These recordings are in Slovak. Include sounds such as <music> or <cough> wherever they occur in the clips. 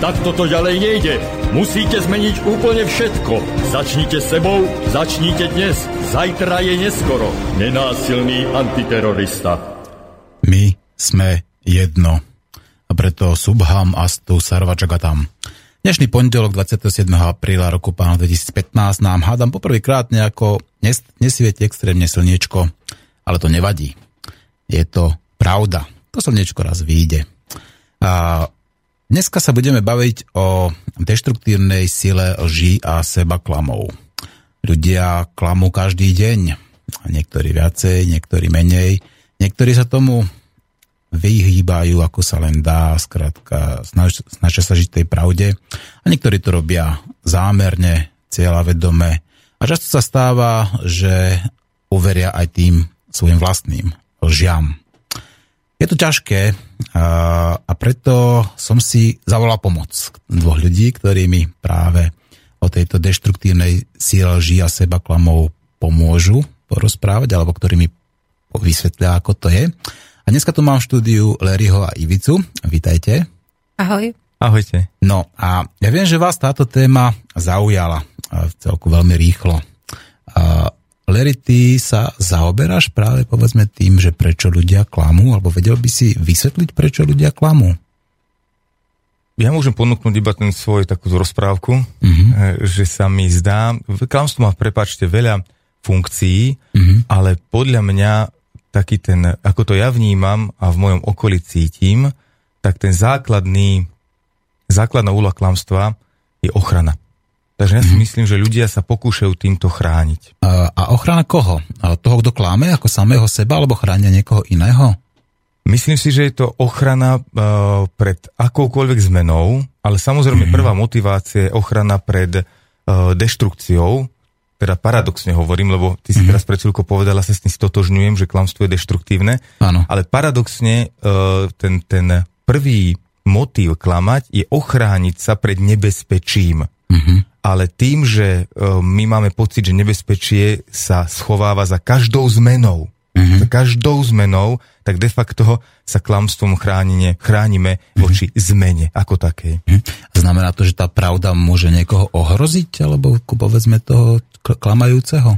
Tak toto ďalej nejde. Musíte zmeniť úplne všetko. Začnite sebou, začnite dnes. Zajtra je neskoro. Nenásilný antiterorista. My sme jedno. A preto Subham Astu Sarvačagatam. Dnešný pondelok 27. apríla roku pána 2015 nám hádam poprvýkrát nejako nes, nesvieti extrémne slniečko, ale to nevadí. Je to pravda. To slniečko raz vyjde. A Dneska sa budeme baviť o deštruktívnej sile lží a seba klamov. Ľudia klamú každý deň. Niektorí viacej, niektorí menej. Niektorí sa tomu vyhýbajú, ako sa len dá, skrátka, snaž, snažia sa žiť tej pravde. A niektorí to robia zámerne, cieľavedome. A často sa stáva, že uveria aj tým svojim vlastným lžiam. Je to ťažké a, a preto som si zavolal pomoc dvoch ľudí, ktorí mi práve o tejto deštruktívnej síle žia seba klamov pomôžu porozprávať, alebo ktorí mi vysvetlia, ako to je. A dneska tu mám v štúdiu Leryho a Ivicu. Vítajte. Ahoj. Ahojte. No a ja viem, že vás táto téma zaujala v celku veľmi rýchlo. Larry, ty sa zaoberáš práve povedzme tým, že prečo ľudia klamú, alebo vedel by si vysvetliť, prečo ľudia klamú? Ja môžem ponúknuť iba ten svoj takú rozprávku, uh-huh. že sa mi zdá, klamstvo má, prepačte, veľa funkcií, uh-huh. ale podľa mňa taký ten, ako to ja vnímam a v mojom okolí cítim, tak ten základný, základná úloha klamstva je ochrana. Takže ja si mm-hmm. myslím, že ľudia sa pokúšajú týmto chrániť. A, ochrana koho? Toho, kto kláme, ako samého seba, alebo chránia niekoho iného? Myslím si, že je to ochrana uh, pred akoukoľvek zmenou, ale samozrejme mm-hmm. prvá motivácia je ochrana pred uh, deštrukciou, teda paradoxne hovorím, lebo ty si mm-hmm. teraz pred chvíľkou povedala, sa s tým stotožňujem, že klamstvo je deštruktívne, Áno. ale paradoxne uh, ten, ten prvý motív klamať je ochrániť sa pred nebezpečím. Mm-hmm ale tým, že e, my máme pocit, že nebezpečie sa schováva za každou zmenou, mm-hmm. za každou zmenou, tak de facto sa klamstvom chránime, chránime mm-hmm. voči zmene ako takej. Mm-hmm. Znamená to, že tá pravda môže niekoho ohroziť, alebo povedzme toho klamajúceho?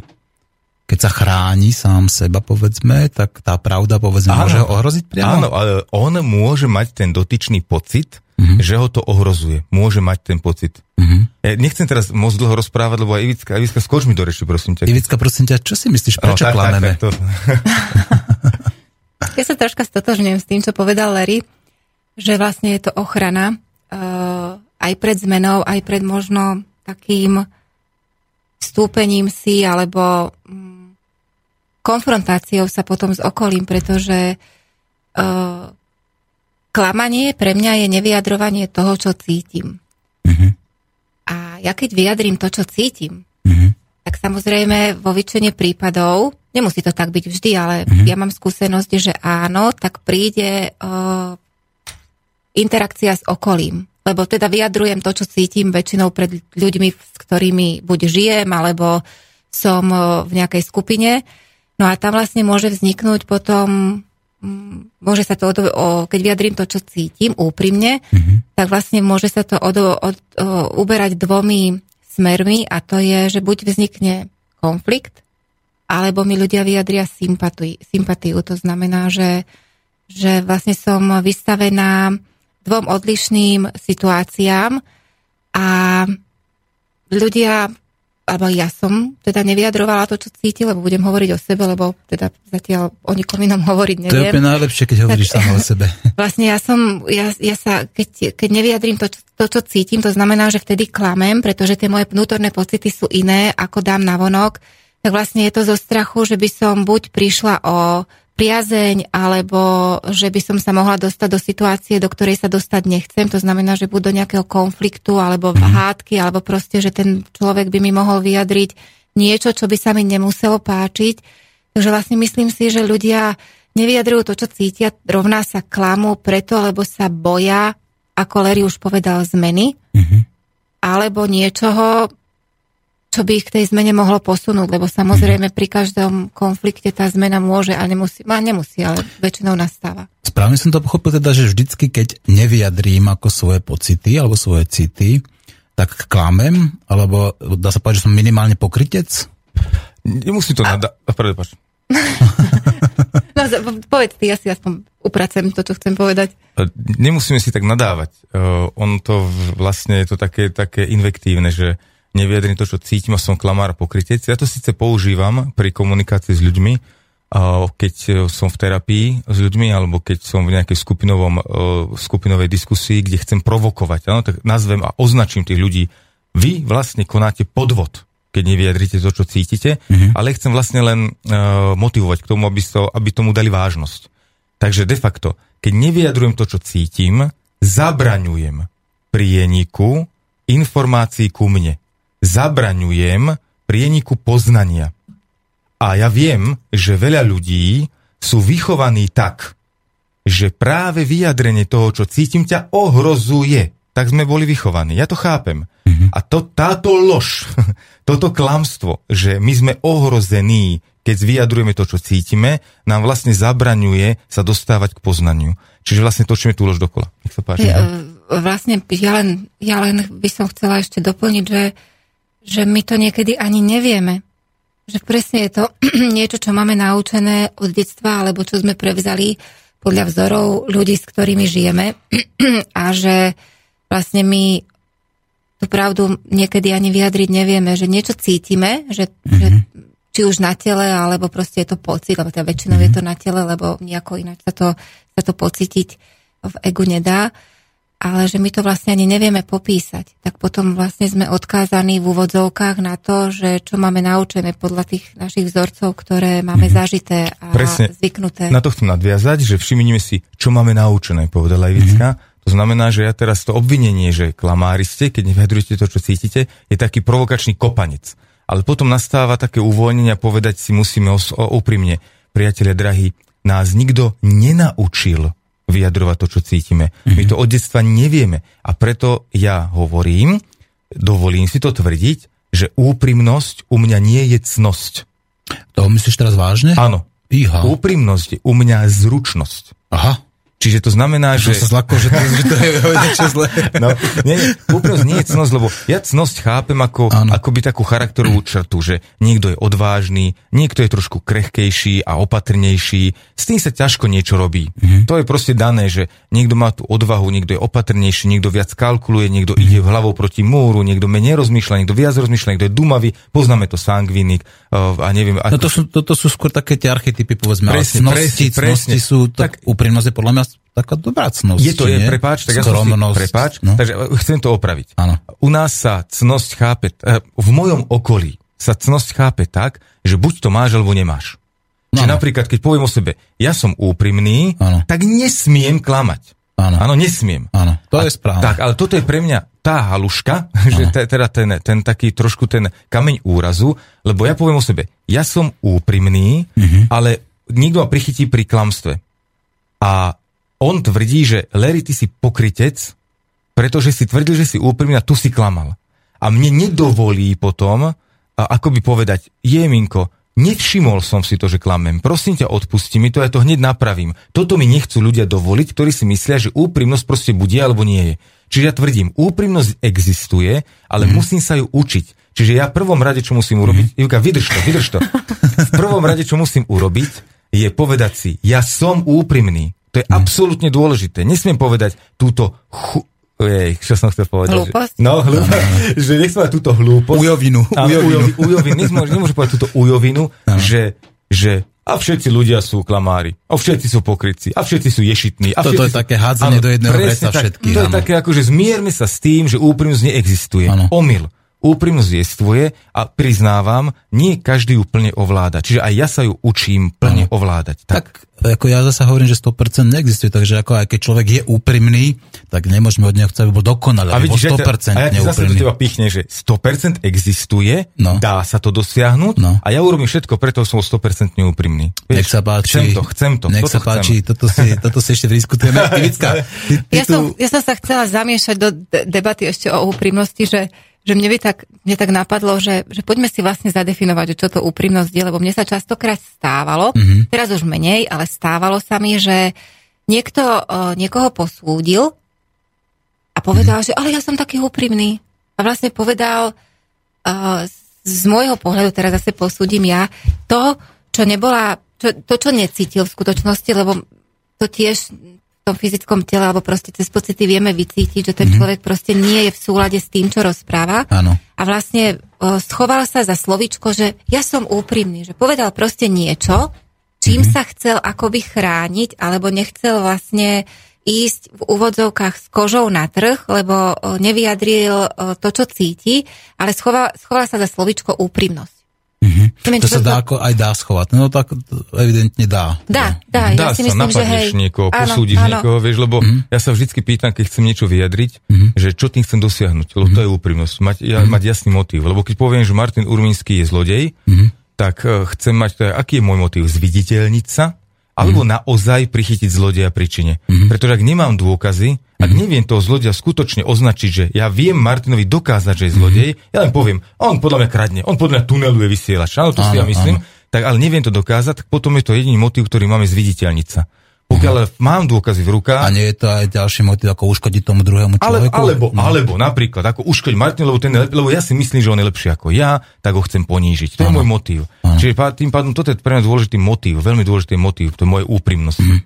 Keď sa chráni sám seba, povedzme, tak tá pravda, povedzme, áno, môže ho ohroziť priamo? Áno, ale on môže mať ten dotyčný pocit, mm-hmm. že ho to ohrozuje. Môže mať ten pocit. Mm-hmm. Ja nechcem teraz moc dlho rozprávať, lebo aj Ivicka, Ivicka, skoč mi do reči, prosím ťa. Ivicka, prosím ťa, čo si myslíš, prečo no, tak, klameme? Tak, tak, to... <laughs> ja sa troška stotožňujem s tým, čo povedal Larry, že vlastne je to ochrana uh, aj pred zmenou, aj pred možno takým stúpením si alebo um, konfrontáciou sa potom s okolím, pretože uh, klamanie pre mňa je nevyjadrovanie toho, čo cítim. Uh-huh. A ja keď vyjadrím to, čo cítim, uh-huh. tak samozrejme vo väčšine prípadov, nemusí to tak byť vždy, ale uh-huh. ja mám skúsenosť, že áno, tak príde uh, interakcia s okolím. Lebo teda vyjadrujem to, čo cítim väčšinou pred ľuďmi, s ktorými buď žijem, alebo som uh, v nejakej skupine. No a tam vlastne môže vzniknúť potom môže sa to, od, o, keď vyjadrím to, čo cítim úprimne, mm-hmm. tak vlastne môže sa to od, od, o, uberať dvomi smermi a to je, že buď vznikne konflikt, alebo mi ľudia vyjadria sympatiu. sympatiu. To znamená, že, že vlastne som vystavená dvom odlišným situáciám a ľudia alebo ja som teda nevyjadrovala to, čo cíti, lebo budem hovoriť o sebe, lebo teda zatiaľ o nikom inom <laughs> hovoriť neviem. To je úplne najlepšie, keď hovoríš tak, sama o sebe. <laughs> Vlastne ja som, ja, ja sa, keď, keď nevyjadrím to, to, čo cítim, to znamená, že vtedy klamem, pretože tie moje vnútorné pocity sú iné, ako dám na vonok, tak vlastne je to zo strachu, že by som buď prišla o priazeň, alebo že by som sa mohla dostať do situácie, do ktorej sa dostať nechcem. To znamená, že buď do nejakého konfliktu, alebo v mhm. hádky, alebo proste, že ten človek by mi mohol vyjadriť niečo, čo by sa mi nemuselo páčiť. Takže vlastne myslím si, že ľudia nevyjadrujú to, čo cítia, rovná sa klamu preto, lebo sa boja, ako Larry už povedal, zmeny, mm-hmm. alebo niečoho, čo by ich k tej zmene mohlo posunúť, lebo samozrejme pri každom konflikte tá zmena môže a nemusí, a nemusí, ale väčšinou nastáva. Správne som to pochopil teda, že vždycky, keď nevyjadrím ako svoje pocity alebo svoje city, tak klamem, alebo dá sa povedať, že som minimálne pokrytec? Nemusí to a... nada... Prepač. <laughs> no, povedz ty, ja si aspoň upracem to, čo chcem povedať. Nemusíme si tak nadávať. Uh, on to vlastne je to také, také invektívne, že neviedrím to, čo cítim a som klamár pokrytec. Ja to síce používam pri komunikácii s ľuďmi, keď som v terapii s ľuďmi, alebo keď som v nejakej skupinovom, uh, skupinovej diskusii, kde chcem provokovať. Ano, tak nazvem a označím tých ľudí. Vy vlastne konáte podvod keď nevyjadrite to, čo cítite, mm-hmm. ale chcem vlastne len uh, motivovať k tomu, aby, to, aby tomu dali vážnosť. Takže de facto, keď nevyjadrujem to, čo cítim, zabraňujem prieniku informácií ku mne. Zabraňujem prieniku poznania. A ja viem, že veľa ľudí sú vychovaní tak, že práve vyjadrenie toho, čo cítim, ťa ohrozuje. Tak sme boli vychovaní. Ja to chápem. Mm-hmm. A to, táto lož, <laughs> toto klamstvo, že my sme ohrození, keď vyjadrujeme to, čo cítime, nám vlastne zabraňuje sa dostávať k poznaniu. Čiže vlastne točíme tú lož dokola. Nech sa páči. Ja, vlastne ja len, ja len by som chcela ešte doplniť, že, že my to niekedy ani nevieme. Že presne je to <clears throat> niečo, čo máme naučené od detstva, alebo čo sme prevzali podľa vzorov ľudí, s ktorými žijeme. <clears throat> A že vlastne my tú pravdu niekedy ani vyjadriť nevieme, že niečo cítime, že, mm-hmm. že či už na tele, alebo proste je to pocit, lebo teda väčšinou mm-hmm. je to na tele, lebo nejako ináč sa to, sa to pocítiť v egu nedá, ale že my to vlastne ani nevieme popísať. Tak potom vlastne sme odkázaní v úvodzovkách na to, že čo máme naučené podľa tých našich vzorcov, ktoré máme mm-hmm. zažité a Presne. zvyknuté. Na to chcem nadviazať, že všimnime si, čo máme naučené, povedala Ivicka. Mm-hmm to znamená, že ja teraz to obvinenie, že klamári ste, keď nevyjadrujete to, čo cítite, je taký provokačný kopanec. Ale potom nastáva také uvoľnenie a povedať si musíme os- úprimne, priatelia drahí, nás nikto nenaučil vyjadrovať to, čo cítime. Mm-hmm. My to od detstva nevieme. A preto ja hovorím, dovolím si to tvrdiť, že úprimnosť u mňa nie je cnosť. To myslíš teraz vážne? Áno. Iha. Úprimnosť je u mňa zručnosť. Aha. Čiže to znamená, že... sa zlako, že to, že to je <laughs> niečo zlé. No, nie, nie, nie je cnosť, lebo ja cnosť chápem ako, ako by takú charakterovú črtu, že niekto je odvážny, niekto je trošku krehkejší a opatrnejší. S tým sa ťažko niečo robí. Mm-hmm. To je proste dané, že niekto má tú odvahu, niekto je opatrnejší, niekto viac kalkuluje, niekto mm-hmm. ide hlavou proti múru, niekto menej rozmýšľa, niekto viac rozmýšľa, niekto je dumavý, poznáme to sangvinik uh, a neviem... No to sú, to, to sú skôr také tie archetypy, povedzme, presne, ale cnosti, presne, presne. sú, tak, tak úprimnosť je podľa mňa taká dobrá cnosť. Je to, je, prepáč, tak ja som si, prepáč, no. takže eh, chcem to opraviť. Ano. U nás sa cnosť chápe, eh, v mojom okolí sa cnosť chápe tak, že buď to máš, alebo nemáš. No, Čiže napríklad, keď poviem o sebe, ja som úprimný, ano. tak nesmiem klamať. Áno. Áno, nesmiem. Áno, to a, je správne. Tak, ale toto je pre mňa tá haluška, ano. <laughs> že te, teda ten, ten taký trošku ten kameň úrazu, lebo ja poviem o sebe, ja som úprimný, uh-huh. ale nikto ma prichytí pri klamstve. A on tvrdí, že Larry, ty si pokrytec, pretože si tvrdil, že si úprimný a tu si klamal. A mne nedovolí potom, a ako by povedať, Jeminko, nevšimol som si to, že klamem. Prosím ťa, odpusti mi to, ja to hneď napravím. Toto mi nechcú ľudia dovoliť, ktorí si myslia, že úprimnosť proste bude alebo nie je. Čiže ja tvrdím, úprimnosť existuje, ale mm. musím sa ju učiť. Čiže ja v prvom rade, čo musím urobiť, mm. Ivka, vydrž to, vydrž to. V prvom rade, čo musím urobiť, je povedať si, ja som úprimný. To je hm. absolútne dôležité. Nesmiem povedať túto chu... Ej, čo som chcel povedať? Hlúposť? Že, no, hlúposť. <laughs> že nechcem povedať túto hlúposť. Ujovinu. Áno, ujovinu. <laughs> ujovinu. Nemôžem, nemôžem povedať túto ujovinu, že, že a všetci ľudia sú klamári, a všetci sú pokrytci, a všetci sú ješitní. A Toto je sú... také hádzanie do jedného vreca všetkých. To je také, ako, že zmierme sa s tým, že úprimnosť neexistuje. Ano. Omyl. Úprimnosť jestvuje a priznávam, nie každý ju plne ovláda. Čiže aj ja sa ju učím plne ano. ovládať. Tak. tak ako ja zase hovorím, že 100% neexistuje, takže ako aj keď človek je úprimný, tak nemôžeme od neho chcieť, aby bol dokonalý, a vidíš, 100% a ja zase do teba pichne, že 100% existuje, no. dá sa to dosiahnuť no. a ja urobím všetko, preto som 100% úprimný. Vieš, nech sa páči. Chcem to, chcem to. Nech sa páči, chcem. toto si, <laughs> toto si ešte vydiskutujeme. Ivicka, ty, ty ja, tu... som, ja som sa chcela zamiešať do debaty ešte o úprimnosti, že že mne by tak, mne tak napadlo, že, že poďme si vlastne zadefinovať, že čo to úprimnosť je, lebo mne sa častokrát stávalo, mm-hmm. teraz už menej, ale stávalo sa mi, že niekto uh, niekoho posúdil a povedal, mm-hmm. že ale ja som taký úprimný. A vlastne povedal, uh, z môjho pohľadu, teraz zase posúdim ja, to, čo nebola, čo, to, čo necítil v skutočnosti, lebo to tiež tom fyzickom tele alebo proste cez pocity vieme vycítiť, že ten mm-hmm. človek proste nie je v súlade s tým, čo rozpráva. Áno. A vlastne o, schoval sa za slovičko, že ja som úprimný, že povedal proste niečo, čím mm-hmm. sa chcel akoby chrániť, alebo nechcel vlastne ísť v úvodzovkách s kožou na trh, lebo nevyjadril to, čo cíti, ale schoval, schoval sa za slovičko úprimnosť. Mm-hmm. to sa dá ako aj dá schovať. No tak evidentne dá. Dá, dá. Dá ja si sa, myslím, že hej. niekoho, posúdiš áno, niekoho, vieš, lebo mm-hmm. ja sa vždycky pýtam, keď chcem niečo vyjadriť, mm-hmm. že čo tým chcem dosiahnuť, lebo mm-hmm. to je úprimnosť, mať, ja, mm-hmm. mať jasný motív. Lebo keď poviem, že Martin Urminský je zlodej, mm-hmm. tak uh, chcem mať, to je, aký je môj motív? Zviditeľniť sa, alebo mm. naozaj prichytiť zlodeja príčine. Mm. Pretože ak nemám dôkazy, ak mm. neviem toho zlodeja skutočne označiť, že ja viem Martinovi dokázať, že je zlodej, mm. ja len poviem, on podľa mňa kradne, on podľa mňa tuneluje vysielač, áno, to áno, si ja myslím, áno. tak ale neviem to dokázať, tak potom je to jediný motiv, ktorý máme zviditeľniť sa. Pokiaľ mám dôkazy v rukách... A nie je to aj ďalší motiv, ako uškodiť tomu druhému človeku? Ale, alebo, no. alebo napríklad, ako uškodiť Martin, lebo, ten, lebo ja si myslím, že on je lepší ako ja, tak ho chcem ponížiť. To ano. je môj motiv. Ano. Čiže tým pádom toto je pre mňa dôležitý motiv, veľmi dôležitý motiv, to je moje úprimnosť. Mm.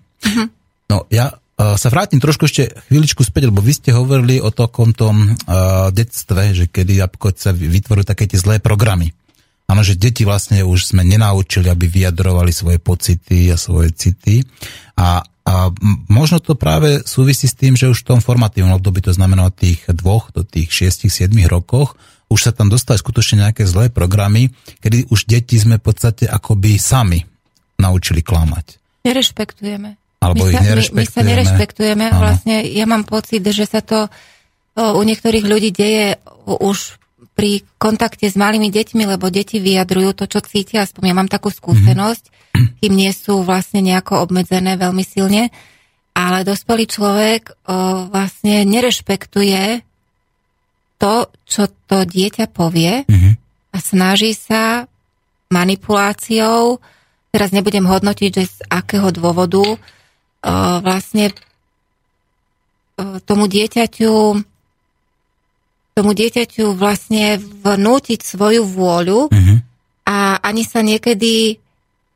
No ja uh, sa vrátim trošku ešte chvíličku späť, lebo vy ste hovorili o takom tom uh, detstve, že kedy sa vytvorujú také tie zlé programy. Áno, že deti vlastne už sme nenaučili, aby vyjadrovali svoje pocity a svoje city. A, a možno to práve súvisí s tým, že už v tom formatívnom období, to znamená od tých dvoch do tých 6-7 rokoch, už sa tam dostali skutočne nejaké zlé programy, kedy už deti sme v podstate akoby sami naučili klamať. Nerešpektujeme. Alebo my ich sa, nerešpektujeme. My, my sa nerešpektujeme a vlastne ja mám pocit, že sa to u niektorých ľudí deje už pri kontakte s malými deťmi, lebo deti vyjadrujú to, čo cítia, aspoň ja mám takú skúsenosť, kým nie sú vlastne nejako obmedzené veľmi silne, ale dospelý človek o, vlastne nerešpektuje to, čo to dieťa povie mm-hmm. a snaží sa manipuláciou, teraz nebudem hodnotiť, že z akého dôvodu o, vlastne o, tomu dieťaťu tomu dieťaťu vlastne vnútiť svoju vôľu uh-huh. a ani sa niekedy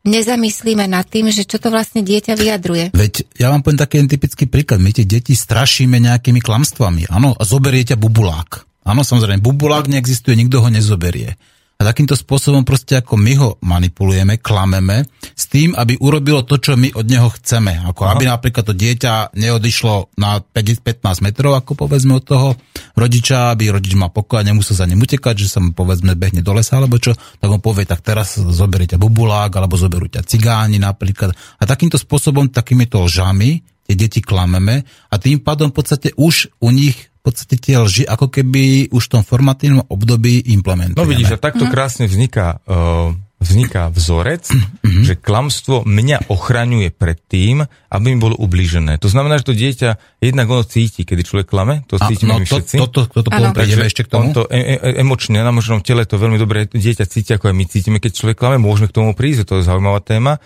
nezamyslíme nad tým, že čo to vlastne dieťa vyjadruje. Veď ja vám poviem taký typický príklad. My tie deti strašíme nejakými klamstvami. Áno, zoberie ťa bubulák. Áno, samozrejme, bubulák neexistuje, nikto ho nezoberie. A takýmto spôsobom proste ako my ho manipulujeme, klameme s tým, aby urobilo to, čo my od neho chceme. Ako Aha. aby napríklad to dieťa neodišlo na 5-15 metrov, ako povedzme od toho rodiča, aby rodič mal pokoj a nemusel za ním utekať, že sa mu povedzme behne do lesa alebo čo, tak on povie, tak teraz zoberiete bubulák alebo zoberú ťa cigáni napríklad. A takýmto spôsobom, takýmito lžami tie deti klameme a tým pádom v podstate už u nich v podstate tie lži ako keby už v tom formatívnom období implementujeme. No vidíš, že takto mhm. krásne vzniká, uh, vzniká vzorec, mm-hmm. že klamstvo mňa ochraňuje pred tým, aby mi bolo ublížené. To znamená, že to dieťa jednak ono cíti, kedy človek klame, to cítime no, my všetci. To, to, to, to, to Takže ešte k tomu. On to e, e, emočne, na možnom tele to veľmi dobre dieťa cíti, ako aj my cítime, keď človek klame, môžeme k tomu prísť, to je zaujímavá téma.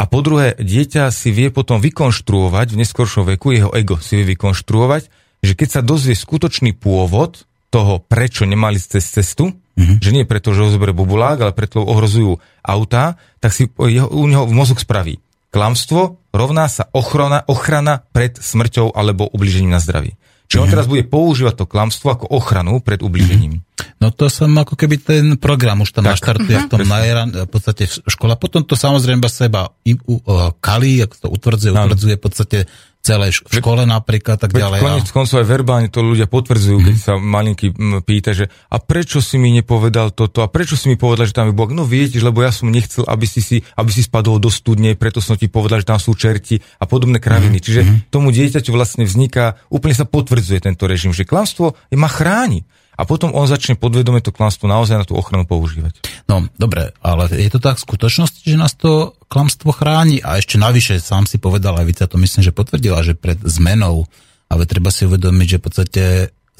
A po druhé, dieťa si vie potom vykonštruovať v neskoršom veku, jeho ego si vie vykonštruovať, že keď sa dozvie skutočný pôvod toho, prečo nemali cez cestu, mm-hmm. že nie preto, že ho zoberie bubulák, ale preto ohrozujú autá, tak si jeho, u neho mozog spraví. Klamstvo rovná sa ochrana, ochrana pred smrťou alebo ubližením na zdraví. Čiže on mhm. teraz bude používať to klamstvo ako ochranu pred ubližením. No to som ako keby ten program už tam naštartuje v tom najeran, v podstate škola. Potom to samozrejme seba im, uh, kalí, ako to utvrdzuje, utvrdzuje v podstate celej škole napríklad, tak Veď ďalej. konec koncov aj verbálne to ľudia potvrdzujú, keď sa malinký pýta, že a prečo si mi nepovedal toto a prečo si mi povedal, že tam je Boh? No viete, lebo ja som nechcel, aby si, si, aby si spadol do studne, preto som ti povedal, že tam sú čerti a podobné kraviny. Mhm. Čiže tomu dieťaťu vlastne vzniká, úplne sa potvrdzuje tento režim, že klamstvo ma chráni. A potom on začne podvedome to klamstvo naozaj na tú ochranu používať. No, dobre, ale je to tak v skutočnosti, že nás to klamstvo chráni a ešte navyše, sám si povedal, a Vica to myslím, že potvrdila, že pred zmenou, ale treba si uvedomiť, že v podstate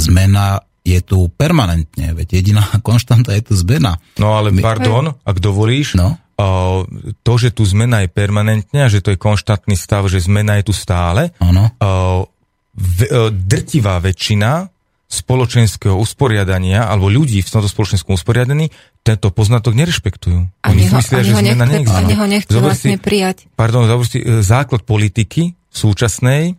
zmena je tu permanentne, veď jediná <laughs> konštanta je tu zmena. No ale My- pardon, ak dovolíš, No. to, že tu zmena je permanentne a že to je konštantný stav, že zmena je tu stále, Áno. o, v, o, drtivá väčšina spoločenského usporiadania alebo ľudí v tomto spoločenskom usporiadaní tento poznatok nerešpektujú. Ani ho, ani ho nechce, ani ho nechce Zober vlastne si- prijať. Pardon, zober si, e, základ politiky súčasnej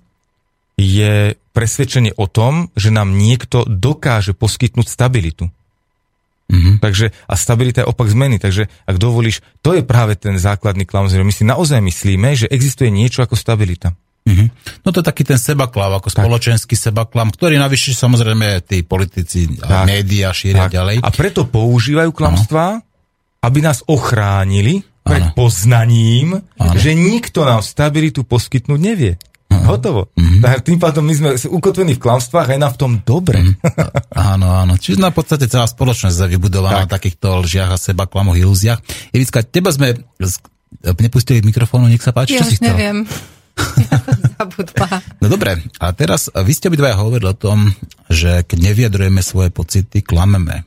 je presvedčenie o tom, že nám niekto dokáže poskytnúť stabilitu. Mhm. Takže, a stabilita je opak zmeny. Takže, ak dovolíš, to je práve ten základný klam, že my si naozaj myslíme, že existuje niečo ako stabilita. Mhm. No to je taký ten sebaklav, ako Tak. spoločenský sebaklam, ktorý navyše samozrejme tí politici a Tak. médiá šíria Tak. ďalej. A preto používajú klamstvá, aby nás ochránili pred Áno. poznaním, Áno. že nikto nám stabilitu poskytnúť nevie. Hotovo. Mhm. Tak tým pádom my sme ukotvení v klamstvách a je nám v tom dobre. Mhm. Áno, áno. Čiže na podstate celá spoločnosť je vybudovaná na takýchto lžiach a sebaklamoch, ilúziách. Ivicka, teba sme nepustili k mikrofónu, nech sa páči, Ja čo si už chcel? neviem. Som <laughs> zabudla. No dobre, a teraz vy ste obidvaja hovorili o tom, že keď nevyjadrujeme svoje pocity, klameme.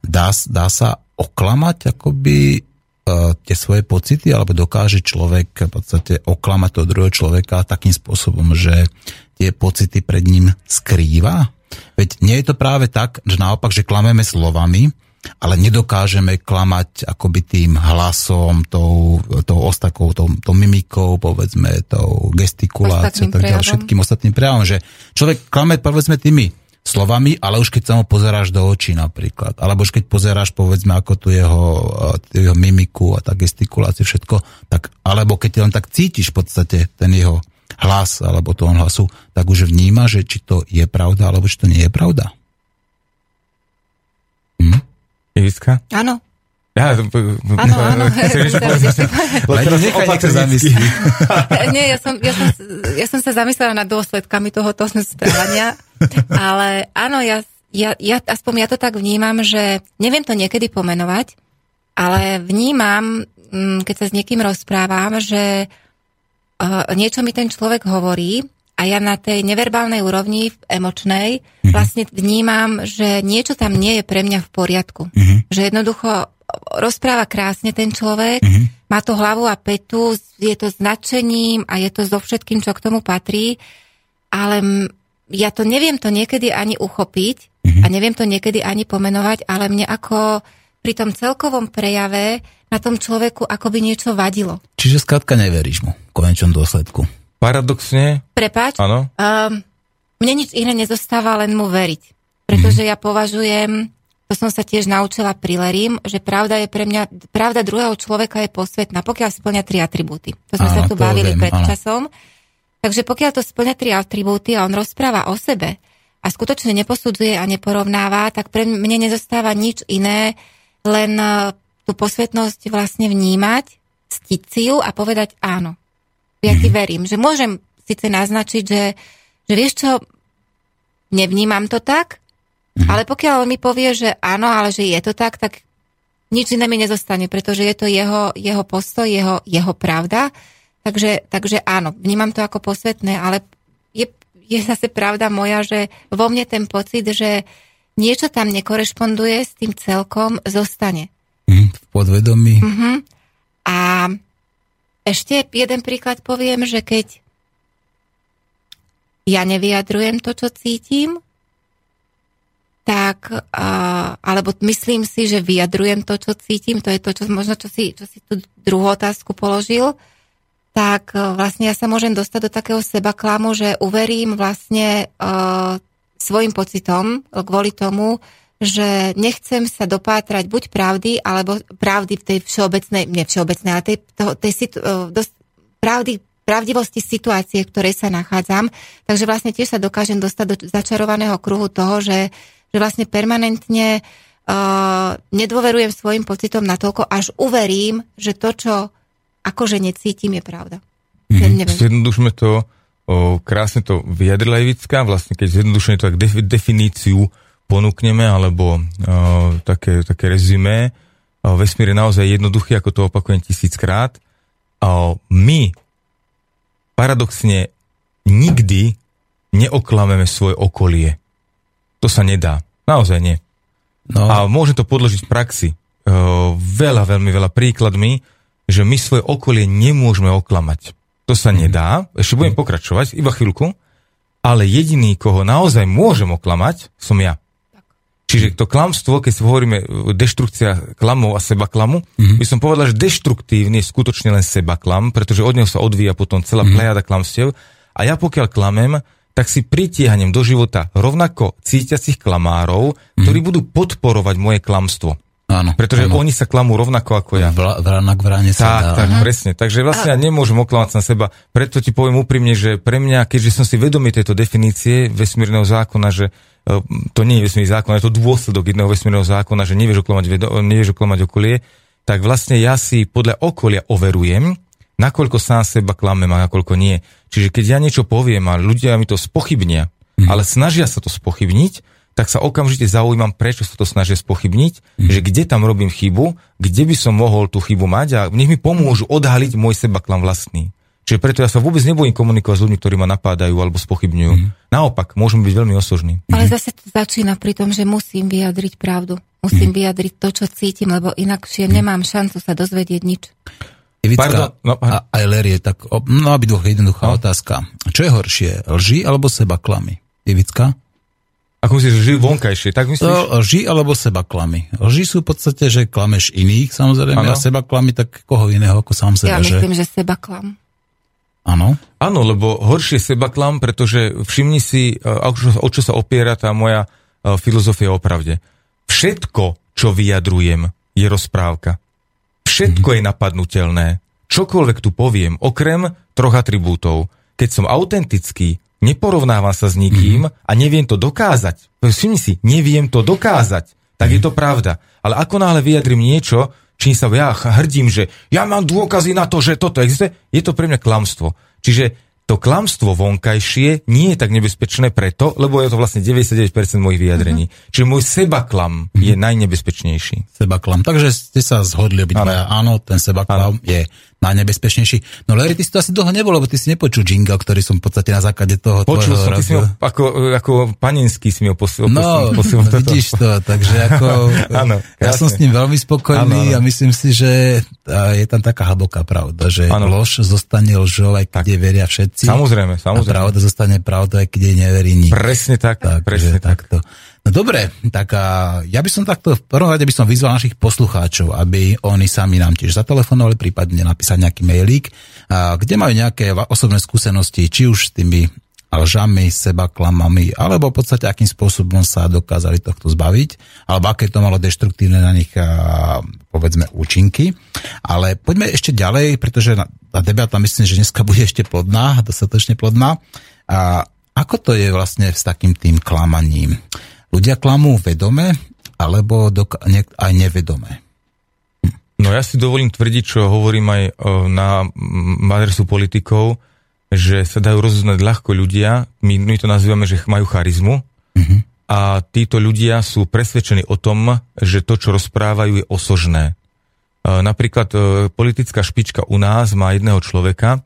Dá, dá sa oklamať akoby uh, tie svoje pocity, alebo dokáže človek v podstate oklamať toho druhého človeka takým spôsobom, že tie pocity pred ním skrýva? Veď nie je to práve tak, že naopak, že klameme slovami, ale nedokážeme klamať akoby tým hlasom, tou, tou ostakou, tou, tou mimikou, povedzme, tou gestikuláciou, tak ďalej, všetkým ostatným prejavom, že človek klame povedzme tými slovami, ale už keď sa mu pozeráš do očí napríklad, alebo už keď pozeráš povedzme ako tu jeho, eh, jeho mimiku a tá gestikulácia všetko, tak, alebo keď len tak cítiš v podstate ten jeho hlas alebo tón hlasu, tak už vníma, že či to je pravda, alebo či to nie je pravda. Iviska? Áno. Ja, Áno, <laughs> áno. <laughs> Lebo opatrnícky. zamyslí. <laughs> Nie, ja som, ja, som, ja som sa zamyslela nad dôsledkami tohoto správania, ale áno, ja, ja, ja, aspoň ja to tak vnímam, že neviem to niekedy pomenovať, ale vnímam, mm, keď sa s niekým rozprávam, že uh, niečo mi ten človek hovorí a ja na tej neverbálnej úrovni, emočnej, vlastne vnímam, že niečo tam nie je pre mňa v poriadku. Že jednoducho rozpráva krásne ten človek, má to hlavu a petu, je to značením a je to so všetkým, čo k tomu patrí, ale ja to neviem to niekedy ani uchopiť a neviem to niekedy ani pomenovať, ale mne ako pri tom celkovom prejave na tom človeku akoby niečo vadilo. Čiže skrátka neveríš mu v konečnom dôsledku. Paradoxne, Prepáč, áno. Um, mne nič iné nezostáva, len mu veriť. Pretože ja považujem, to som sa tiež naučila pri Lerim, že pravda je pre mňa, pravda druhého človeka je posvetná, pokiaľ splňa tri atribúty. To sme Áno, sa tu bavili viem, pred áno. časom. Takže pokiaľ to splňa tri atribúty a on rozpráva o sebe a skutočne neposudzuje a neporovnáva, tak pre mne nezostáva nič iné, len eh, tú posvetnosť vlastne vnímať, ctiť si ju a povedať áno. Ja ti verím, že môžem síce naznačiť, že, že vieš čo, nevnímam to tak, ale pokiaľ on mi povie, že áno, ale že je to tak, tak nič iné mi nezostane, pretože je to jeho, jeho postoj, jeho, jeho pravda. Takže, takže áno, vnímam to ako posvetné, ale je, je zase pravda moja, že vo mne ten pocit, že niečo tam nekorešponduje s tým celkom, zostane. Hm, v podvedomí. Mhm. A ešte jeden príklad poviem, že keď ja nevyjadrujem to, čo cítim, tak, a, alebo myslím si, že vyjadrujem to, čo cítim, to je to, čo možno, čo si, čo si tú druhú otázku položil, tak e, vlastne ja sa môžem dostať do takého seba klamu, že uverím vlastne uh, svojim pocitom kvôli tomu, že nechcem sa dopátrať buď pravdy, alebo pravdy v tej všeobecnej, nie všeobecnej, ale tej, toho, tej situ, uh, dosť, pravdy pravdivosti situácie, v ktorej sa nachádzam. Takže vlastne tiež sa dokážem dostať do začarovaného kruhu toho, že, že vlastne permanentne uh, nedôverujem svojim pocitom natoľko, až uverím, že to, čo akože necítim, je pravda. Mm-hmm. Zjednodušme to, o, krásne to vyjadrila Ivická, vlastne keď zjednodušene to tak definíciu ponúkneme, alebo o, také, také rezumé, o, vesmír je naozaj jednoduchý, ako to opakujem tisíckrát. O, my paradoxne nikdy neoklameme svoje okolie. To sa nedá. Naozaj nie. No. A môžem to podložiť v praxi. O, veľa, veľmi veľa príkladmi, že my svoje okolie nemôžeme oklamať. To sa nedá, ešte budem pokračovať, iba chvíľku, ale jediný, koho naozaj môžem oklamať, som ja. Čiže to klamstvo, keď si hovoríme deštrukcia klamov a seba klamu, mm-hmm. by som povedal, že deštruktívny je skutočne len seba klam, pretože od neho sa odvíja potom celá mm-hmm. plejada klamstiev. A ja pokiaľ klamem, tak si pritiahnem do života rovnako cítiacich klamárov, mm-hmm. ktorí budú podporovať moje klamstvo. Áno. Pretože áno. oni sa klamú rovnako ako ja. Vra, vrana k vrane sa Tak, dá. tak, Aha. presne. Takže vlastne ja nemôžem oklamať na seba. Preto ti poviem úprimne, že pre mňa, keďže som si vedomý tejto definície vesmírneho zákona, že e, to nie je vesmírny zákon, je to dôsledok jedného vesmírneho zákona, že nevieš oklamať, nevieš oklamať okolie, tak vlastne ja si podľa okolia overujem, nakoľko sám seba klamem a nakoľko nie. Čiže keď ja niečo poviem a ľudia mi to spochybnia, mm. ale snažia sa to spochybniť, tak sa okamžite zaujímam, prečo sa to snažia spochybniť, mm. že kde tam robím chybu, kde by som mohol tú chybu mať a nech mi pomôžu odhaliť môj sebaklam vlastný. Čiže preto ja sa vôbec nebojím komunikovať s ľuďmi, ktorí ma napádajú alebo spochybňujú. Mm. Naopak, môžem byť veľmi osožný. Ale mm. zase to začína pri tom, že musím vyjadriť pravdu. Musím mm. vyjadriť to, čo cítim, lebo inakšie mm. nemám šancu sa dozvedieť nič. Ivická, Pardon, no, a aj Lerie, tak no, aby dvoch jednoduchá no. otázka. Čo je horšie, lži alebo seba klamy? Ivická? Ako myslíš, že vonkajšie, tak myslíš? To, lži alebo seba klamy. Lži sú v podstate, že klameš iných, samozrejme, ano. a seba klamy tak koho iného ako sám seba. Ja že... myslím, že seba klam. Áno. Áno, lebo horšie seba klam, pretože všimni si, o čo sa opiera tá moja filozofia o pravde. Všetko, čo vyjadrujem, je rozprávka. Všetko mm. je napadnutelné. Čokoľvek tu poviem, okrem troch atribútov. Keď som autentický, neporovnávam sa s nikým mm-hmm. a neviem to dokázať. Všimni si, neviem to dokázať, tak mm-hmm. je to pravda. Ale ako náhle vyjadrím niečo, čím sa ja hrdím, že ja mám dôkazy na to, že toto existuje, je to pre mňa klamstvo. Čiže to klamstvo vonkajšie nie je tak nebezpečné preto, lebo je to vlastne 99% mojich vyjadrení. Uh-huh. Čiže môj sebaklam uh-huh. je najnebezpečnejší. Sebaklam. Takže ste sa zhodli obidvaja. Áno, ten sebaklam ano. je najnebezpečnejší. No Larry, ty si to asi dlho nebolo, lebo ty si nepočul jingle, ktorý som v podstate na základe toho Počul som, ty si ho, ako, ako paninský si mi ho posil. No, posil, posil vidíš to, takže ako, <laughs> ano, ja som s ním veľmi spokojný ano, ano. a myslím si, že je tam taká hlboká pravda, že ano. lož zostane lžou, aj keď veria všetci. Samozrejme, samozrejme. A pravda zostane pravda, aj keď jej neverí nikto. Presne tak, tak presne tak. Takto. No dobre, tak a ja by som takto, v prvom rade by som vyzval našich poslucháčov, aby oni sami nám tiež zatelefonovali, prípadne napísať nejaký mailík, a, kde majú nejaké osobné skúsenosti, či už s tými lžami, seba klamami, alebo v podstate akým spôsobom sa dokázali tohto zbaviť, alebo aké to malo deštruktívne na nich, povedzme, účinky. Ale poďme ešte ďalej, pretože tá debata myslím, že dneska bude ešte plodná, <laughs> dostatočne plodná. A ako to je vlastne s takým tým klamaním? Ľudia klamú vedome alebo dok- aj nevedome. No ja si dovolím tvrdiť, čo hovorím aj na adresu politikov, že sa dajú rozoznať ľahko ľudia, my, my to nazývame, že majú charizmu uh-huh. a títo ľudia sú presvedčení o tom, že to, čo rozprávajú, je osožné. Napríklad politická špička u nás má jedného človeka,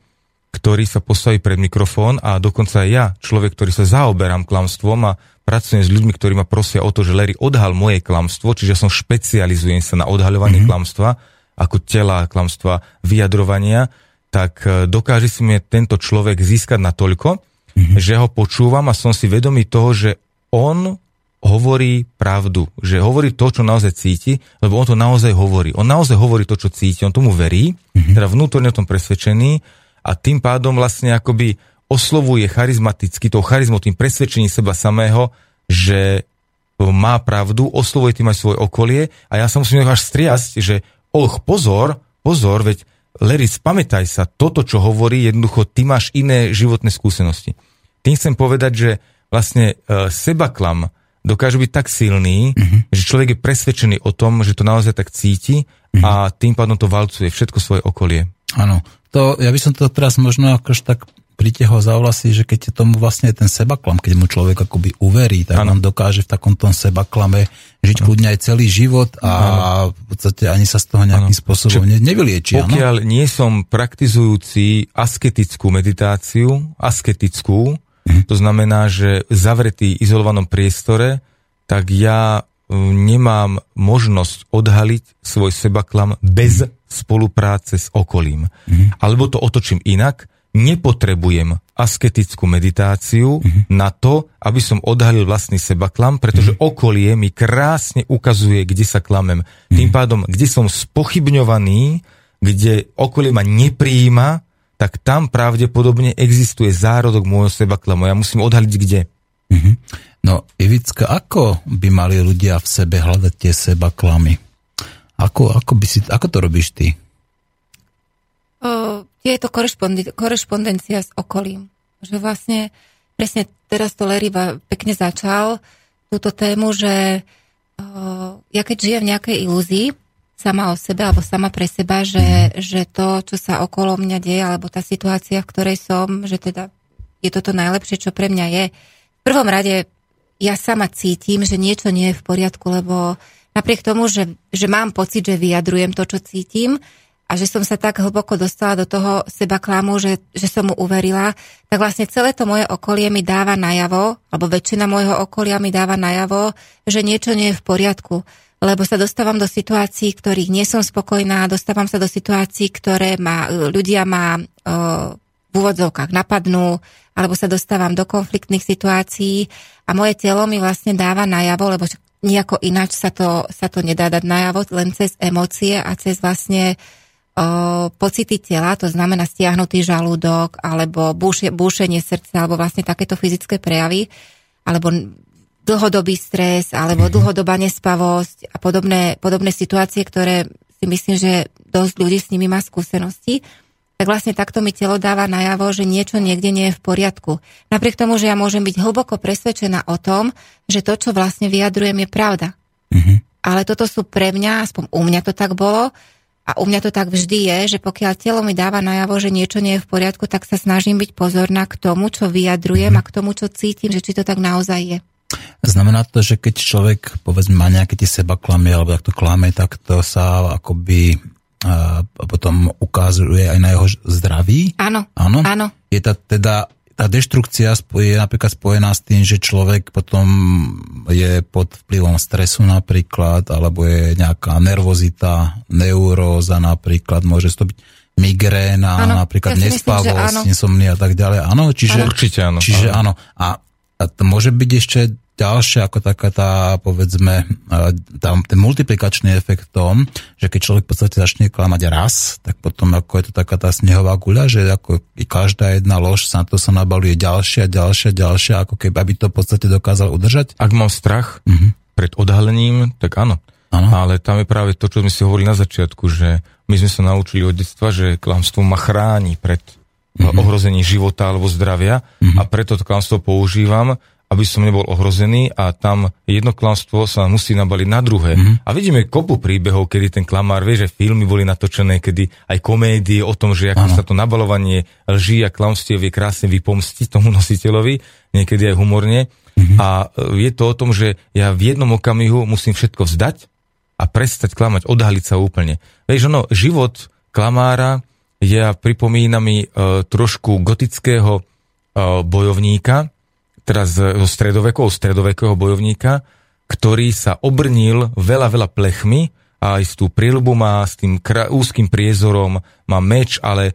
ktorý sa postaví pred mikrofón a dokonca aj ja, človek, ktorý sa zaoberám klamstvom a pracujem s ľuďmi, ktorí ma prosia o to, že Larry odhal moje klamstvo, čiže som špecializujem sa na odhaľovanie mm-hmm. klamstva, ako tela klamstva, vyjadrovania, tak e, dokáže si mi tento človek získať na toľko, mm-hmm. že ho počúvam a som si vedomý toho, že on hovorí pravdu, že hovorí to, čo naozaj cíti, lebo on to naozaj hovorí. On naozaj hovorí to, čo cíti, on tomu verí, mm-hmm. teda vnútorne o tom presvedčený a tým pádom vlastne akoby oslovuje charizmaticky, tou charizmou, tým presvedčením seba samého, že má pravdu, oslovuje tým aj svoje okolie a ja sa musím až striasť, že och, pozor, pozor, veď Larry, spamätaj sa, toto, čo hovorí, jednoducho, ty máš iné životné skúsenosti. Tým chcem povedať, že vlastne uh, sebaklam dokáže byť tak silný, uh-huh. že človek je presvedčený o tom, že to naozaj tak cíti uh-huh. a tým pádom to valcuje všetko svoje okolie. Áno, to, ja by som to teraz možno akož tak pritiahol za vlasy, že keď je tomu vlastne ten sebaklam, keď mu človek akoby uverí, tak ano. on dokáže v takom tom sebaklame žiť ano. kľudne aj celý život a ano. v podstate ani sa z toho nejakým ano. spôsobom ne, nevylieči. Pokiaľ ano? nie som praktizujúci asketickú meditáciu, asketickú, hm. to znamená, že zavretý izolovanom priestore, tak ja nemám možnosť odhaliť svoj sebaklam bez spolupráce s okolím. Mm. Alebo to otočím inak, nepotrebujem asketickú meditáciu mm-hmm. na to, aby som odhalil vlastný sebaklam, pretože mm-hmm. okolie mi krásne ukazuje, kde sa klamem. Mm-hmm. Tým pádom, kde som spochybňovaný, kde okolie ma nepríjima, tak tam pravdepodobne existuje zárodok môjho sebaklamu. Ja musím odhaliť kde. Mm-hmm. No, Ivicka, ako by mali ľudia v sebe hľadať tie sebaklamy? Ako, ako, by si, ako to robíš ty? Je to korešpondencia s okolím. Že vlastne, presne teraz to Larry pekne začal túto tému, že uh, ja keď žijem v nejakej ilúzii, sama o sebe alebo sama pre seba, že, že to, čo sa okolo mňa deje, alebo tá situácia, v ktorej som, že teda je toto najlepšie, čo pre mňa je. V prvom rade ja sama cítim, že niečo nie je v poriadku, lebo napriek tomu, že, že mám pocit, že vyjadrujem to, čo cítim, a že som sa tak hlboko dostala do toho seba klamu, že, že som mu uverila, tak vlastne celé to moje okolie mi dáva najavo, alebo väčšina môjho okolia mi dáva najavo, že niečo nie je v poriadku. Lebo sa dostávam do situácií, ktorých nie som spokojná, dostávam sa do situácií, ktoré ma, ľudia ma o, v úvodzovkách napadnú, alebo sa dostávam do konfliktných situácií a moje telo mi vlastne dáva najavo, lebo nejako ináč sa to, sa to nedá dať najavo, len cez emócie a cez vlastne pocity tela, to znamená stiahnutý žalúdok, alebo búše, búšenie srdca, alebo vlastne takéto fyzické prejavy, alebo dlhodobý stres, alebo mhm. dlhodobá nespavosť a podobné, podobné situácie, ktoré si myslím, že dosť ľudí s nimi má skúsenosti, tak vlastne takto mi telo dáva najavo, že niečo niekde nie je v poriadku. Napriek tomu, že ja môžem byť hlboko presvedčená o tom, že to, čo vlastne vyjadrujem, je pravda. Mm-hmm. Ale toto sú pre mňa, aspoň u mňa to tak bolo, a u mňa to tak vždy je, že pokiaľ telo mi dáva najavo, že niečo nie je v poriadku, tak sa snažím byť pozorná k tomu, čo vyjadrujem a k tomu, čo cítim, že či to tak naozaj je. Znamená to, že keď človek povedzme má nejaké tie seba klamy alebo takto klame, tak to sa akoby a potom ukazuje aj na jeho zdraví? Áno. Áno? Áno. Je to teda tá deštrukcia je napríklad spojená s tým, že človek potom je pod vplyvom stresu napríklad, alebo je nejaká nervozita, neuróza napríklad, môže to byť migréna, ano, napríklad ja nespavosť, insomnia a tak ďalej. Áno, čiže, ano. Určite áno. Čiže áno. A, a to môže byť ešte ďalšia ako taká tá, povedzme, tam ten multiplikačný efekt tom, že keď človek v podstate začne klamať raz, tak potom ako je to taká tá snehová guľa, že ako i každá jedna lož sa na to sa nabaluje ďalšia, ďalšia, ďalšia, ako keby aby to v podstate dokázal udržať. Ak mám strach uh-huh. pred odhalením, tak áno. Ano. Ale tam je práve to, čo sme si hovorili na začiatku, že my sme sa naučili od detstva, že klamstvo ma chráni pred uh-huh. ohrozením života alebo zdravia uh-huh. a preto to klamstvo používam aby som nebol ohrozený a tam jedno klamstvo sa musí nabaliť na druhé. Mm-hmm. A vidíme kopu príbehov, kedy ten klamár, vie, že filmy boli natočené, kedy aj komédie o tom, že ako ano. sa to nabalovanie lží a klamstiev vie krásne vypomstiť tomu nositeľovi, niekedy aj humorne. Mm-hmm. A e, je to o tom, že ja v jednom okamihu musím všetko vzdať a prestať klamať, odhaliť sa úplne. Vieš, ono, život klamára je, pripomína mi e, trošku gotického e, bojovníka, teraz zo stredovekov, stredovekého bojovníka, ktorý sa obrnil veľa, veľa plechmi a aj tú príľubu má s tým kra- úzkým priezorom, má meč, ale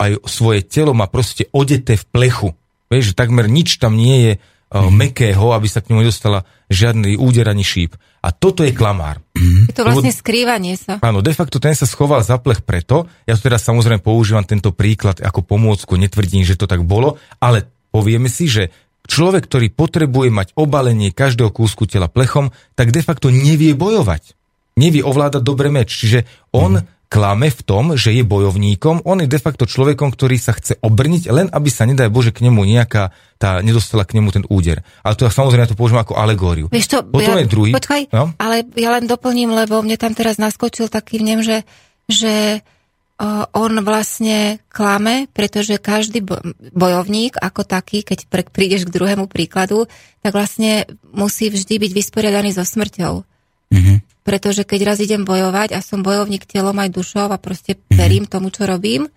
aj svoje telo má proste odeté v plechu. Vieš, že takmer nič tam nie je mm. mekého, aby sa k ňomu nedostala žiadny úder ani šíp. A toto je klamár. Je to vlastne skrývanie sa. Áno, de facto ten sa schoval za plech preto, ja to teraz samozrejme používam tento príklad ako pomôcku, netvrdím, že to tak bolo, ale povieme si, že človek, ktorý potrebuje mať obalenie každého kúsku tela plechom, tak de facto nevie bojovať. Nevie ovládať dobre meč. Čiže on mm. klame v tom, že je bojovníkom, on je de facto človekom, ktorý sa chce obrniť, len aby sa, nedaj Bože, k nemu nejaká, tá, nedostala k nemu ten úder. Ale to ja samozrejme ja to použijem ako alegóriu. Vieš čo, Potom ja, je druhý. Počkaj, no? ale ja len doplním, lebo mne tam teraz naskočil taký vnem, že, že uh, on vlastne klame, pretože každý bojovník ako taký, keď prídeš k druhému príkladu, tak vlastne musí vždy byť vysporiadaný so smrťou. Mm-hmm pretože keď raz idem bojovať a som bojovník telom aj dušou a proste mhm. verím tomu, čo robím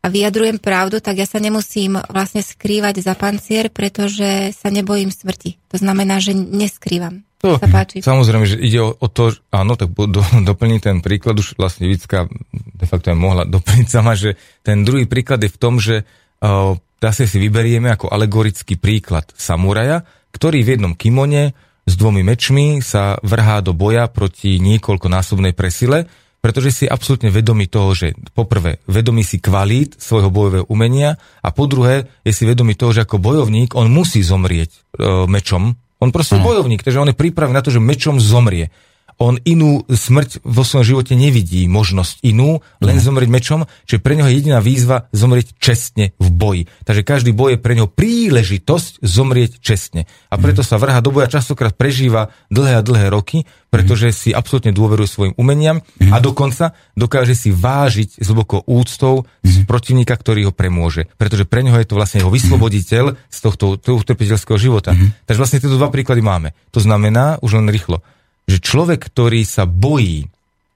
a vyjadrujem pravdu, tak ja sa nemusím vlastne skrývať za pancier, pretože sa nebojím smrti. To znamená, že neskrývam. To, sa páči. Samozrejme, že ide o, o to, že, áno, tak do, <laughs> doplniť ten príklad, už vlastne Vicka de facto aj mohla <laughs> doplniť sama, že ten druhý príklad je v tom, že uh, zase si vyberieme ako alegorický príklad samuraja, ktorý v jednom kimone s dvomi mečmi sa vrhá do boja proti niekoľkonásobnej presile, pretože si absolútne vedomý toho, že poprvé vedomý si kvalít svojho bojového umenia a po druhé je si vedomý toho, že ako bojovník on musí zomrieť e, mečom. On proste je bojovník, takže on je pripravený na to, že mečom zomrie on inú smrť vo svojom živote nevidí, možnosť inú, len mm. zomrieť mečom, čiže pre neho je jediná výzva zomrieť čestne v boji. Takže každý boj je pre neho príležitosť zomrieť čestne. A preto mm. sa vrha do boja častokrát prežíva dlhé a dlhé roky, pretože mm. si absolútne dôveruje svojim umeniam mm. a dokonca dokáže si vážiť s hlbokou úctou mm. protivníka, ktorý ho premôže. Pretože pre neho je to vlastne jeho vysloboditeľ z tohto, tohto trpiteľského života. Mm. Takže vlastne tieto dva príklady máme. To znamená, už len rýchlo, že človek, ktorý sa bojí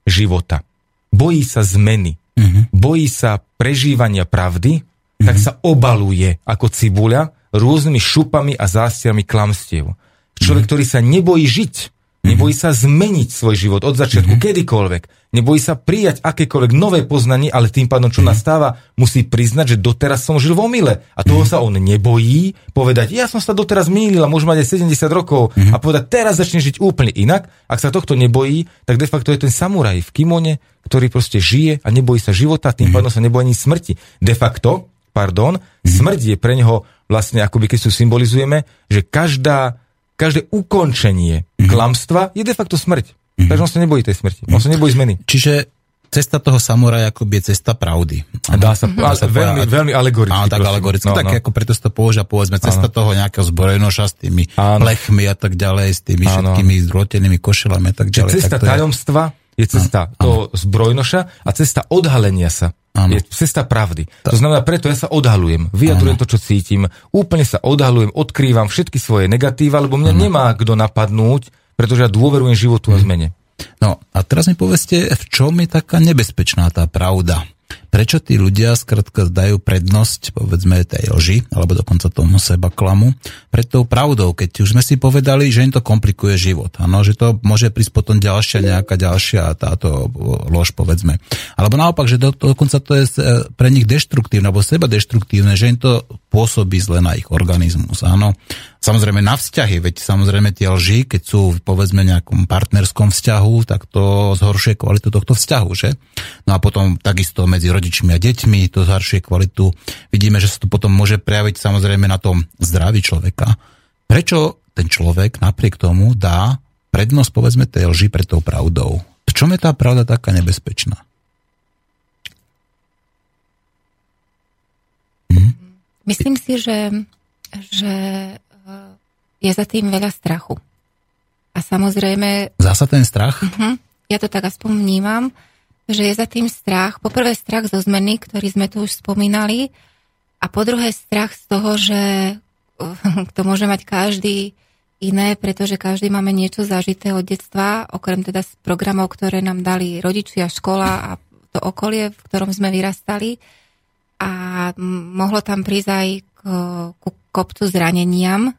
života, bojí sa zmeny, uh-huh. bojí sa prežívania pravdy, uh-huh. tak sa obaluje ako cibuľa rôznymi šupami a zástiami klamstiev. Človek, uh-huh. ktorý sa nebojí žiť, Nebojí sa zmeniť svoj život od začiatku, mm-hmm. kedykoľvek. Nebojí sa prijať akékoľvek nové poznanie, ale tým pádom, čo mm-hmm. nastáva, musí priznať, že doteraz som žil v omyle. A toho mm-hmm. sa on nebojí povedať, ja som sa doteraz mýlil a môžem mať aj 70 rokov mm-hmm. a povedať, teraz začne žiť úplne inak. Ak sa tohto nebojí, tak de facto je ten samuraj v kimone, ktorý proste žije a nebojí sa života, tým mm-hmm. pádom sa nebojí ani smrti. De facto, pardon, mm-hmm. smrť je pre neho vlastne, akoby keď si symbolizujeme, že každá každé ukončenie mm-hmm. klamstva je de facto smrť. Mm-hmm. Takže on sa nebojí tej smrti. On sa nebojí zmeny. Čiže cesta toho samuraja akoby je cesta pravdy. Ano. Dá sa, dá sa veľmi, veľmi alegoricky. Áno, tak alegoricky. No, tak no. ako preto sa to použia, povedzme, cesta ano. toho nejakého zbrojnoša s tými ano. plechmi a tak ďalej, s tými ano. všetkými zdrotenými košelami a tak ďalej. Čiže cesta tak tajomstva je, cesta ano. toho zbrojnoša a cesta odhalenia sa. Ano. Je cesta pravdy. To, znamená, preto ja sa odhalujem, vyjadrujem ano. to, čo cítim, úplne sa odhalujem, odkrývam všetky svoje negatíva, lebo mňa ano. nemá kto napadnúť, pretože ja dôverujem životu a zmene. No a teraz mi povedzte, v čom je taká nebezpečná tá pravda? Prečo tí ľudia skrátka dajú prednosť, povedzme, tej lži, alebo dokonca tomu seba klamu, pred tou pravdou, keď už sme si povedali, že im to komplikuje život. Ano, že to môže prísť potom ďalšia nejaká ďalšia táto lož, povedzme. Alebo naopak, že do, dokonca to je e, pre nich deštruktívne, alebo seba deštruktívne, že im to pôsobí zle na ich organizmus. Áno. Samozrejme na vzťahy, veď samozrejme tie lži, keď sú povedzme nejakom partnerskom vzťahu, tak to zhoršuje kvalitu tohto vzťahu, že? No a potom takisto medzi rodičmi a deťmi to zhoršuje kvalitu. Vidíme, že sa to potom môže prejaviť samozrejme na tom zdraví človeka. Prečo ten človek napriek tomu dá prednosť povedzme tej lži pred tou pravdou? V čom je tá pravda taká nebezpečná? Myslím si, že, že eh, je za tým veľa strachu. A samozrejme... Zasa ten strach? Uh-huh, ja to tak aspoň vnímam, že je za tým strach. Poprvé strach zo zmeny, ktorý sme tu už spomínali, a po druhé strach z toho, že <laughs> to môže mať každý iné, pretože každý máme niečo zažité od detstva, okrem teda z programov, ktoré nám dali rodičia, škola a to okolie, v ktorom sme vyrastali a mohlo tam prísť aj k, ku kopcu zraneniam.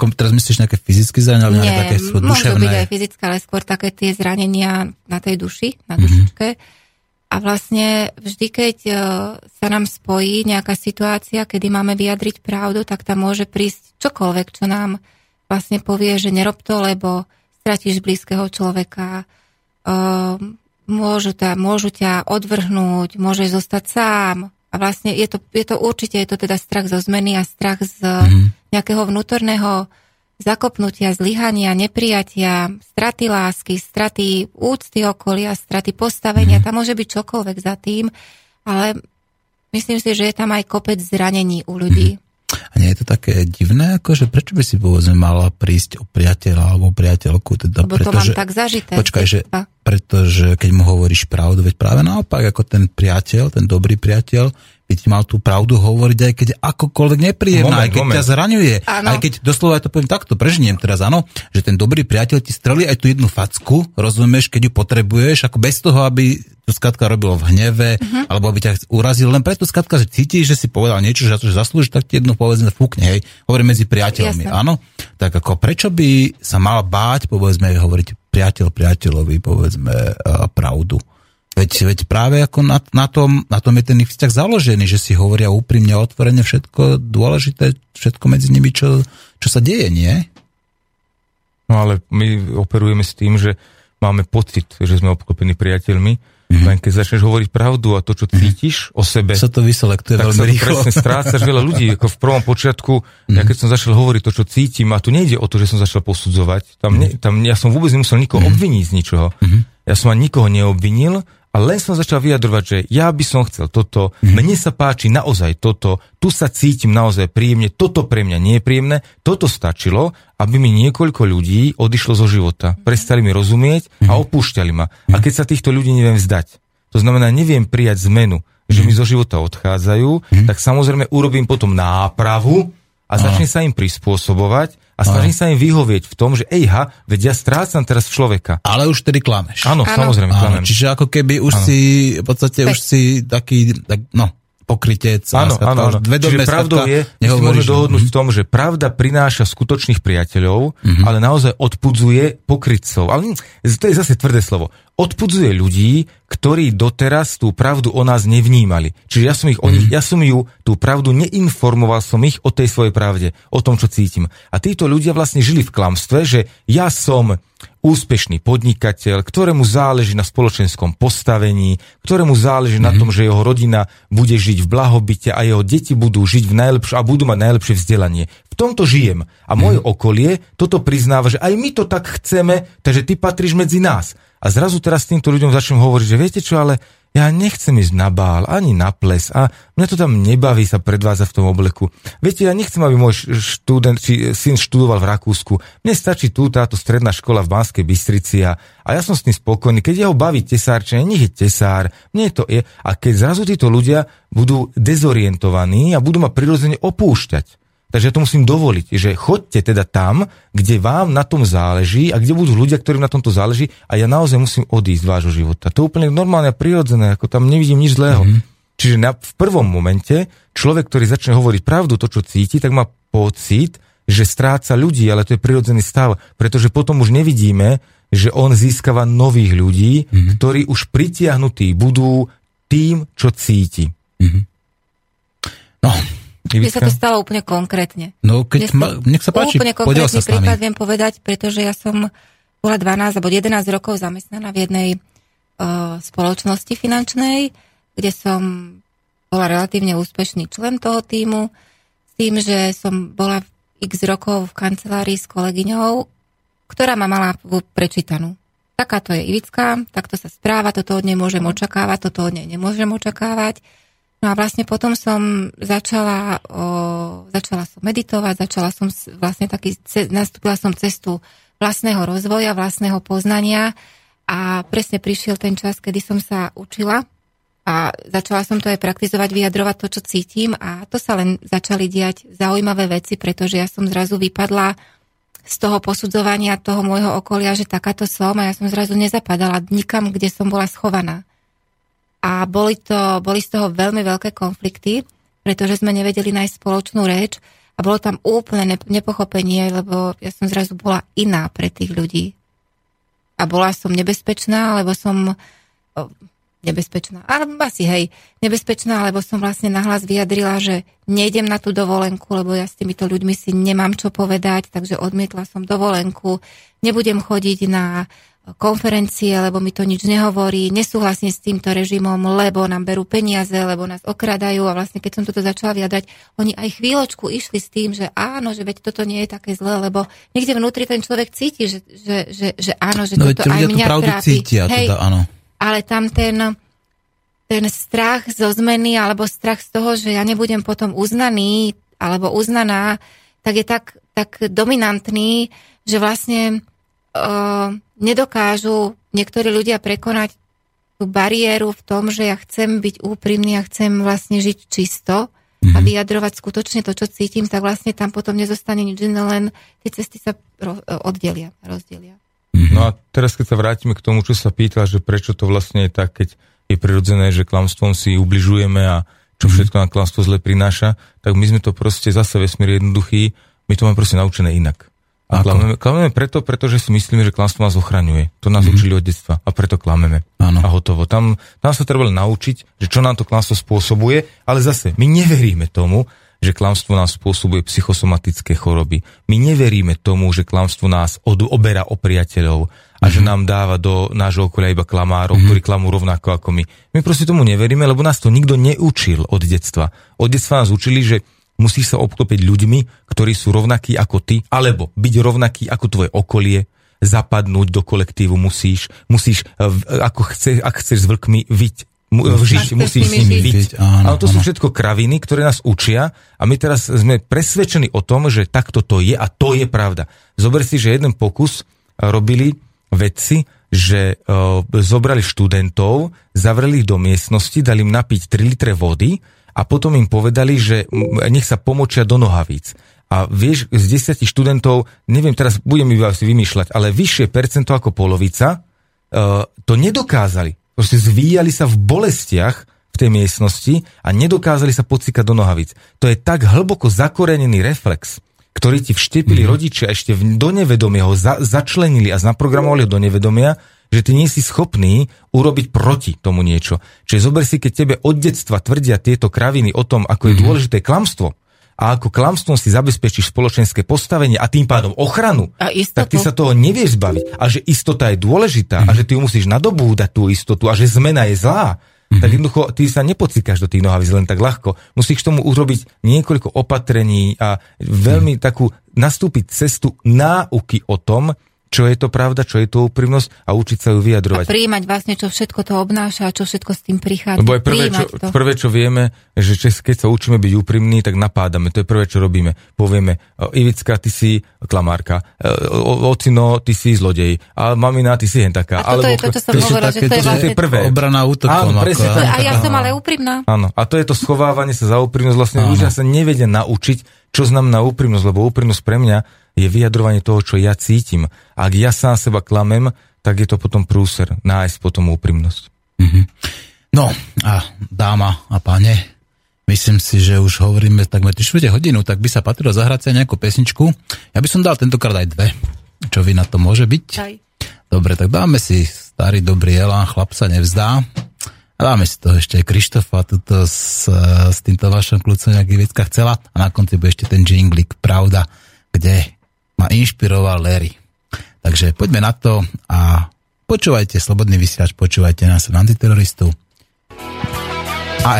Ako teraz myslíš nejaké fyzické zranenia, Nie, také sú duševné? byť aj fyzické, ale skôr také tie zranenia na tej duši, na mhm. dušičke. Mm-hmm. A vlastne vždy, keď e, sa nám spojí nejaká situácia, kedy máme vyjadriť pravdu, tak tam môže prísť čokoľvek, čo nám vlastne povie, že nerob to, lebo stratíš blízkeho človeka, ehm, môžu, ťa, môžu ťa odvrhnúť, môžeš zostať sám, a vlastne je to, je to určite, je to teda strach zo zmeny a strach z mm. nejakého vnútorného zakopnutia, zlyhania, neprijatia, straty lásky, straty úcty okolia, straty postavenia, mm. tam môže byť čokoľvek za tým, ale myslím si, že je tam aj kopec zranení u ľudí. Mm. A nie je to také divné, ako, že prečo by si povedzme mala prísť o priateľa alebo priateľku? Teda, Lebo to pretože, mám tak zažité. Počkaj, že, pretože keď mu hovoríš pravdu, veď práve naopak, ako ten priateľ, ten dobrý priateľ, ti mal tú pravdu hovoriť, aj keď akokoľvek nepríjemná, moment, aj keď moment. ťa zraňuje. Ano. Aj keď doslova ja to poviem takto, prežniem teraz, áno, že ten dobrý priateľ ti strelí aj tú jednu facku, rozumieš, keď ju potrebuješ, ako bez toho, aby to skatka robilo v hneve, uh-huh. alebo aby ťa urazil, len preto skatka, že cítiš, že si povedal niečo, že, že zaslúžiš, tak ti jedno povedzme fúkne, hej, hovorím medzi priateľmi, Jasne. áno. Tak ako prečo by sa mal báť, povedzme, hovoriť priateľ priateľovi, povedzme, uh, pravdu? Veď, veď práve ako na, na, tom, na tom je ten ich vzťah založený, že si hovoria úprimne, otvorene všetko dôležité, všetko medzi nimi, čo, čo sa deje, nie? No ale my operujeme s tým, že máme pocit, že sme obklopení priateľmi, mm-hmm. len keď začneš hovoriť pravdu a to, čo mhm. cítiš mm-hmm. o sebe, sa to vyselektuje tak veľmi sa rýchlo. presne strácaš veľa ľudí. Ako v prvom počiatku, mm-hmm. ja keď som začal hovoriť to, čo cítim, a tu nejde o to, že som začal posudzovať, tam, mm-hmm. ne, tam ja som vôbec nemusel nikoho mm-hmm. obviniť z ničoho. Mm-hmm. Ja som ani nikoho neobvinil, a len som začal vyjadrovať, že ja by som chcel toto, mm. mne sa páči naozaj toto, tu sa cítim naozaj príjemne, toto pre mňa nie je príjemné, toto stačilo, aby mi niekoľko ľudí odišlo zo života. Prestali mi rozumieť a mhm. opúšťali ma. A keď sa týchto ľudí neviem vzdať, to znamená, neviem prijať zmenu, že mi zo života odchádzajú, mm. tak samozrejme urobím potom nápravu a začne sa im prispôsobovať a snažím sa im vyhovieť v tom, že ejha, veď ja strácam teraz človeka. Ale už tedy klameš. Áno, samozrejme klamem. Čiže ako keby už ano. si, v podstate už si taký, tak, no, pokrytec. Áno, áno, áno. Čiže pravdou je, že môžeme dohodnúť mm-hmm. v tom, že pravda prináša skutočných priateľov, mm-hmm. ale naozaj odpudzuje pokrytcov. Ale to je zase tvrdé slovo. Odpudzuje ľudí, ktorí doteraz tú pravdu o nás nevnímali. Čiže ja som ich o nich, ja som ju, tú pravdu neinformoval som ich o tej svojej pravde, o tom, čo cítim. A títo ľudia vlastne žili v klamstve, že ja som úspešný podnikateľ, ktorému záleží na spoločenskom postavení, ktorému záleží mm-hmm. na mhm. tom, že jeho rodina bude žiť v blahobite a jeho deti budú žiť v najlepšie a budú mať najlepšie vzdelanie. V tomto žijem. A moje mm-hmm. okolie toto priznáva, že aj my to tak chceme, takže ty patríš medzi nás. A zrazu teraz týmto ľuďom začnem hovoriť, že viete čo, ale ja nechcem ísť na bál, ani na ples a mňa to tam nebaví sa predvázať v tom obleku. Viete, ja nechcem, aby môj študent, či syn študoval v Rakúsku. Mne stačí tu táto stredná škola v Banskej Bystrici a, a ja som s tým spokojný. Keď jeho baví tesárčenie, nech je tesár, mne to je. A keď zrazu títo ľudia budú dezorientovaní a budú ma prirodzene opúšťať, Takže ja to musím dovoliť, že chodte teda tam, kde vám na tom záleží a kde budú ľudia, ktorým na tomto záleží a ja naozaj musím odísť z vášho života. To je úplne normálne a prirodzené, ako tam nevidím nič zlého. Mm-hmm. Čiže na, v prvom momente človek, ktorý začne hovoriť pravdu, to, čo cíti, tak má pocit, že stráca ľudí, ale to je prirodzený stav, pretože potom už nevidíme, že on získava nových ľudí, mm-hmm. ktorí už pritiahnutí budú tým, čo cíti. Mm-hmm. No, mne sa to stalo úplne konkrétne. No, keď ma, nech sa páči, úplne konkrétny sa prípad viem povedať, pretože ja som bola 12 alebo 11 rokov zamestnaná v jednej uh, spoločnosti finančnej, kde som bola relatívne úspešný člen toho týmu, s tým, že som bola x rokov v kancelárii s kolegyňou, ktorá ma mala prečítanú. Takáto je Ivická, takto sa správa, toto od nej môžem očakávať, toto od nej nemôžem očakávať No a vlastne potom som začala, o, začala som meditovať, začala som vlastne taký, nastúpila som cestu vlastného rozvoja, vlastného poznania a presne prišiel ten čas, kedy som sa učila a začala som to aj praktizovať, vyjadrovať to, čo cítim a to sa len začali diať zaujímavé veci, pretože ja som zrazu vypadla z toho posudzovania toho môjho okolia, že takáto som a ja som zrazu nezapadala nikam, kde som bola schovaná a boli, to, boli z toho veľmi veľké konflikty, pretože sme nevedeli nájsť spoločnú reč a bolo tam úplne nepochopenie, lebo ja som zrazu bola iná pre tých ľudí. A bola som nebezpečná, lebo som... Nebezpečná, ale asi hej, nebezpečná, lebo som vlastne nahlas vyjadrila, že nejdem na tú dovolenku, lebo ja s týmito ľuďmi si nemám čo povedať, takže odmietla som dovolenku, nebudem chodiť na konferencie, lebo mi to nič nehovorí, nesúhlasím s týmto režimom, lebo nám berú peniaze, lebo nás okradajú a vlastne keď som toto začala vyjadrať, oni aj chvíľočku išli s tým, že áno, že veď toto nie je také zlé, lebo niekde vnútri ten človek cíti, že, že, že, že áno, že no, toto aj mňa trápi. Cítia, Hej, teda, áno. Ale tam ten, ten strach zo zmeny alebo strach z toho, že ja nebudem potom uznaný alebo uznaná, tak je tak, tak dominantný, že vlastne uh, nedokážu niektorí ľudia prekonať tú bariéru v tom, že ja chcem byť úprimný a chcem vlastne žiť čisto mm-hmm. a mhm. vyjadrovať skutočne to, čo cítim, tak vlastne tam potom nezostane nič iné, len tie cesty sa ro- oddelia, rozdelia. Mm-hmm. No a teraz, keď sa vrátime k tomu, čo sa pýta, že prečo to vlastne je tak, keď je prirodzené, že klamstvom si ubližujeme a čo mhm. všetko na klamstvo zle prináša, tak my sme to proste zase vesmír jednoduchý, my to máme proste naučené inak. A klameme, klameme preto, pretože si myslíme, že klamstvo nás ochraňuje. To nás mm-hmm. učili od detstva a preto klameme. Áno. A hotovo. Tam, tam sa treba naučiť, že čo nám to klamstvo spôsobuje, ale zase my neveríme tomu, že klamstvo nás spôsobuje psychosomatické choroby. My neveríme tomu, že klamstvo nás od, oberá o priateľov a mm-hmm. že nám dáva do nášho okolia iba klamárov, mm-hmm. ktorí klamú rovnako ako my. My proste tomu neveríme, lebo nás to nikto neučil od detstva. Od detstva nás učili, že musíš sa obklopiť ľuďmi, ktorí sú rovnakí ako ty, alebo byť rovnaký ako tvoje okolie, zapadnúť do kolektívu musíš, musíš, e, ako chce, ak chceš s vlkmi, viť, žiť, musíš s nimi byť. Ale to sú všetko kraviny, ktoré nás učia a my teraz sme presvedčení o tom, že takto to je a to je pravda. Zober si, že jeden pokus robili vedci, že uh, zobrali študentov, zavreli ich do miestnosti, dali im napiť 3 litre vody a potom im povedali, že nech sa pomočia do nohavíc. A vieš, z desiatich študentov, neviem, teraz budem iba si vymýšľať, ale vyššie percento ako polovica uh, to nedokázali. Proste zvíjali sa v bolestiach v tej miestnosti a nedokázali sa pocikať do nohavíc. To je tak hlboko zakorenený reflex, ktorý ti vštepili mm-hmm. rodičia ešte do nevedomia ho za, začlenili a zaprogramovali ho do nevedomia, že ty nie si schopný urobiť proti tomu niečo. Čiže zober si, keď tebe od detstva tvrdia tieto kraviny o tom, ako je mm-hmm. dôležité klamstvo, a ako klamstvom si zabezpečíš spoločenské postavenie a tým pádom ochranu, a tak ty sa toho nevieš zbaviť. A že istota je dôležitá mm-hmm. a že ty ju musíš nadobúdať tú istotu a že zmena je zlá, mm-hmm. tak jednoducho ty sa nepocikáš do tých nohavíc len tak ľahko. Musíš k tomu urobiť niekoľko opatrení a veľmi mm-hmm. takú nastúpiť cestu náuky o tom, čo je to pravda, čo je to úprimnosť a učiť sa ju vyjadrovať. A príjmať vlastne, čo všetko to obnáša a čo všetko s tým prichádza. Lebo je prvé, čo, prvé, čo vieme, že keď sa učíme byť úprimní, tak napádame. To je prvé, čo robíme. Povieme, Ivicka, ty si klamárka, ocino, ty si zlodej, a mamina, ty si hen taká. A toto Alebo, je to, čo som hovorila, že to je vlastne... prvé. Obrana útokom. Áno, presne, to, a ja som ale úprimná. Áno, a to je to schovávanie sa za úprimnosť. Vlastne ľudia sa nevedia naučiť, čo znamená úprimnosť, lebo úprimnosť pre mňa je vyjadrovanie toho, čo ja cítim. Ak ja sám seba klamem, tak je to potom prúser, nájsť potom úprimnosť. Mm-hmm. No a dáma a páne, myslím si, že už hovoríme takmer 4 hodinu, tak by sa patrilo zahrať sa nejakú pesničku. Ja by som dal tentokrát aj dve. Čo vy na to môže byť? Aj. Dobre, tak dáme si starý dobrý Elán, chlap sa nevzdá. A dáme si to ešte Krištofa tuto s, s týmto vašom kľúcom, ak Ivicka chcela. A na konci bude ešte ten jinglik, pravda, kde ma inšpiroval Larry. Takže poďme na to a počúvajte Slobodný vysielač, počúvajte nás na antiteroristu a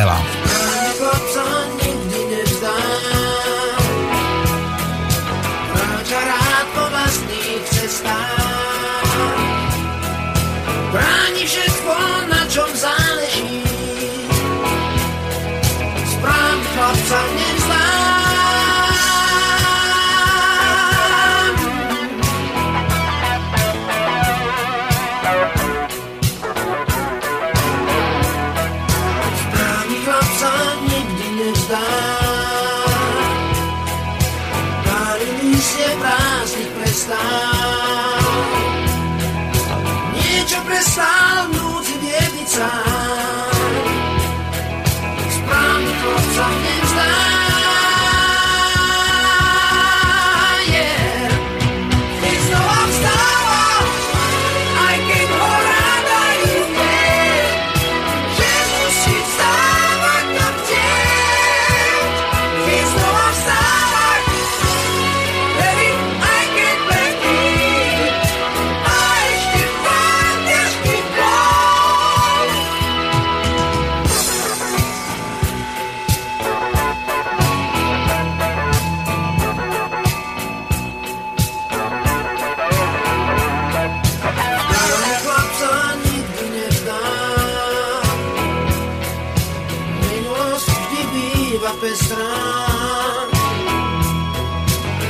Ela. strán.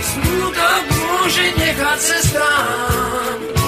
Smutok môže nechať se strán.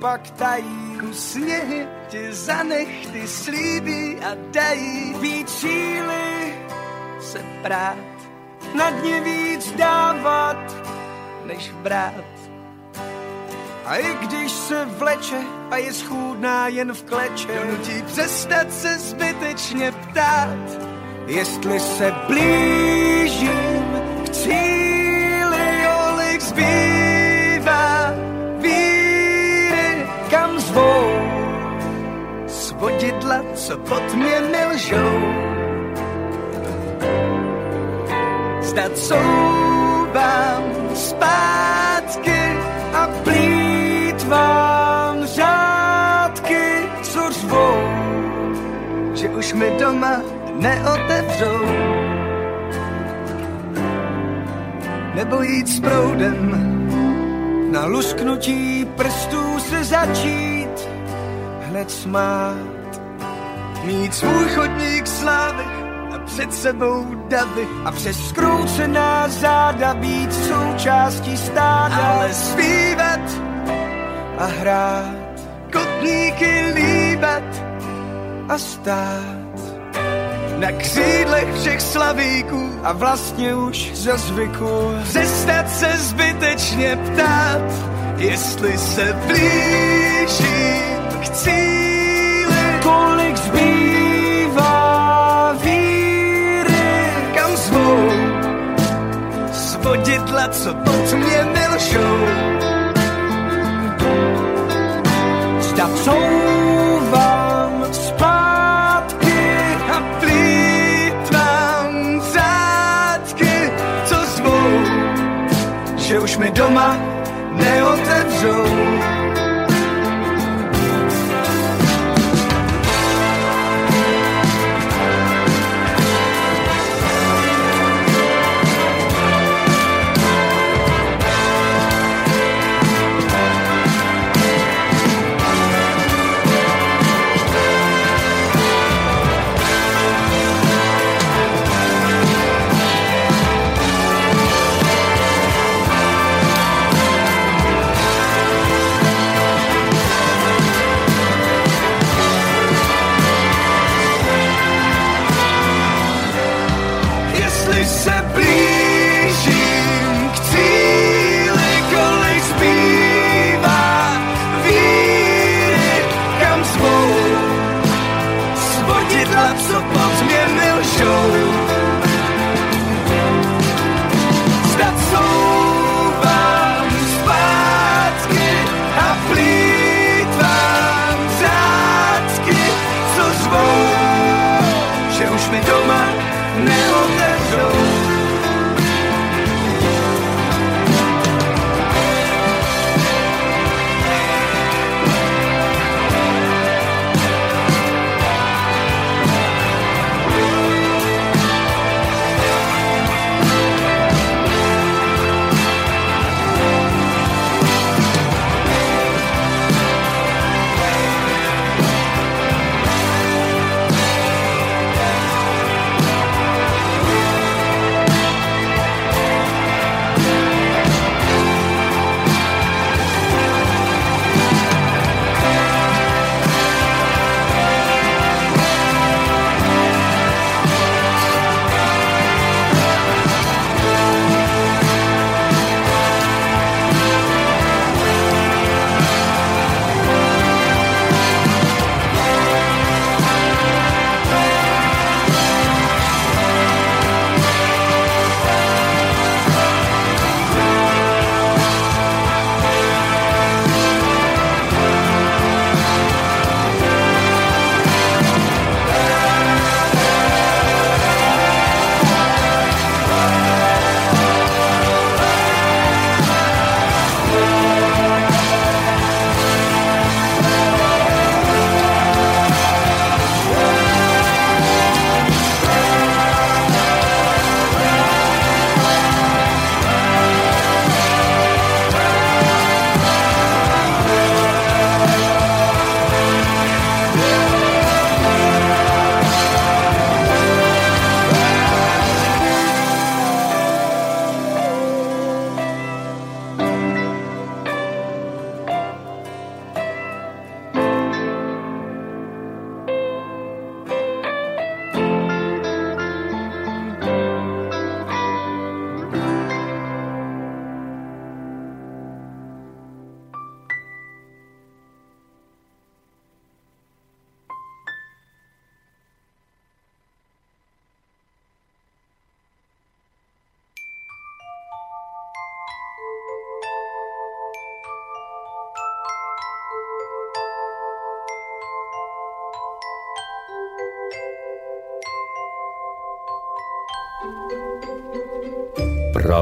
Pak tají. Sněhy ti zanech, ty slíbí a dají víc síly se prát. Na dně víc dávat, než brát. A i když se vleče a je schůdná jen v kleče, nutí přestat se zbytečně ptát, jestli se blížím svodidla, co pod mě nelžou. Zdat soubám zpátky a blíž vám řádky, co řvou, že už mi doma neotevřou. Nebo jít s proudem, na lusknutí prstů se začít hned smát. Mít svůj chodník slávy a před sebou davy a přes skroucená záda být součástí stáda. Ale zpívat a hrát, kotníky líbat a stát. na křídlech všech slavíků a vlastně už za zvyku přestat se zbytečně ptát, jestli se blížím k cíli, zbývá víry, kam zvou svodidla, co pod mě milšou. Zda couvám zpátky a plítvám řádky, co zvou, že už mi doma neotevřou.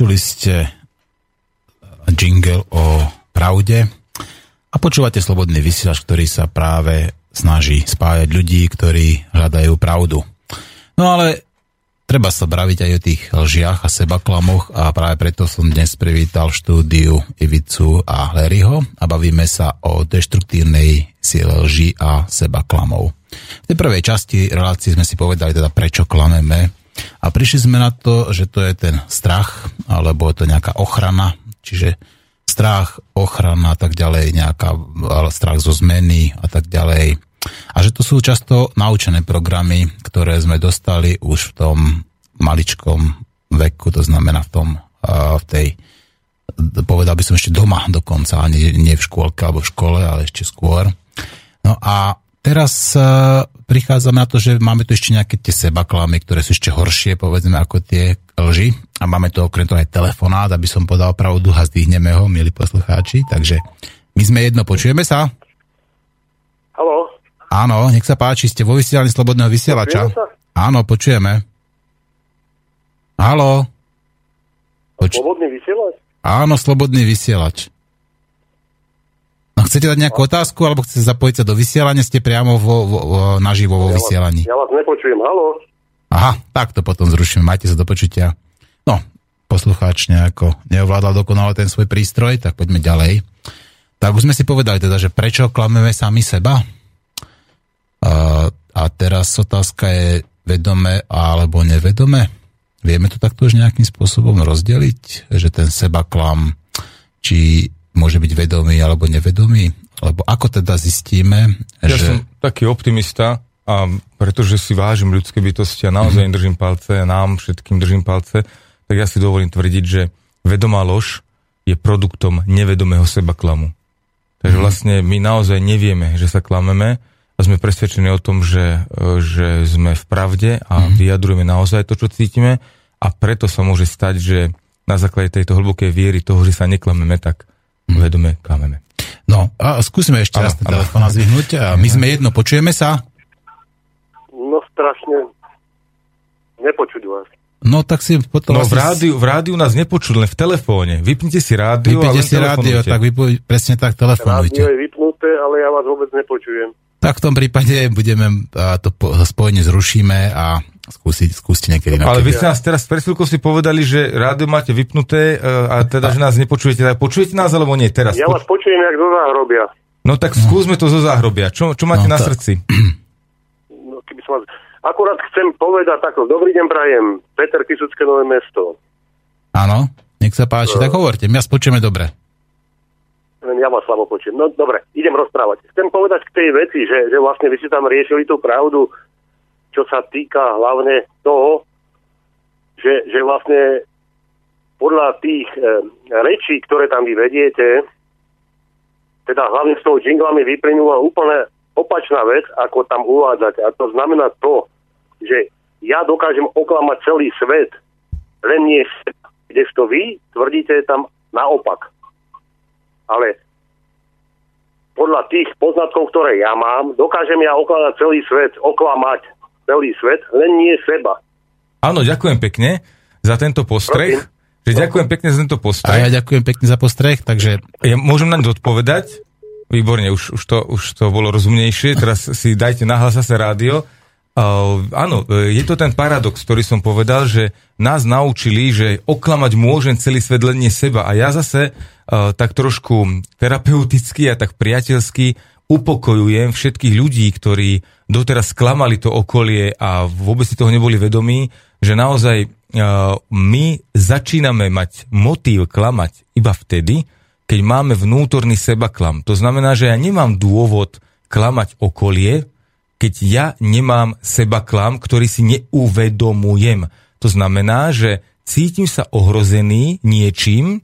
Počuli ste jingle o pravde a počúvate Slobodný vysielač, ktorý sa práve snaží spájať ľudí, ktorí hľadajú pravdu. No ale treba sa braviť aj o tých lžiach a sebaklamoch a práve preto som dnes privítal štúdiu Ivicu a Larryho a bavíme sa o deštruktívnej sile lži a sebaklamov. V tej prvej časti relácie sme si povedali teda prečo klameme a prišli sme na to, že to je ten strach alebo to nejaká ochrana, čiže strach, ochrana a tak ďalej, nejaká strach zo zmeny a tak ďalej a že to sú často naučené programy, ktoré sme dostali už v tom maličkom veku, to znamená v tom, v tej, povedal by som ešte doma dokonca, ani nie v škôlke alebo v škole, ale ešte skôr. No a teraz prichádzame na to, že máme tu ešte nejaké tie sebaklamy, ktoré sú ešte horšie, povedzme, ako tie lži. A máme tu okrem toho aj telefonát, aby som podal pravdu a zdvihneme ho, milí poslucháči. Takže my sme jedno, počujeme sa? Haló? Áno, nech sa páči, ste vo vysielaní Slobodného vysielača. Áno, počujeme. Haló? Poč- Slobodný vysielač? Áno, Slobodný vysielač. Chcete dať nejakú otázku, alebo chcete zapojiť sa do vysielania? Ste priamo vo, vo, vo, naživo vo ja vysielaní. Vás, ja vás nepočujem, haló? Aha, tak to potom zrušíme, majte sa do počutia. No, poslucháč nejako neovládal dokonale ten svoj prístroj, tak poďme ďalej. Tak už sme si povedali teda, že prečo klameme sami seba? A, a teraz otázka je vedome alebo nevedome. Vieme to takto už nejakým spôsobom rozdeliť, že ten seba klam, či môže byť vedomý alebo nevedomý? Lebo ako teda zistíme, ja že... som taký optimista, a pretože si vážim ľudské bytosti a naozaj im držím palce, a nám všetkým držím palce, tak ja si dovolím tvrdiť, že vedomá lož je produktom nevedomého seba klamu. Takže vlastne my naozaj nevieme, že sa klameme, a sme presvedčení o tom, že, že sme v pravde a mm. vyjadrujeme naozaj to, čo cítime a preto sa môže stať, že na základe tejto hlbokej viery toho, že sa neklameme, tak. Vedome klameme. No a skúsime ešte ano, raz ten telefón zvyhnúť. A my sme jedno, počujeme sa? No strašne nepočuť vás. No tak si potom... No v rádiu, v rádiu nás nepočuli, len v telefóne. Vypnite si rádio Vypnite si rádio, tak vypo, presne tak telefonujte. Rádio je vypnuté, ale ja vás vôbec nepočujem. Tak v tom prípade budeme, a to spojenie zrušíme a skúsiť, skúste niekedy. Ale vy ste nás teraz pred chvíľkou si povedali, že rádio máte vypnuté a teda, že nás nepočujete. Tak počujete nás alebo nie teraz? Ja vás počujem, jak zo záhrobia. No tak skúsme to zo záhrobia. Čo, čo máte no, na to... srdci? <clears throat> No, keby som vás... Akurát chcem povedať takto. Dobrý deň, prajem. Peter Kisucké Nové mesto. Áno, nech sa páči. No. Tak hovorte, my vás počujeme dobre len ja vás slabo počujem. No dobre, idem rozprávať. Chcem povedať k tej veci, že, že vlastne vy ste tam riešili tú pravdu, čo sa týka hlavne toho, že, že vlastne podľa tých e, rečí, ktoré tam vy vediete, teda hlavne s tou jinglami vyplynula úplne opačná vec, ako tam uvádzať. A to znamená to, že ja dokážem oklamať celý svet, len nie kdežto vy tvrdíte tam naopak ale podľa tých poznatkov, ktoré ja mám, dokážem ja okladať celý svet, oklamať celý svet, len nie seba. Áno, ďakujem pekne za tento postreh. Že ďakujem pekne za tento postreh. A ja ďakujem pekne za postreh, takže... Ja môžem naň odpovedať? Výborne, už, už, to, už to bolo rozumnejšie. Teraz si dajte nahlas zase rádio. Uh, áno, je to ten paradox, ktorý som povedal, že nás naučili, že oklamať môžem celý svet len nie seba. A ja zase uh, tak trošku terapeuticky a tak priateľsky upokojujem všetkých ľudí, ktorí doteraz sklamali to okolie a vôbec si toho neboli vedomí, že naozaj uh, my začíname mať motív klamať iba vtedy, keď máme vnútorný seba klam. To znamená, že ja nemám dôvod klamať okolie, keď ja nemám seba klam, ktorý si neuvedomujem. To znamená, že cítim sa ohrozený niečím,